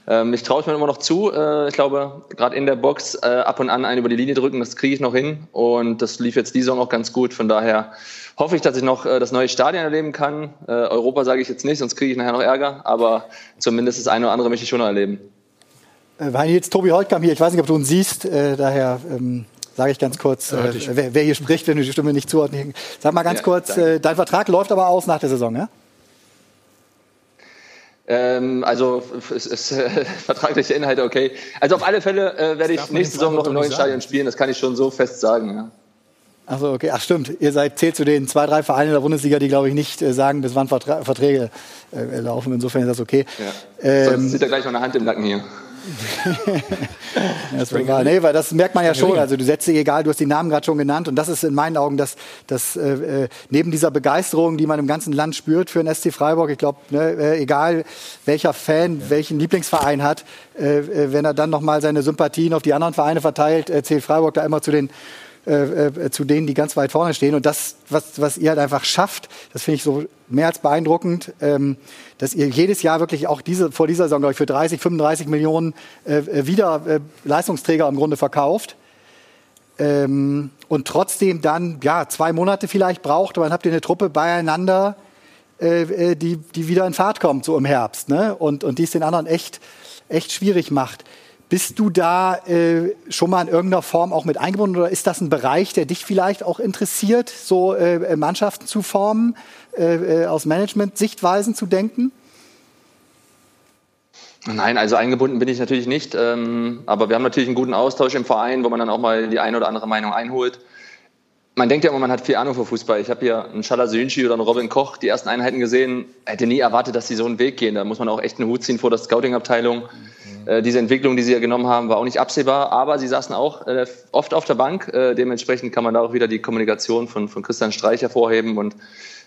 Ähm, ich traue es mir immer noch zu. Äh, ich glaube, gerade in der Box äh, ab und an einen über die Linie drücken, das kriege ich noch hin. Und das lief jetzt die Saison auch ganz gut. Von daher hoffe ich, dass ich noch äh, das neue Stadion erleben kann. Äh, Europa sage ich jetzt nicht, sonst kriege ich nachher noch Ärger. Aber zumindest das eine oder andere möchte ich schon noch erleben. Äh, jetzt Tobi Holtkamp hier. Ich weiß nicht, ob du ihn siehst. Äh, daher ähm, sage ich ganz kurz, äh, wer, wer, hier spricht, wenn du die Stimme nicht zuordnen Sag mal ganz ja, kurz, äh, dein Vertrag läuft aber aus nach der Saison, ja? Ähm, also es ist äh, vertragliche Inhalte okay. Also auf alle Fälle äh, werde ich nächste Saison noch im neuen Stadion spielen. Das kann ich schon so fest sagen. Ja. Achso, okay. Ach stimmt. Ihr seid zählt zu den zwei, drei Vereinen der Bundesliga, die glaube ich nicht äh, sagen, bis wann Vertra Verträge äh, laufen. Insofern ist das okay. Ja. Ähm, Sonst sieht er gleich noch eine Hand im Nacken hier. das war, nee, weil das merkt man ja schon. Also du setzt dich egal, du hast die Namen gerade schon genannt und das ist in meinen Augen das, das äh, äh neben dieser Begeisterung, die man im ganzen Land spürt für den SC Freiburg, ich glaube, ne, äh, egal welcher Fan ja. welchen Lieblingsverein hat, äh, äh wenn er dann noch mal seine Sympathien auf die anderen Vereine verteilt, äh, zählt Freiburg da immer zu den äh, äh, zu denen, die ganz weit vorne stehen. Und das, was, was ihr halt einfach schafft, das finde ich so mehr als beeindruckend, ähm, dass ihr jedes Jahr wirklich auch diese, vor dieser Saison, glaube ich, für 30, 35 Millionen äh, äh, wieder äh, Leistungsträger im Grunde verkauft. Ähm, und trotzdem dann, ja, zwei Monate vielleicht braucht, aber dann habt ihr eine Truppe beieinander, äh, die, die wieder in Fahrt kommt, so im Herbst, ne? Und, und die es den anderen echt, echt schwierig macht. Bist du da äh, schon mal in irgendeiner Form auch mit eingebunden oder ist das ein Bereich, der dich vielleicht auch interessiert, so äh, Mannschaften zu formen, äh, äh aus Management-Sichtweisen zu denken? Nein, also eingebunden bin ich natürlich nicht. Ähm, aber wir haben natürlich einen guten Austausch im Verein, wo man dann auch mal die eine oder andere Meinung einholt. Man denkt ja immer, man hat viel Ahnung von Fußball. Ich habe hier einen Sönchi oder einen Robin Koch die ersten Einheiten gesehen. Hätte nie erwartet, dass sie so einen Weg gehen. Da muss man auch echt einen Hut ziehen vor der Scouting-Abteilung. Äh, diese Entwicklung, die sie ja genommen haben, war auch nicht absehbar, aber sie saßen auch äh, oft auf der Bank. Äh, dementsprechend kann man da auch wieder die Kommunikation von, von Christian Streich hervorheben und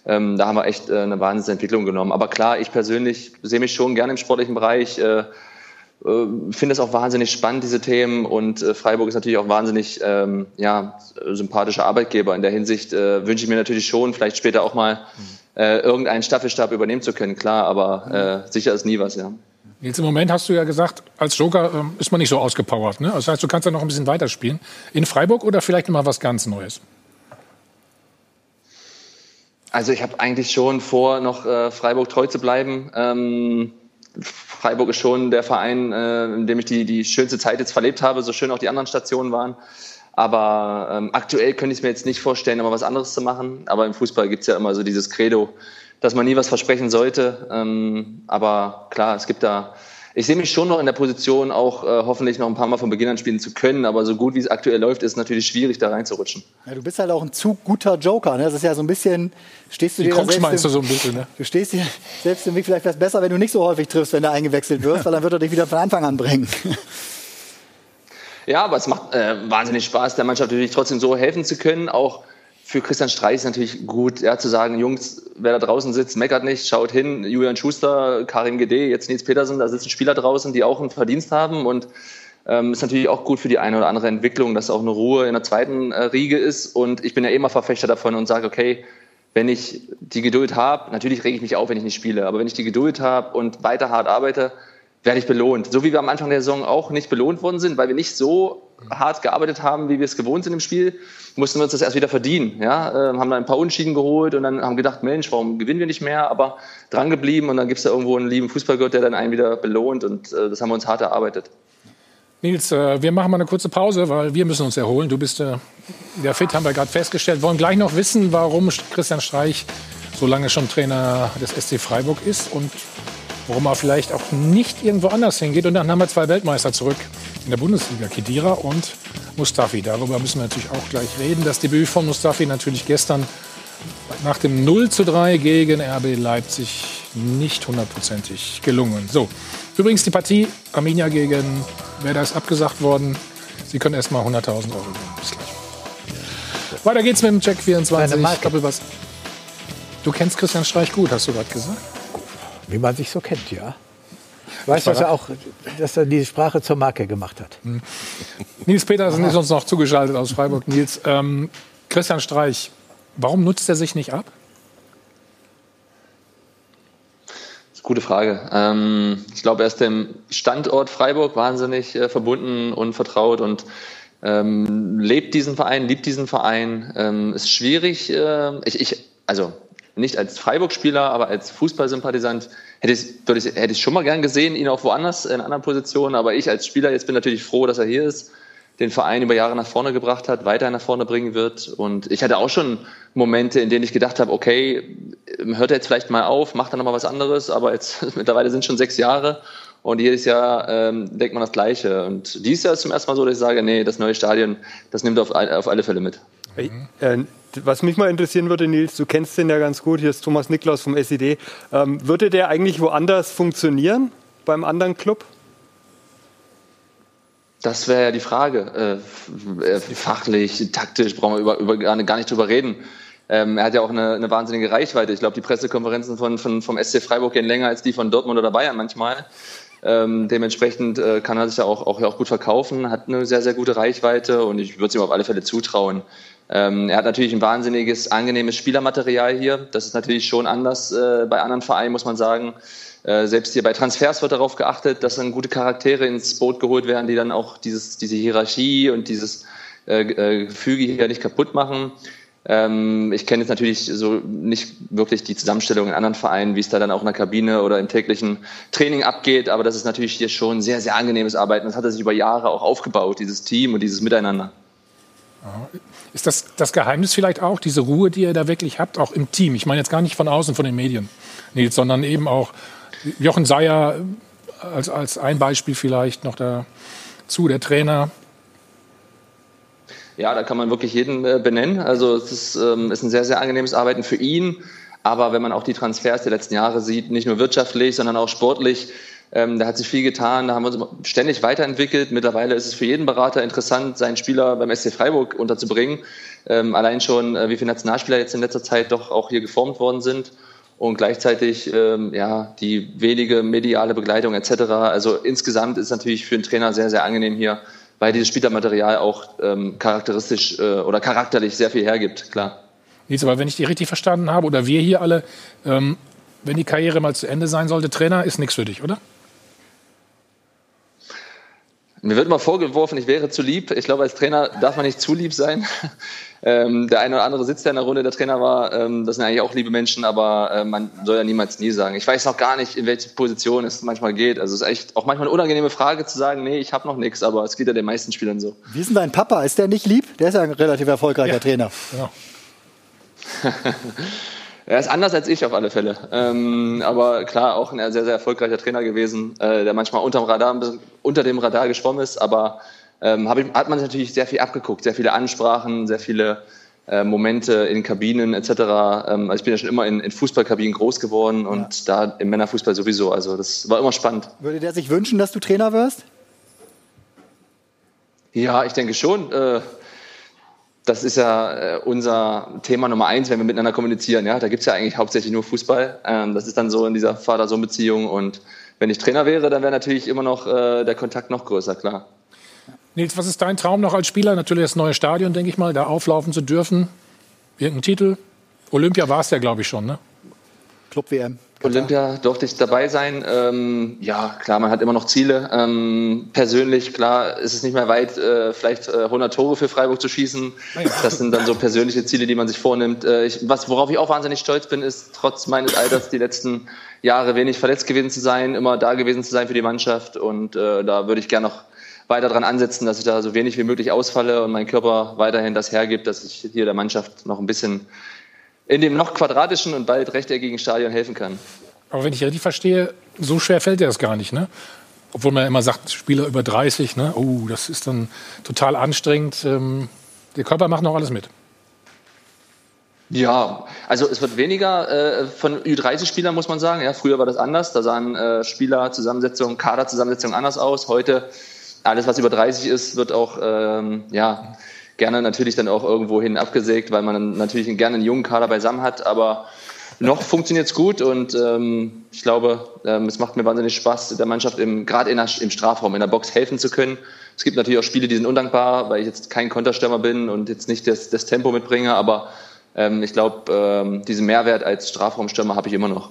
ähm, da haben wir echt äh, eine Wahnsinnsentwicklung genommen. Aber klar, ich persönlich sehe mich schon gerne im sportlichen Bereich. Äh, äh, finde es auch wahnsinnig spannend, diese Themen. Und äh, Freiburg ist natürlich auch wahnsinnig ähm, ja, sympathischer Arbeitgeber. In der Hinsicht äh, wünsche ich mir natürlich schon, vielleicht später auch mal äh, irgendeinen Staffelstab übernehmen zu können. Klar, aber äh, sicher ist nie was, ja. Jetzt im Moment hast du ja gesagt, als Joker ähm, ist man nicht so ausgepowert. Ne? Das heißt, du kannst ja noch ein bisschen weiterspielen. In Freiburg oder vielleicht mal was ganz Neues? Also ich habe eigentlich schon vor, noch äh, Freiburg treu zu bleiben. Ähm, Freiburg ist schon der Verein, äh, in dem ich die, die schönste Zeit jetzt verlebt habe, so schön auch die anderen Stationen waren. Aber ähm, aktuell könnte ich es mir jetzt nicht vorstellen, aber was anderes zu machen. Aber im Fußball gibt es ja immer so dieses Credo, dass man nie was versprechen sollte. Ähm, aber klar, es gibt da, ich sehe mich schon noch in der Position, auch äh, hoffentlich noch ein paar Mal von Beginn an spielen zu können. Aber so gut wie es aktuell läuft, ist es natürlich schwierig, da reinzurutschen. Ja, du bist halt auch ein zu guter Joker. Ne? Das ist ja so ein bisschen, stehst du dir selbst im, du so ein bisschen, ne? Du stehst dir selbst im Weg. Vielleicht wäre es besser, wenn du nicht so häufig triffst, wenn er eingewechselt wird, weil dann wird er dich wieder von Anfang an bringen. Ja, aber es macht äh, wahnsinnig Spaß, der Mannschaft natürlich trotzdem so helfen zu können, auch für Christian Streich ist natürlich gut, ja, zu sagen, Jungs, wer da draußen sitzt, meckert nicht, schaut hin, Julian Schuster, Karim Gede, jetzt Nils Petersen, da sitzen Spieler draußen, die auch einen Verdienst haben und ähm, ist natürlich auch gut für die eine oder andere Entwicklung, dass auch eine Ruhe in der zweiten äh, Riege ist und ich bin ja immer Verfechter davon und sage, okay, wenn ich die Geduld habe, natürlich rege ich mich auf, wenn ich nicht spiele, aber wenn ich die Geduld habe und weiter hart arbeite, werde ich belohnt. So wie wir am Anfang der Saison auch nicht belohnt worden sind, weil wir nicht so hart gearbeitet haben, wie wir es gewohnt sind im Spiel, mussten wir uns das erst wieder verdienen. Ja? Äh, haben dann ein paar Unschieden geholt und dann haben gedacht, Mensch, warum gewinnen wir nicht mehr? Aber dran geblieben und dann gibt es da irgendwo einen lieben Fußballgott, der dann einen wieder belohnt und äh, das haben wir uns hart erarbeitet. Nils, äh, wir machen mal eine kurze Pause, weil wir müssen uns erholen. Du bist äh, fit, haben wir gerade festgestellt. Wollen gleich noch wissen, warum Christian Streich so lange schon Trainer des SC Freiburg ist und warum er vielleicht auch nicht irgendwo anders hingeht. Und dann haben wir zwei Weltmeister zurück in der Bundesliga, Kedira und Mustafi. Darüber müssen wir natürlich auch gleich reden. Das Debüt von Mustafi natürlich gestern nach dem 0 zu 3 gegen RB Leipzig nicht hundertprozentig gelungen. So, übrigens die Partie Arminia gegen Werder ist abgesagt worden. Sie können erst mal 100.000 Euro gewinnen. Bis gleich. Weiter geht's mit dem Check 24. Doppelpass. Du kennst Christian Streich gut, hast du gerade gesagt. Wie man sich so kennt, ja. Ich weiß, dass er auch dass er die Sprache zur Marke gemacht hat. Hm. Nils Petersen ist uns noch zugeschaltet aus Freiburg. Nils, ähm, Christian Streich, warum nutzt er sich nicht ab? Gute Frage. Ähm, ich glaube, er ist dem Standort Freiburg wahnsinnig äh, verbunden und vertraut und ähm, lebt diesen Verein, liebt diesen Verein. Ähm, ist schwierig. Äh, ich, ich, also nicht als Freiburg-Spieler, aber als Fußballsympathisant hätte ich, hätte ich schon mal gern gesehen, ihn auch woanders in anderen Positionen. Aber ich als Spieler jetzt bin natürlich froh, dass er hier ist, den Verein über Jahre nach vorne gebracht hat, weiter nach vorne bringen wird. Und ich hatte auch schon Momente, in denen ich gedacht habe, okay, hört er jetzt vielleicht mal auf, macht er nochmal was anderes. Aber jetzt mittlerweile sind schon sechs Jahre und jedes Jahr ähm, denkt man das Gleiche. Und dieses Jahr ist zum ersten Mal so, dass ich sage, nee, das neue Stadion, das nimmt auf, auf alle Fälle mit. Äh, was mich mal interessieren würde, Nils, du kennst den ja ganz gut, hier ist Thomas Niklaus vom SED. Ähm, würde der eigentlich woanders funktionieren, beim anderen Club? Das wäre ja die Frage. Äh, äh, fachlich, taktisch brauchen wir über, über, gar nicht drüber reden. Ähm, er hat ja auch eine, eine wahnsinnige Reichweite. Ich glaube, die Pressekonferenzen von, von, vom SC Freiburg gehen länger als die von Dortmund oder Bayern manchmal. Ähm, dementsprechend äh, kann er sich ja auch, auch, auch gut verkaufen, hat eine sehr, sehr gute Reichweite und ich würde es ihm auf alle Fälle zutrauen. Ähm, er hat natürlich ein wahnsinniges, angenehmes Spielermaterial hier. Das ist natürlich schon anders äh, bei anderen Vereinen, muss man sagen. Äh, selbst hier bei Transfers wird darauf geachtet, dass dann gute Charaktere ins Boot geholt werden, die dann auch dieses, diese Hierarchie und dieses äh, äh Gefüge hier nicht kaputt machen. Ähm, ich kenne jetzt natürlich so nicht wirklich die Zusammenstellung in anderen Vereinen, wie es da dann auch in der Kabine oder im täglichen Training abgeht, aber das ist natürlich hier schon sehr, sehr angenehmes Arbeiten. Das hat er sich über Jahre auch aufgebaut, dieses Team und dieses Miteinander. Ist das das Geheimnis vielleicht auch, diese Ruhe, die ihr da wirklich habt, auch im Team? Ich meine jetzt gar nicht von außen, von den Medien, Nils, sondern eben auch Jochen Seyer als, als ein Beispiel vielleicht noch dazu, der Trainer. Ja, da kann man wirklich jeden äh, benennen. Also es ist, ähm, ist ein sehr, sehr angenehmes Arbeiten für ihn. Aber wenn man auch die Transfers der letzten Jahre sieht, nicht nur wirtschaftlich, sondern auch sportlich, ähm, da hat sich viel getan, da haben wir uns ständig weiterentwickelt. Mittlerweile ist es für jeden Berater interessant, seinen Spieler beim SC Freiburg unterzubringen. Ähm, allein schon, äh, wie viele Nationalspieler jetzt in letzter Zeit doch auch hier geformt worden sind und gleichzeitig ähm, ja die wenige mediale Begleitung etc. Also insgesamt ist es natürlich für einen Trainer sehr, sehr angenehm hier weil dieses Spielermaterial auch ähm, charakteristisch äh, oder charakterlich sehr viel hergibt, klar. Nils, aber wenn ich die richtig verstanden habe, oder wir hier alle, ähm, wenn die Karriere mal zu Ende sein sollte, Trainer ist nichts für dich, oder? Mir wird mal vorgeworfen, ich wäre zu lieb. Ich glaube, als Trainer darf man nicht zu lieb sein. Ähm, der eine oder andere sitzt ja in der Runde, der Trainer war. Ähm, das sind eigentlich auch liebe Menschen, aber äh, man soll ja niemals nie sagen. Ich weiß noch gar nicht, in welche Position es manchmal geht. Also es ist echt auch manchmal eine unangenehme Frage zu sagen, nee, ich habe noch nichts, aber es geht ja den meisten Spielern so. Wie ist denn dein Papa? Ist der nicht lieb? Der ist ja ein relativ erfolgreicher ja. Trainer. Ja. Er ist anders als ich auf alle Fälle. Ähm, aber klar, auch ein sehr, sehr erfolgreicher Trainer gewesen, äh, der manchmal unterm Radar, unter dem Radar geschwommen ist. Aber ähm, ich, hat man natürlich sehr viel abgeguckt, sehr viele Ansprachen, sehr viele äh, Momente in Kabinen etc. Ähm, also ich bin ja schon immer in, in Fußballkabinen groß geworden und ja. da im Männerfußball sowieso. Also das war immer spannend. Würde der sich wünschen, dass du Trainer wirst? Ja, ich denke schon. Äh, das ist ja äh, unser Thema Nummer eins, wenn wir miteinander kommunizieren. Ja, da gibt's ja eigentlich hauptsächlich nur Fußball. Ähm, das ist dann so in dieser Vater-Sohn-Beziehung. Und wenn ich Trainer wäre, dann wäre natürlich immer noch äh, der Kontakt noch größer, klar. Nils, was ist dein Traum noch als Spieler? Natürlich das neue Stadion, denke ich mal, da auflaufen zu dürfen. Irgendein Titel? Olympia war es ja, glaube ich, schon, ne? Club WM. Olympia durfte ich dabei sein. Ähm, ja, klar, man hat immer noch Ziele. Ähm, persönlich, klar, ist es nicht mehr weit, äh, vielleicht äh, 100 Tore für Freiburg zu schießen. Das sind dann so persönliche Ziele, die man sich vornimmt. Äh, ich, was, worauf ich auch wahnsinnig stolz bin, ist, trotz meines Alters die letzten Jahre wenig verletzt gewesen zu sein, immer da gewesen zu sein für die Mannschaft. Und äh, da würde ich gerne noch weiter dran ansetzen, dass ich da so wenig wie möglich ausfalle und mein Körper weiterhin das hergibt, dass ich hier der Mannschaft noch ein bisschen in dem noch quadratischen und bald rechteckigen Stadion helfen kann. Aber wenn ich richtig verstehe, so schwer fällt dir das gar nicht, ne? Obwohl man ja immer sagt, Spieler über 30, ne? Oh, das ist dann total anstrengend. Ähm, der Körper macht noch alles mit. Ja, also es wird weniger äh, von Ü30-Spielern, muss man sagen. Ja, früher war das anders. Da sahen äh, Spielerzusammensetzungen, Kaderzusammensetzungen anders aus. Heute, alles, was über 30 ist, wird auch ähm, ja, gerne natürlich dann auch irgendwo hin abgesägt, weil man natürlich gerne einen jungen Kader beisammen hat. Aber noch funktioniert es gut und ähm, ich glaube, ähm, es macht mir wahnsinnig Spaß, der Mannschaft im, gerade im Strafraum, in der Box helfen zu können. Es gibt natürlich auch Spiele, die sind undankbar, weil ich jetzt kein Konterstürmer bin und jetzt nicht das, das Tempo mitbringe, aber ähm, ich glaube, ähm, diesen Mehrwert als Strafraumstürmer habe ich immer noch.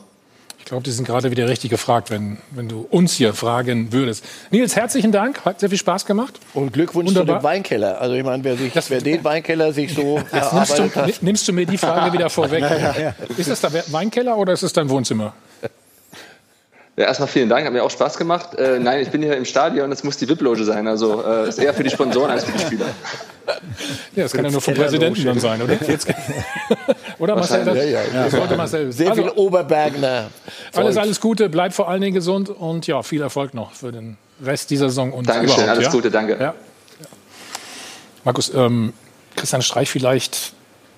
Ich glaube, die sind gerade wieder richtig gefragt, wenn, wenn du uns hier fragen würdest. Nils, herzlichen Dank, hat sehr viel Spaß gemacht. Und Glückwunsch Wunderbar. zu dem Weinkeller. Also ich meine, wer, sich, das, wer den Weinkeller sich so nimmst du, hat. Nimmst du mir die Frage wieder vorweg? ja, ja, ja. Ist das der Weinkeller oder ist es dein Wohnzimmer? Ja, erstmal vielen Dank, hat mir auch Spaß gemacht. Äh, nein, ich bin hier im Stadion, das muss die VIP-Loge sein. Also äh, ist eher für die Sponsoren als für die Spieler. Ja, das kann ja nur vom Präsidenten dann sein, oder? Jetzt, oder Marcel? Das, ja, ja, ja. Das Marcel. Sehr also, viel Oberbergner. Alles, alles Gute, bleibt vor allen Dingen gesund und ja, viel Erfolg noch für den Rest dieser Saison. Und Dankeschön, alles Gute, danke. Ja. Markus, ähm, Christian Streich vielleicht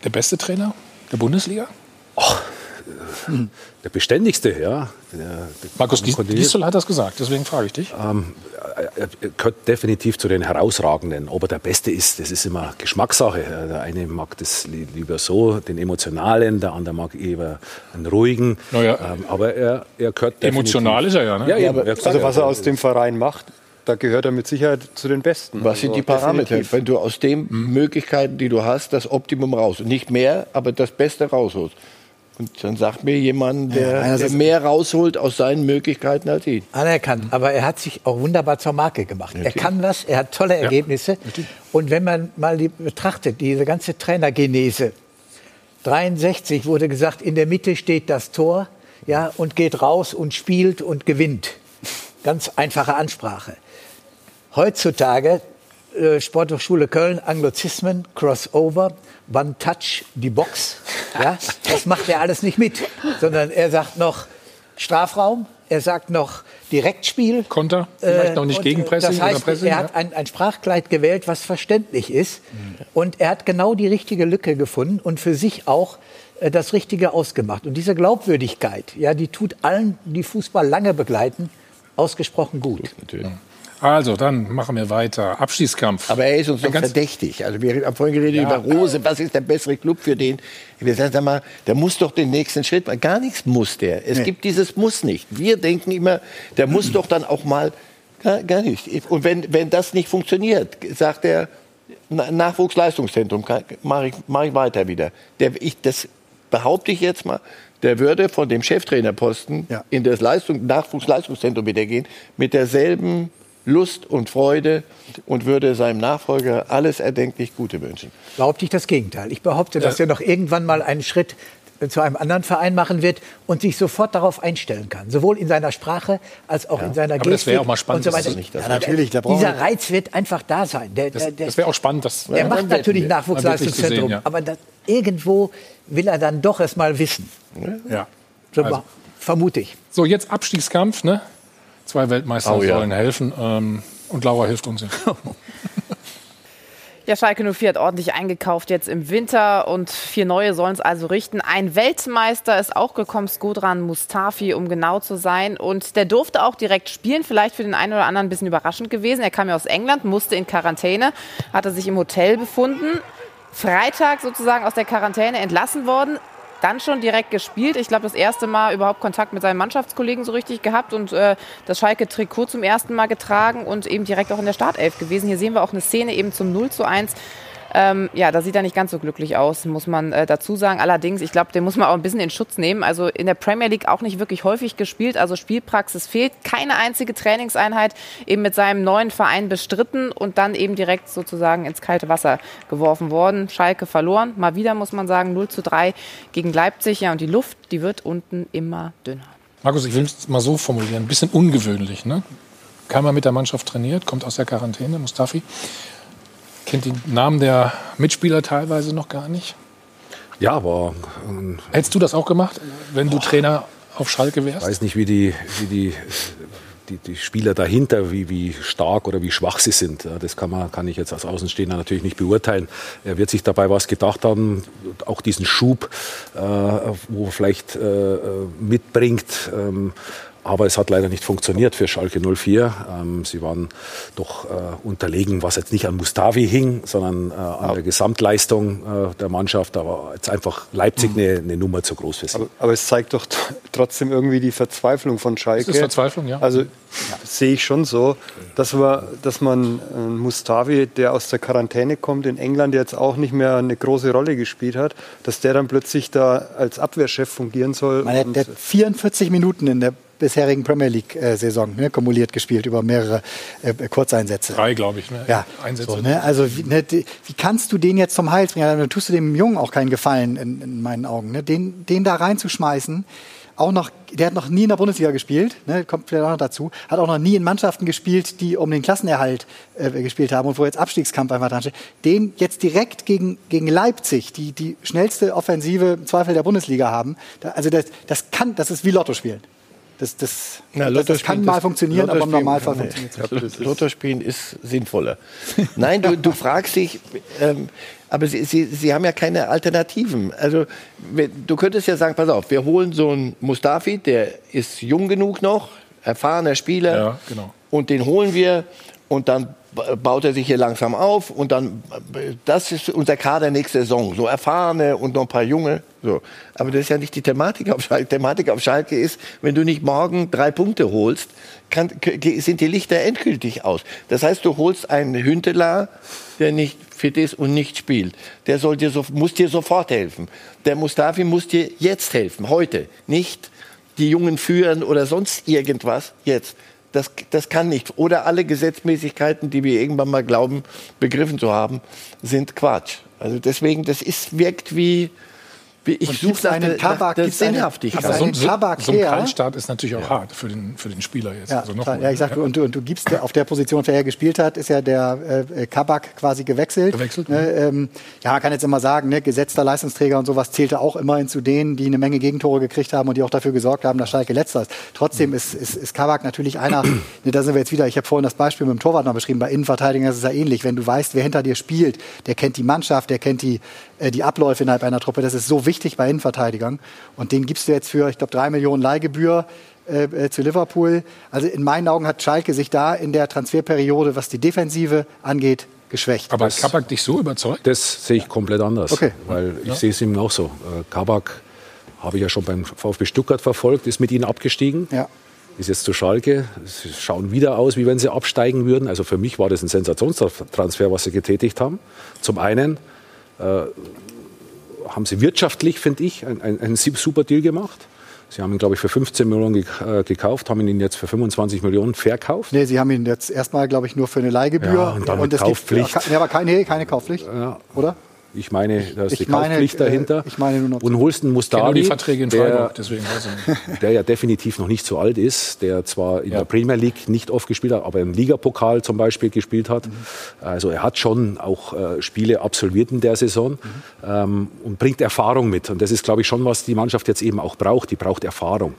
der beste Trainer der Bundesliga? Och, der beständigste, ja. Markus Diesel hat das gesagt, deswegen frage ich dich. Ähm, er gehört definitiv zu den Herausragenden. Ob er der Beste ist, das ist immer Geschmackssache. Der eine mag das lieber so, den emotionalen, der andere mag eher einen ruhigen. Naja, ähm, aber er, er gehört Emotional ist er ja, ne? Ja, eben, also was er aus dem Verein macht, da gehört er mit Sicherheit zu den Besten. Was sind also die Parameter? Definitiv. Wenn du aus den mhm. Möglichkeiten, die du hast, das Optimum raus. Nicht mehr, aber das Beste rausholst. Und dann sagt mir jemand, der, ja, der mehr rausholt aus seinen Möglichkeiten als ihn. Anerkannt. Aber er hat sich auch wunderbar zur Marke gemacht. Natürlich. Er kann was, er hat tolle Ergebnisse. Ja, und wenn man mal die betrachtet, diese ganze Trainergenese. 63 wurde gesagt, in der Mitte steht das Tor ja, und geht raus und spielt und gewinnt. Ganz einfache Ansprache. Heutzutage äh, Sporthochschule Köln, Anglizismen, Crossover, One Touch, die Box. Ja, das macht er alles nicht mit, sondern er sagt noch Strafraum, er sagt noch Direktspiel. Konter, vielleicht noch nicht äh, Gegenpressing das heißt, oder Pressing. Er hat ein, ein, Sprachkleid gewählt, was verständlich ist. Und er hat genau die richtige Lücke gefunden und für sich auch äh, das Richtige ausgemacht. Und diese Glaubwürdigkeit, ja, die tut allen, die Fußball lange begleiten, ausgesprochen gut. Natürlich. Also, dann machen wir weiter. Abschießkampf. Aber er ist uns noch verdächtig. Also wir haben vorhin geredet ja. über Rose. Was ist der bessere Club für den? Wir sagen mal, der muss doch den nächsten Schritt machen. Gar nichts muss der. Es nee. gibt dieses Muss nicht. Wir denken immer, der muss doch dann auch mal gar, gar nicht. Und wenn, wenn das nicht funktioniert, sagt er, Nachwuchsleistungszentrum, mache ich, mach ich weiter wieder. Der, ich, das behaupte ich jetzt mal, der würde von dem Cheftrainerposten ja. in das Leistung, Nachwuchsleistungszentrum wieder gehen, mit derselben Lust und Freude und würde seinem Nachfolger alles erdenklich Gute wünschen. Behaupte ich das Gegenteil. Ich behaupte, dass er noch irgendwann mal einen Schritt zu einem anderen Verein machen wird und sich sofort darauf einstellen kann. Sowohl in seiner Sprache als auch ja. in seiner Gestik. Das wäre auch mal spannend. Und so weiter. Nicht, ja, natürlich, Dieser Reiz wird einfach da sein. Der, das, das wäre auch spannend. Das er macht natürlich Nachwuchsleistungszentrum, ja. aber das, irgendwo will er dann doch erst mal wissen. Ja. So also. Vermute ich. So, jetzt Abstiegskampf. Ne? Zwei Weltmeister oh, sollen ja. helfen. Ähm, und Laura hilft uns. Ja, Schalke 04 hat ordentlich eingekauft jetzt im Winter und vier neue sollen es also richten. Ein Weltmeister ist auch gekommen, Skodran Mustafi, um genau zu sein. Und der durfte auch direkt spielen, vielleicht für den einen oder anderen ein bisschen überraschend gewesen. Er kam ja aus England, musste in Quarantäne, hatte sich im Hotel befunden. Freitag sozusagen aus der Quarantäne entlassen worden dann schon direkt gespielt. Ich glaube, das erste Mal überhaupt Kontakt mit seinen Mannschaftskollegen so richtig gehabt und äh, das Schalke-Trikot zum ersten Mal getragen und eben direkt auch in der Startelf gewesen. Hier sehen wir auch eine Szene eben zum 0 zu 1 ähm, ja, da sieht er nicht ganz so glücklich aus, muss man äh, dazu sagen. Allerdings, ich glaube, den muss man auch ein bisschen in Schutz nehmen. Also in der Premier League auch nicht wirklich häufig gespielt. Also Spielpraxis fehlt. Keine einzige Trainingseinheit eben mit seinem neuen Verein bestritten und dann eben direkt sozusagen ins kalte Wasser geworfen worden. Schalke verloren. Mal wieder muss man sagen, 0 zu 3 gegen Leipzig. Ja, und die Luft, die wird unten immer dünner. Markus, ich will es mal so formulieren. Ein bisschen ungewöhnlich, ne? Keiner mit der Mannschaft trainiert, kommt aus der Quarantäne, Mustafi kennt die Namen der Mitspieler teilweise noch gar nicht. Ja, aber. Ähm, Hättest du das auch gemacht, wenn du Trainer auf Schalke wärst? Ich weiß nicht, wie die, wie die, die, die, Spieler dahinter, wie, wie stark oder wie schwach sie sind. Das kann, man, kann ich jetzt als Außenstehender natürlich nicht beurteilen. Er wird sich dabei was gedacht haben, auch diesen Schub, äh, wo er vielleicht äh, äh mitbringt. Ähm, aber es hat leider nicht funktioniert für Schalke 04. Ähm, sie waren doch äh, unterlegen, was jetzt nicht an Mustavi hing, sondern äh, an der Gesamtleistung äh, der Mannschaft. Da war jetzt einfach Leipzig mhm. eine, eine Nummer zu groß für sie. Aber, aber, es zeigt doch trotzdem irgendwie die Verzweiflung von Schalke. Das ist Verzweiflung, ja. Also ja. sehe ich schon so, dass, wir, dass man äh, Mustavi, der aus der Quarantäne kommt, in England jetzt auch nicht mehr eine große Rolle gespielt hat, dass der dann plötzlich da als Abwehrchef fungieren soll. Man hat 44 Minuten in der bisherigen Premier League-Saison ne, kumuliert gespielt über mehrere äh, Kurzeinsätze. Drei, glaube ich. Ne? Ja, Einsätze. So, ne? Also wie, ne, wie, kannst du den jetzt zum Hals bringen? Dann tust du dem Jungen auch keinen Gefallen in, in meinen Augen. Ne? Den, den da reinzuschmeißen, auch noch, der hat noch nie in der Bundesliga gespielt, ne, kommt vielleicht auch noch dazu, hat auch noch nie in Mannschaften gespielt, die um den Klassenerhalt äh, gespielt haben und wo jetzt Abstiegskampf einfach dran steht. Den jetzt direkt gegen, gegen Leipzig, die die schnellste Offensive im Zweifel der Bundesliga haben, da, also das, das kann, das ist wie Lotto spielen. Das, das, Na, das, das kann mal funktionieren, aber im Normalfall funktioniert es nicht. Lotto spielen ist sinnvoller. Nein, du, du fragst dich, ähm, aber Sie, Sie, Sie haben ja keine Alternativen. Also du könntest ja sagen, pass auf, wir holen so einen Mustafi, der ist jung genug noch, erfahrener Spieler. Ja, genau. Und den holen wir und dann baut er sich hier langsam auf und dann, das ist unser Kader nächste Saison. So erfahrene und noch ein paar junge. So. Aber das ist ja nicht die Thematik auf Schalke. Thematik auf Schalke ist, wenn du nicht morgen drei Punkte holst, kann, sind die Lichter endgültig aus. Das heißt, du holst einen Hünteler, der nicht fit ist und nicht spielt. Der soll dir so, muss dir sofort helfen. Der Mustafi muss dir jetzt helfen, heute. Nicht die Jungen führen oder sonst irgendwas, jetzt. Das, das kann nicht. Oder alle Gesetzmäßigkeiten, die wir irgendwann mal glauben, begriffen zu haben, sind Quatsch. Also deswegen, das ist, wirkt wie, ich suche einen Tabak, nach Sinnhaftigkeit. Aber so, ein, so, so ein Kaltstart ist natürlich auch ja. hart für den, für den Spieler jetzt. Ja, also noch ja ich sag, und, du, und du gibst auf der Position, für er gespielt hat, ist ja der äh, Kabak quasi gewechselt. Gewechselt. Ne, ähm, ja, man kann jetzt immer sagen, ne, gesetzter Leistungsträger und sowas zählte auch immerhin zu denen, die eine Menge Gegentore gekriegt haben und die auch dafür gesorgt haben, dass Schalke letzter ist. Trotzdem ist, ist, ist Kabak natürlich einer, ne, da sind wir jetzt wieder, ich habe vorhin das Beispiel mit dem Torwart noch beschrieben, bei Innenverteidigern ist es ja ähnlich. Wenn du weißt, wer hinter dir spielt, der kennt die Mannschaft, der kennt die, äh, die Abläufe innerhalb einer Truppe, das ist so wichtig bei Innenverteidigern. Verteidigern. Und den gibst du jetzt für, ich glaube, drei Millionen Leihgebühr äh, äh, zu Liverpool. Also in meinen Augen hat Schalke sich da in der Transferperiode, was die Defensive angeht, geschwächt. Aber hat Kabak dich so überzeugt? Das sehe ich komplett anders. Okay. Weil ich ja. sehe es ihm auch so. Äh, Kabak habe ich ja schon beim VfB Stuttgart verfolgt, ist mit ihnen abgestiegen. Ja. Ist jetzt zu Schalke. Sie schauen wieder aus, wie wenn sie absteigen würden. Also für mich war das ein Sensationstransfer, was sie getätigt haben. Zum einen äh, haben sie wirtschaftlich, finde ich, einen ein super Deal gemacht. Sie haben ihn, glaube ich, für 15 Millionen äh, gekauft, haben ihn jetzt für 25 Millionen verkauft. Nee, Sie haben ihn jetzt erstmal, glaube ich, nur für eine Leihgebühr. Ja, und dann und Kaufpflicht. Gibt, ja, aber keine, keine Kaufpflicht, ja. oder? Ich meine, da ist ich die meine, Kaufpflicht dahinter. Äh, ich meine nur noch und holst einen Mustafi, die Verträge in Freiburg, der, deswegen der ja definitiv noch nicht so alt ist, der zwar in ja. der Premier League nicht oft gespielt hat, aber im Ligapokal zum Beispiel gespielt hat. Mhm. Also er hat schon auch äh, Spiele absolviert in der Saison mhm. ähm, und bringt Erfahrung mit. Und das ist, glaube ich, schon, was die Mannschaft jetzt eben auch braucht. Die braucht Erfahrung.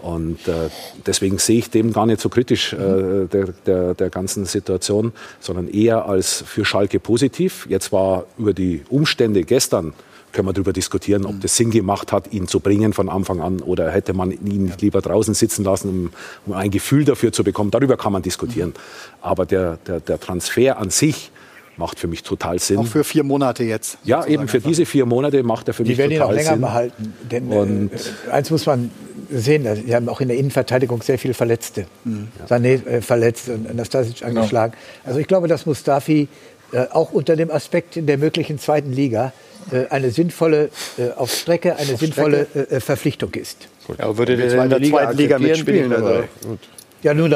Und äh, deswegen sehe ich dem gar nicht so kritisch äh, der, der, der ganzen Situation, sondern eher als für Schalke positiv. Jetzt war über die Umstände gestern können wir darüber diskutieren, ob das Sinn gemacht hat, ihn zu bringen von Anfang an oder hätte man ihn lieber draußen sitzen lassen, um, um ein Gefühl dafür zu bekommen. Darüber kann man diskutieren. Aber der, der, der Transfer an sich macht für mich total Sinn. Auch für vier Monate jetzt. Ja, eben für diese vier Monate macht er für Die mich werden ihn total auch länger Sinn. behalten. Denn Und- äh, eins muss man sehen, sie haben auch in der Innenverteidigung sehr viele Verletzte. Sané äh, verletzt und Nastasic angeschlagen. Also ich glaube, dass Mustafi äh, auch unter dem Aspekt in der möglichen zweiten Liga äh, eine sinnvolle, äh, auf Strecke, eine sinnvolle äh, Verpflichtung ist. Ja, würde der in der Liga zweiten Liga mitspielen? Also. Ja, nun,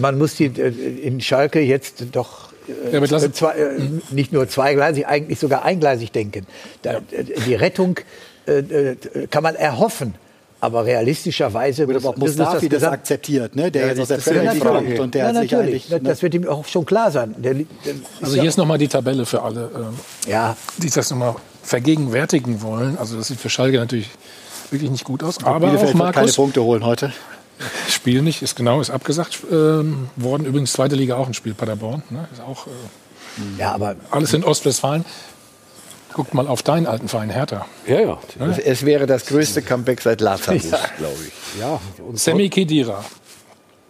man muss die in Schalke jetzt doch äh, zwei, äh, nicht nur zweigleisig, eigentlich sogar eingleisig denken. Da, äh, Die Rettung äh, äh, kann man erhoffen, aber realistischerweise Wird muss, aber auch muss Mustafi das, Gesamt- akzeptiert, ne? der Ja, jetzt aus der das Premier League kommt und der ja, hat sich natürlich. eigentlich... das wird ihm auch schon klar sein. Der, der Also hier ist nochmal die Tabelle für alle, ähm, ja, die das nochmal vergegenwärtigen wollen. Also das sieht für Schalke natürlich wirklich nicht gut aus. Aber auch Bielefeld keine Markus, Punkte holen heute. Spiel nicht, ist genau, ist abgesagt ähm, worden. Übrigens zweite Liga auch ein Spiel, Paderborn. Ne? Ist auch äh, ja, aber alles in Ostwestfalen. Guck mal auf deinen alten Verein Hertha. Ja, ja. Es, es wäre das größte Comeback seit Lazarus, Ja. glaube ich. Ja, und Semi Khedira.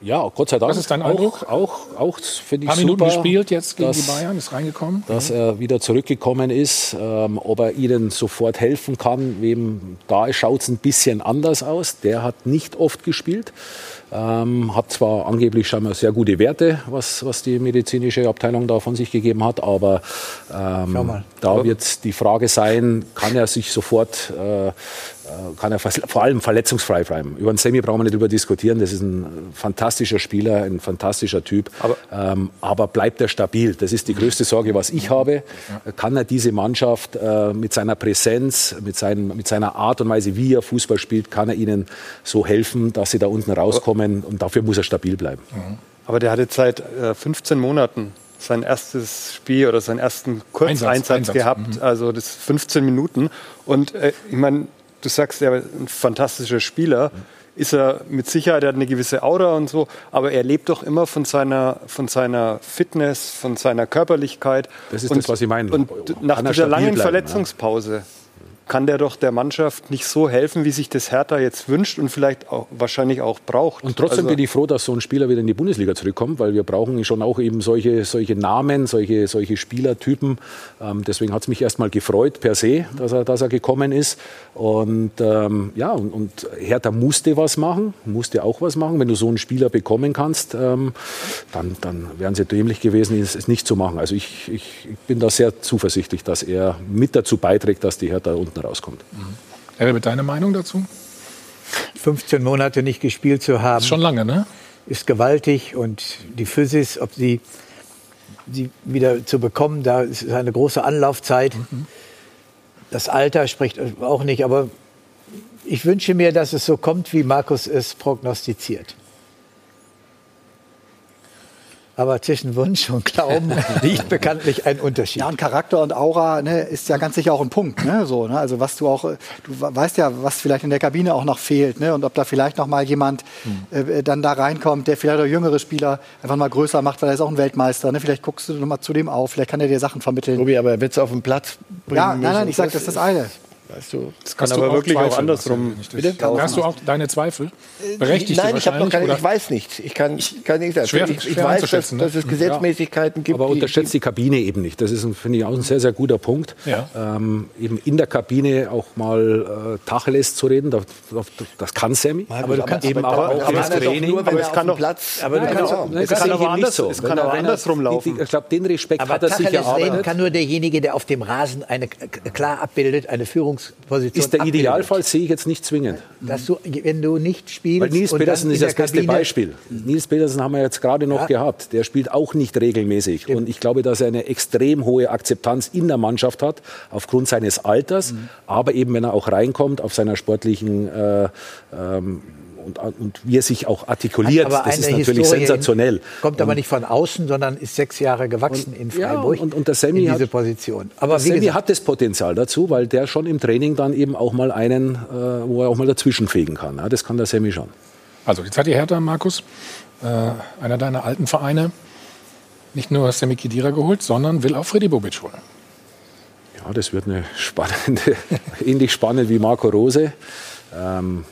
Ja, Gott sei Dank. Was ist dein auch, Eindruck? Auch, auch finde Ein ich paar Minuten super, gespielt jetzt gegen dass- die Bayern, ist reingekommen. dass er wieder zurückgekommen ist. Ähm, ob er ihnen sofort helfen kann, wem da schaut es ein bisschen anders aus. Der hat nicht oft gespielt. Ähm, hat zwar angeblich scheinbar sehr gute Werte, was, was die medizinische Abteilung da von sich gegeben hat, aber ähm, mal. da wird die Frage sein, kann er sich sofort, äh, kann er vor allem verletzungsfrei bleiben. Über den Semi brauchen wir nicht drüber diskutieren, das ist ein fantastischer Spieler, ein fantastischer Typ, aber, ähm, aber bleibt er stabil? Das ist die größte Sorge, was ich habe. Kann er diese Mannschaft äh, mit seiner Präsenz, mit, seinen, mit seiner Art und Weise, wie er Fußball spielt, kann er ihnen so helfen, dass sie da unten rauskommen und dafür muss er stabil bleiben. Aber der hat jetzt seit äh, 15 Monaten sein erstes Spiel oder seinen ersten Kurzeinsatz Einsatz, Einsatz. gehabt. Also das 15 Minuten. Und äh, ich meine, du sagst, er ist ein fantastischer Spieler. Ist er mit Sicherheit, er hat eine gewisse Aura und so, aber er lebt doch immer von seiner, von seiner Fitness, von seiner Körperlichkeit. Das ist und, das, was ich meine. Und nach er dieser langen bleiben, Verletzungspause kann der doch der Mannschaft nicht so helfen, wie sich das Hertha jetzt wünscht und vielleicht auch wahrscheinlich auch braucht. Und trotzdem Also- bin ich froh, dass so ein Spieler wieder in die Bundesliga zurückkommt, weil wir brauchen schon auch eben solche, solche Namen, solche, solche Spielertypen. Ähm, deswegen hat es mich erstmal gefreut per se, dass er, dass er gekommen ist. Und ähm, ja, und, und Hertha musste was machen, musste auch was machen. Wenn du so einen Spieler bekommen kannst, ähm, dann, dann wären sie dämlich gewesen, es, es nicht zu machen. Also ich, ich, ich bin da sehr zuversichtlich, dass er mit dazu beiträgt, dass die Hertha unten rauskommt. Herbert, deine Meinung dazu? 15 Monate nicht gespielt zu haben. Ist schon lange, ne? ist gewaltig und die Physis, ob sie, sie wieder zu bekommen, da ist eine große Anlaufzeit. Das Alter spricht auch nicht, aber ich wünsche mir, dass es so kommt, wie Markus es prognostiziert. Aber zwischen Wunsch und Glauben liegt bekanntlich ein Unterschied. Ja, und Charakter und Aura ne, ist ja ganz sicher auch ein Punkt. Ne, so, ne? Also was du auch, äh, du weißt ja, was vielleicht in der Kabine auch noch fehlt, ne? Und ob da vielleicht noch mal jemand äh, dann da reinkommt, der vielleicht auch jüngere Spieler einfach mal größer macht, weil er ist auch ein Weltmeister. Ne? Vielleicht guckst du noch mal zu dem auf, vielleicht kann er dir Sachen vermitteln. Tobi, aber er wird es auf den Platz bringen Ja, nein, nein, ich sag, das ist das eine. Weißt du, Das kann Hast du aber auch wirklich auch Zweifel, andersrum. Wenn ich Bitte? Hast du auch deine Zweifel? Berechtigte Nein, ich habe noch keine, ich weiß nicht. Ich kann, kann nicht sagen. Schwer- ich, ich schwer weiß, dass, ne? dass es Gesetzmäßigkeiten gibt. Aber die- unterschätzt die Kabine eben nicht. Das ist, finde ich, auch ein sehr, sehr guter Punkt. Ja. Ähm, eben in der Kabine auch mal äh, Tacheles zu reden, das, das, das kann Sammy. Aber du kannst- eben aber- aber, aber auch er Training. nur, wenn aber er es auf kann doch- Platz. Aber du Nein, kannst aber- auch- es kann aber ich anders- nicht so. es kann aber er- andersrum die- laufen. die- Ich glaube, den Respekt Aber hat er sich erarbeitet. kann nur derjenige, der auf dem Rasen eine k- klar abbildet, eine Führungsposition Ist der abbildet. Idealfall, sehe ich jetzt nicht zwingend. Dass du, wenn du nicht spielst. Weil Nils Petersen ist das beste Beispiel. Nils Petersen haben wir jetzt gerade noch Ja. gehabt. Der spielt auch nicht regelmäßig. Und ich glaube, dass er eine extrem hohe Akzeptanz in der Mannschaft hat, aufgrund seines Alters. Mhm. Aber eben, wenn er auch reinkommt, auf seiner sportlichen äh, ähm, und, und wie er sich auch artikuliert, aber das ist natürlich Historie sensationell. Kommt aber Und- nicht von außen, sondern ist sechs Jahre gewachsen in ja, Freiburg und- und der Sammy in diese hat- Position. Aber Sammy gesagt, hat das Potenzial dazu, weil der schon im Training dann eben auch mal einen, äh, wo er auch mal dazwischen fegen kann. Ja, das kann der Sammy schon. Also, jetzt hat die Hertha, Markus, äh, einer deiner alten Vereine, nicht nur Semi Khedira geholt, sondern will auch Freddy Bobic holen. Ja, das wird eine spannende, ähnlich spannend wie Marco Rose. Ähm,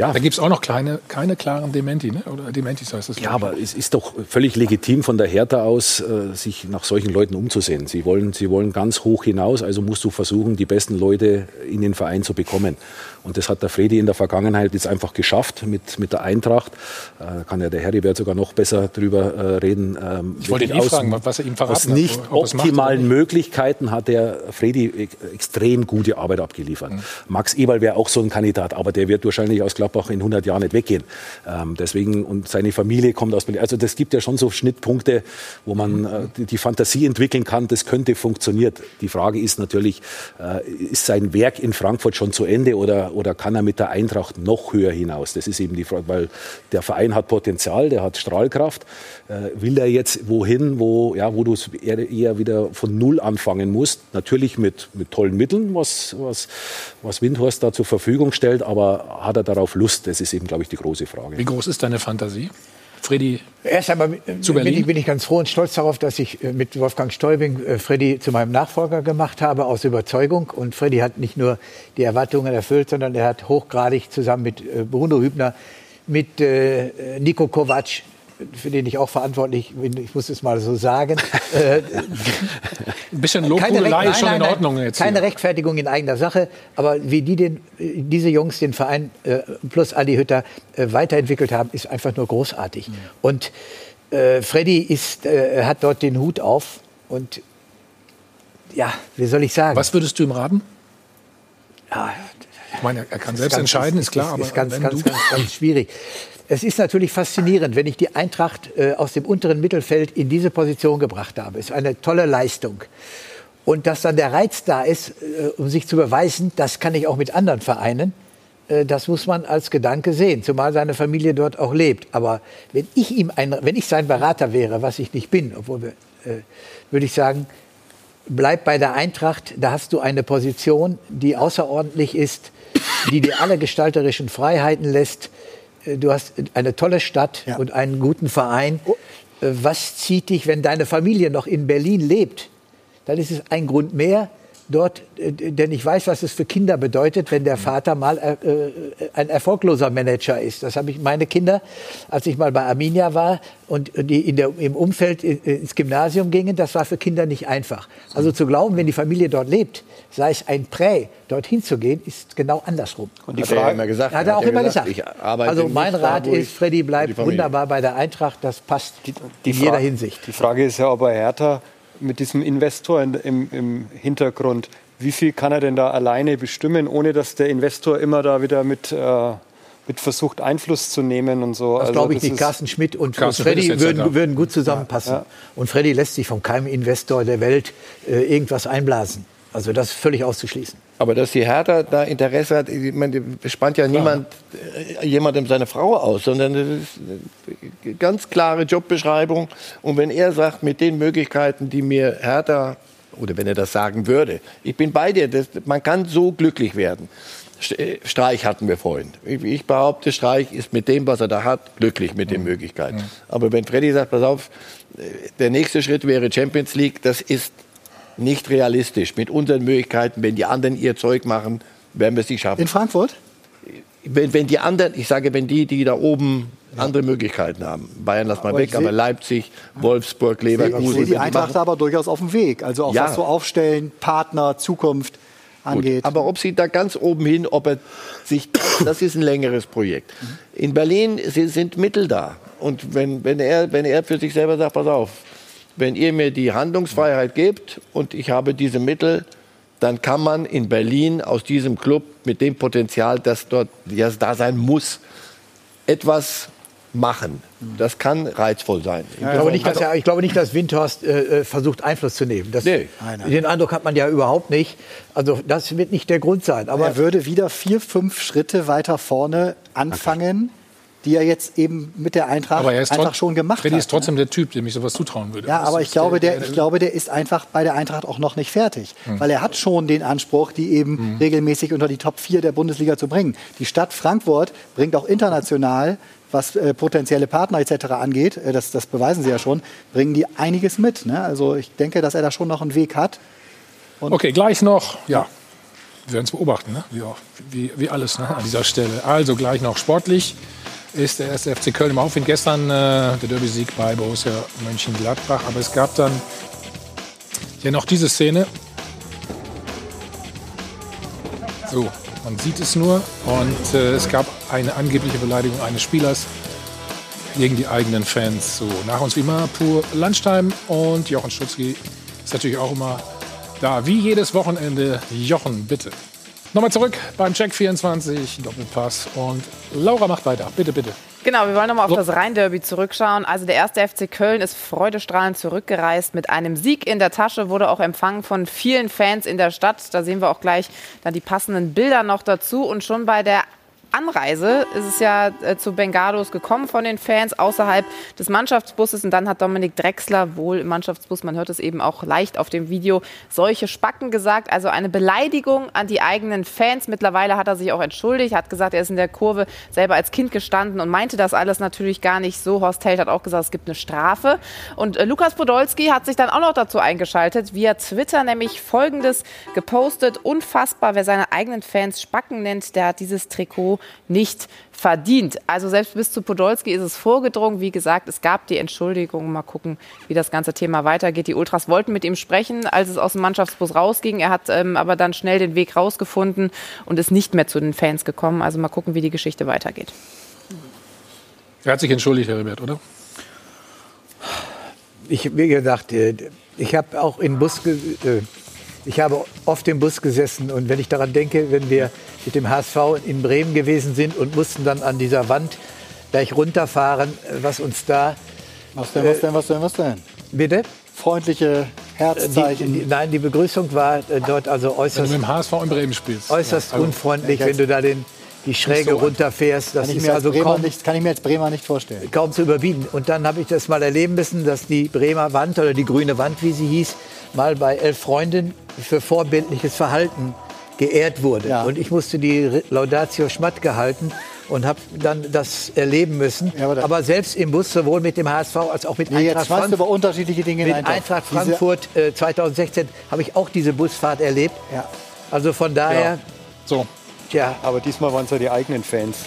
Ja. Da gibt es auch noch kleine, keine klaren Dementi, ne? oder Dementis heißt das. Ja, aber es ist doch völlig legitim von der Hertha aus, äh, sich nach solchen Leuten umzusehen. Sie wollen, sie wollen ganz hoch hinaus, also musst du versuchen, die besten Leute in den Verein zu bekommen. Und das hat der Fredi in der Vergangenheit jetzt einfach geschafft mit, mit der Eintracht. Da äh, kann ja der Heribert sogar noch besser drüber äh, reden. Ähm, ich wollte ihn eh fragen, was er ihm verraten hat. Aus nicht optimalen Möglichkeiten hat der Fredi extrem gute Arbeit abgeliefert. Mhm. Max Eberl wäre auch so ein Kandidat, aber der wird wahrscheinlich aus Gladbach in 100 Jahren nicht weggehen. Ähm, deswegen, und seine Familie kommt aus Berlin. Also das gibt ja schon so Schnittpunkte, wo man äh, die, die, Fantasie entwickeln kann, das könnte funktioniert. Die Frage ist natürlich, äh, ist sein Werk in Frankfurt schon zu Ende oder, oder kann er mit der Eintracht noch höher hinaus? Das ist eben die Frage, weil der Verein hat Potenzial, der hat Strahlkraft. Äh, will er jetzt wohin, wo, ja, wo du eher, eher wieder von Null anfangen musst? Natürlich mit, mit tollen Mitteln, was, was, was Windhorst da zur Verfügung stellt, aber hat er darauf Lust? Das ist eben, glaube ich, die große Frage. Wie groß ist deine Fantasie? Freddy Erst einmal zu Berlin? Bin, ich, bin ich ganz froh und stolz darauf, dass ich äh, mit Wolfgang Stäubing äh, Freddy zu meinem Nachfolger gemacht habe, aus Überzeugung. Und Freddy hat nicht nur die Erwartungen erfüllt, sondern er hat hochgradig zusammen mit äh, Bruno Hübner, mit Nico Kovac, für den ich auch verantwortlich bin, ich muss es mal so sagen. Äh, Ein bisschen Lobhudelei ist schon nein, in Ordnung jetzt. Keine hier. Rechtfertigung in eigener Sache, aber wie die den, diese Jungs den Verein äh, plus Adi Hütter äh, weiterentwickelt haben, ist einfach nur großartig. Mhm. Und äh, Freddy ist, äh, hat dort den Hut auf und ja, wie soll ich sagen? Was würdest du ihm raten? Ja, ich meine, er kann selbst ganz, entscheiden, ist, ist klar, ist, ist aber ganz, ganz, ganz, ganz schwierig. Es ist natürlich faszinierend, wenn ich die Eintracht äh, aus dem unteren Mittelfeld in diese Position gebracht habe. Ist eine tolle Leistung. Und dass dann der Reiz da ist, äh, um sich zu beweisen, das kann ich auch mit anderen Vereinen, äh, das muss man als Gedanke sehen, zumal seine Familie dort auch lebt. Aber wenn ich ihm ein, wenn ich sein Berater wäre, was ich nicht bin, obwohl wir, äh, würde ich sagen, bleib bei der Eintracht, da hast du eine Position, die außerordentlich ist, die dir alle gestalterischen Freiheiten lässt, du hast eine tolle Stadt ja. und einen guten Verein. Oh. Äh, was zieht dich, wenn deine Familie noch in Berlin lebt? Dann ist es ein Grund mehr, dort, äh, denn ich weiß, was es für Kinder bedeutet, wenn der Vater mal äh, ein erfolgloser Manager ist. Das habe ich meine Kinder, als ich mal bei Arminia war und die in der, im Umfeld ins Gymnasium gingen, das war für Kinder nicht einfach. Also zu glauben, wenn die Familie dort lebt, sei es ein Prä, dorthin zu gehen, ist genau andersrum. Und die Frage, hat er immer gesagt. Hat er auch immer gesagt. gesagt. also mein Rat da, ist, Freddy bleibt wunderbar bei der Eintracht. Das passt die, die in jeder Hinsicht. Die Frage ist ja, ob er Hertha mit diesem Investor in, im, im Hintergrund, wie viel kann er denn da alleine bestimmen, ohne dass der Investor immer da wieder mit, äh, mit versucht, Einfluss zu nehmen und so. Das also, glaube ich nicht. Carsten Schmidt und Carsten Freddy würden, würden, gut zusammenpassen. Ja, ja. Und Freddy lässt sich von keinem Investor der Welt äh, irgendwas einblasen. Also das ist völlig auszuschließen. Aber dass die Hertha da Interesse hat, ich meine, spannt ja Klar. niemand äh, jemandem seine Frau aus, sondern das ist eine ganz klare Jobbeschreibung. Und wenn er sagt, mit den Möglichkeiten, die mir Hertha, oder wenn er das sagen würde, ich bin bei dir, das, man kann so glücklich werden. Äh, Streich hatten wir vorhin. Ich behaupte, Streich ist mit dem, was er da hat, glücklich mit den mhm. Möglichkeiten. Mhm. Aber wenn Freddy sagt, pass auf, äh, der nächste Schritt wäre Champions League, das ist nicht realistisch. Mit unseren Möglichkeiten, wenn die anderen ihr Zeug machen, werden wir es nicht schaffen. In Frankfurt? Wenn, wenn die anderen, ich sage, wenn die, die da oben andere Möglichkeiten haben. Bayern lass mal aber weg, aber Leipzig, Wolfsburg, Leverkusen. Ich sehe die Eintracht aber durchaus auf dem Weg. Also auch ja. was so Aufstellen, Partner, Zukunft angeht. Gut, aber ob sie da ganz oben hin, ob er sich, das ist ein längeres Projekt. In Berlin sind Mittel da. Und wenn, wenn, er, wenn er für sich selber sagt, pass auf, wenn ihr mir die Handlungsfreiheit gebt und ich habe diese Mittel, dann kann man in Berlin aus diesem Club mit dem Potenzial, das dort ja, da sein muss, etwas machen. Das kann reizvoll sein. Ich, ja, glaube, nicht, dass er, ich glaube nicht, dass Windhorst äh, äh, versucht, Einfluss zu nehmen. Das, nee. Den Eindruck hat man ja überhaupt nicht. Also das wird nicht der Grund sein. Aber er würde wieder vier, fünf Schritte weiter vorne anfangen die er jetzt eben mit der Eintracht einfach schon gemacht Freddy hat. ist trotzdem ne? der Typ, dem ich sowas zutrauen würde. Ja, aber ich glaube, der, ich glaube, der ist einfach bei der Eintracht auch noch nicht fertig. Hm. Weil er hat schon den Anspruch, die eben hm. regelmäßig unter die Top 4 der Bundesliga zu bringen. Die Stadt Frankfurt bringt auch international was äh, potenzielle Partner etc. angeht, äh, das, das, beweisen sie ja schon, bringen die einiges mit. Ne? Also ich denke, dass er da schon noch einen Weg hat. Und okay, gleich noch, ja, wir werden es beobachten, ne? wie, wie, wie, alles ne? an dieser Stelle. Also gleich noch sportlich ist der erste FC Köln im Aufwind. Gestern äh, der Derby-Sieg bei Borussia Mönchengladbach. Aber es gab dann ja noch diese Szene. So, man sieht es nur. Und äh, es gab eine angebliche Beleidigung eines Spielers gegen die eigenen Fans. So, nach uns wie immer pur Landstein und Jochen Stutzki ist natürlich auch immer da. Wie jedes Wochenende. Jochen, bitte. Nochmal zurück beim Check 24, Doppelpass. Und Laura macht weiter. Bitte, bitte. Genau, wir wollen nochmal auf das Rhein-Derby zurückschauen. Also der erste FC Köln ist freudestrahlend zurückgereist mit einem Sieg in der Tasche, wurde auch empfangen von vielen Fans in der Stadt. Da sehen wir auch gleich dann die passenden Bilder noch dazu. Und schon bei der Anreise ist es ja äh, zu Bengalos gekommen von den Fans außerhalb des Mannschaftsbusses. Und dann hat Dominik Drexler wohl im Mannschaftsbus, man hört es eben auch leicht auf dem Video, solche Spacken gesagt. Also eine Beleidigung an die eigenen Fans. Mittlerweile hat er sich auch entschuldigt, hat gesagt, er ist in der Kurve selber als Kind gestanden und meinte das alles natürlich gar nicht so. Horst Held hat auch gesagt, es gibt eine Strafe. Und äh, Lukas Podolski hat sich dann auch noch dazu eingeschaltet, via Twitter nämlich Folgendes gepostet. Unfassbar, wer seine eigenen Fans Spacken nennt, der hat dieses Trikot nicht verdient. Also selbst bis zu Podolski ist es vorgedrungen. Wie gesagt, es gab die Entschuldigung. Mal gucken, wie das ganze Thema weitergeht. Die Ultras wollten mit ihm sprechen, als es aus dem Mannschaftsbus rausging. Er hat ähm, aber dann schnell den Weg rausgefunden und ist nicht mehr zu den Fans gekommen. Also mal gucken, wie die Geschichte weitergeht. Er hat sich entschuldigt, Herr Rebert, oder? Ich, wie gesagt, äh, ich habe auch in Bus äh, ich habe oft im Bus gesessen und wenn ich daran denke, wenn wir mit dem HSV in Bremen gewesen sind und mussten dann an dieser Wand gleich runterfahren, was uns da. Was denn, was denn, was denn, was denn? Bitte? Freundliche Herzzeichen. Die, die, nein, die Begrüßung war äh, dort also äußerst. Wenn du mit dem HSV in Bremen spielst. Äußerst ja, also, unfreundlich, wenn du da den, die Schräge so runterfährst. Das ist also kaum, nicht, kann ich mir als Bremer nicht vorstellen. Kaum zu überbieten. Und dann habe ich das mal erleben müssen, dass die Bremer Wand oder die grüne Wand, wie sie hieß, mal bei elf Freunden für vorbildliches Verhalten geehrt wurde. Ja. Und ich musste die Laudatio Schmatt gehalten und habe dann das erleben müssen. Ja, aber, aber, selbst im Bus, sowohl mit dem HSV als auch mit nee, Eintracht Frankfurt. über unterschiedliche Dinge mit Eintracht Frankfurt äh, 2016 habe ich auch diese Busfahrt erlebt. Ja. Also von daher. Ja. So. Tja. Aber diesmal waren es ja die eigenen Fans.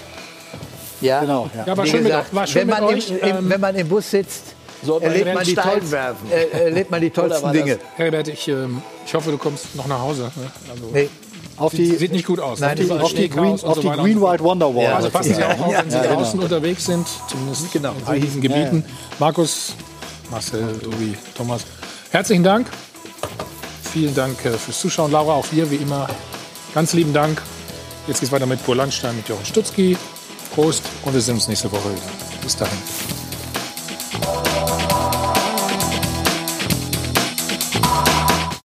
Ja, genau. Ja. ja war schön gesagt, mit, war schön wenn, man euch, im, im, ähm, wenn man im Bus sitzt, erlebt man, die tollsten, äh, erlebt man die tollsten Dinge. Herbert, ich, ähm, ich hoffe, du kommst noch nach Hause. Ne? Also, nee. Auf die, sieht, nicht gut aus. Nein, auf die, Green, auf die Green White Wonder Wall. Ja, also passen Sie auch auf, wenn Sie ja, draußen genau. unterwegs sind, zumindest genau. in diesen Gebieten. Markus, Marcel, Tobi, Thomas, herzlichen Dank. Vielen Dank äh, fürs Zuschauen. Laura, auch hier wie immer ganz lieben Dank. Jetzt geht es weiter mit Pur Landstein, mit Jochen Stutzki. Prost und wir sehen uns nächste Woche wieder. Bis dahin.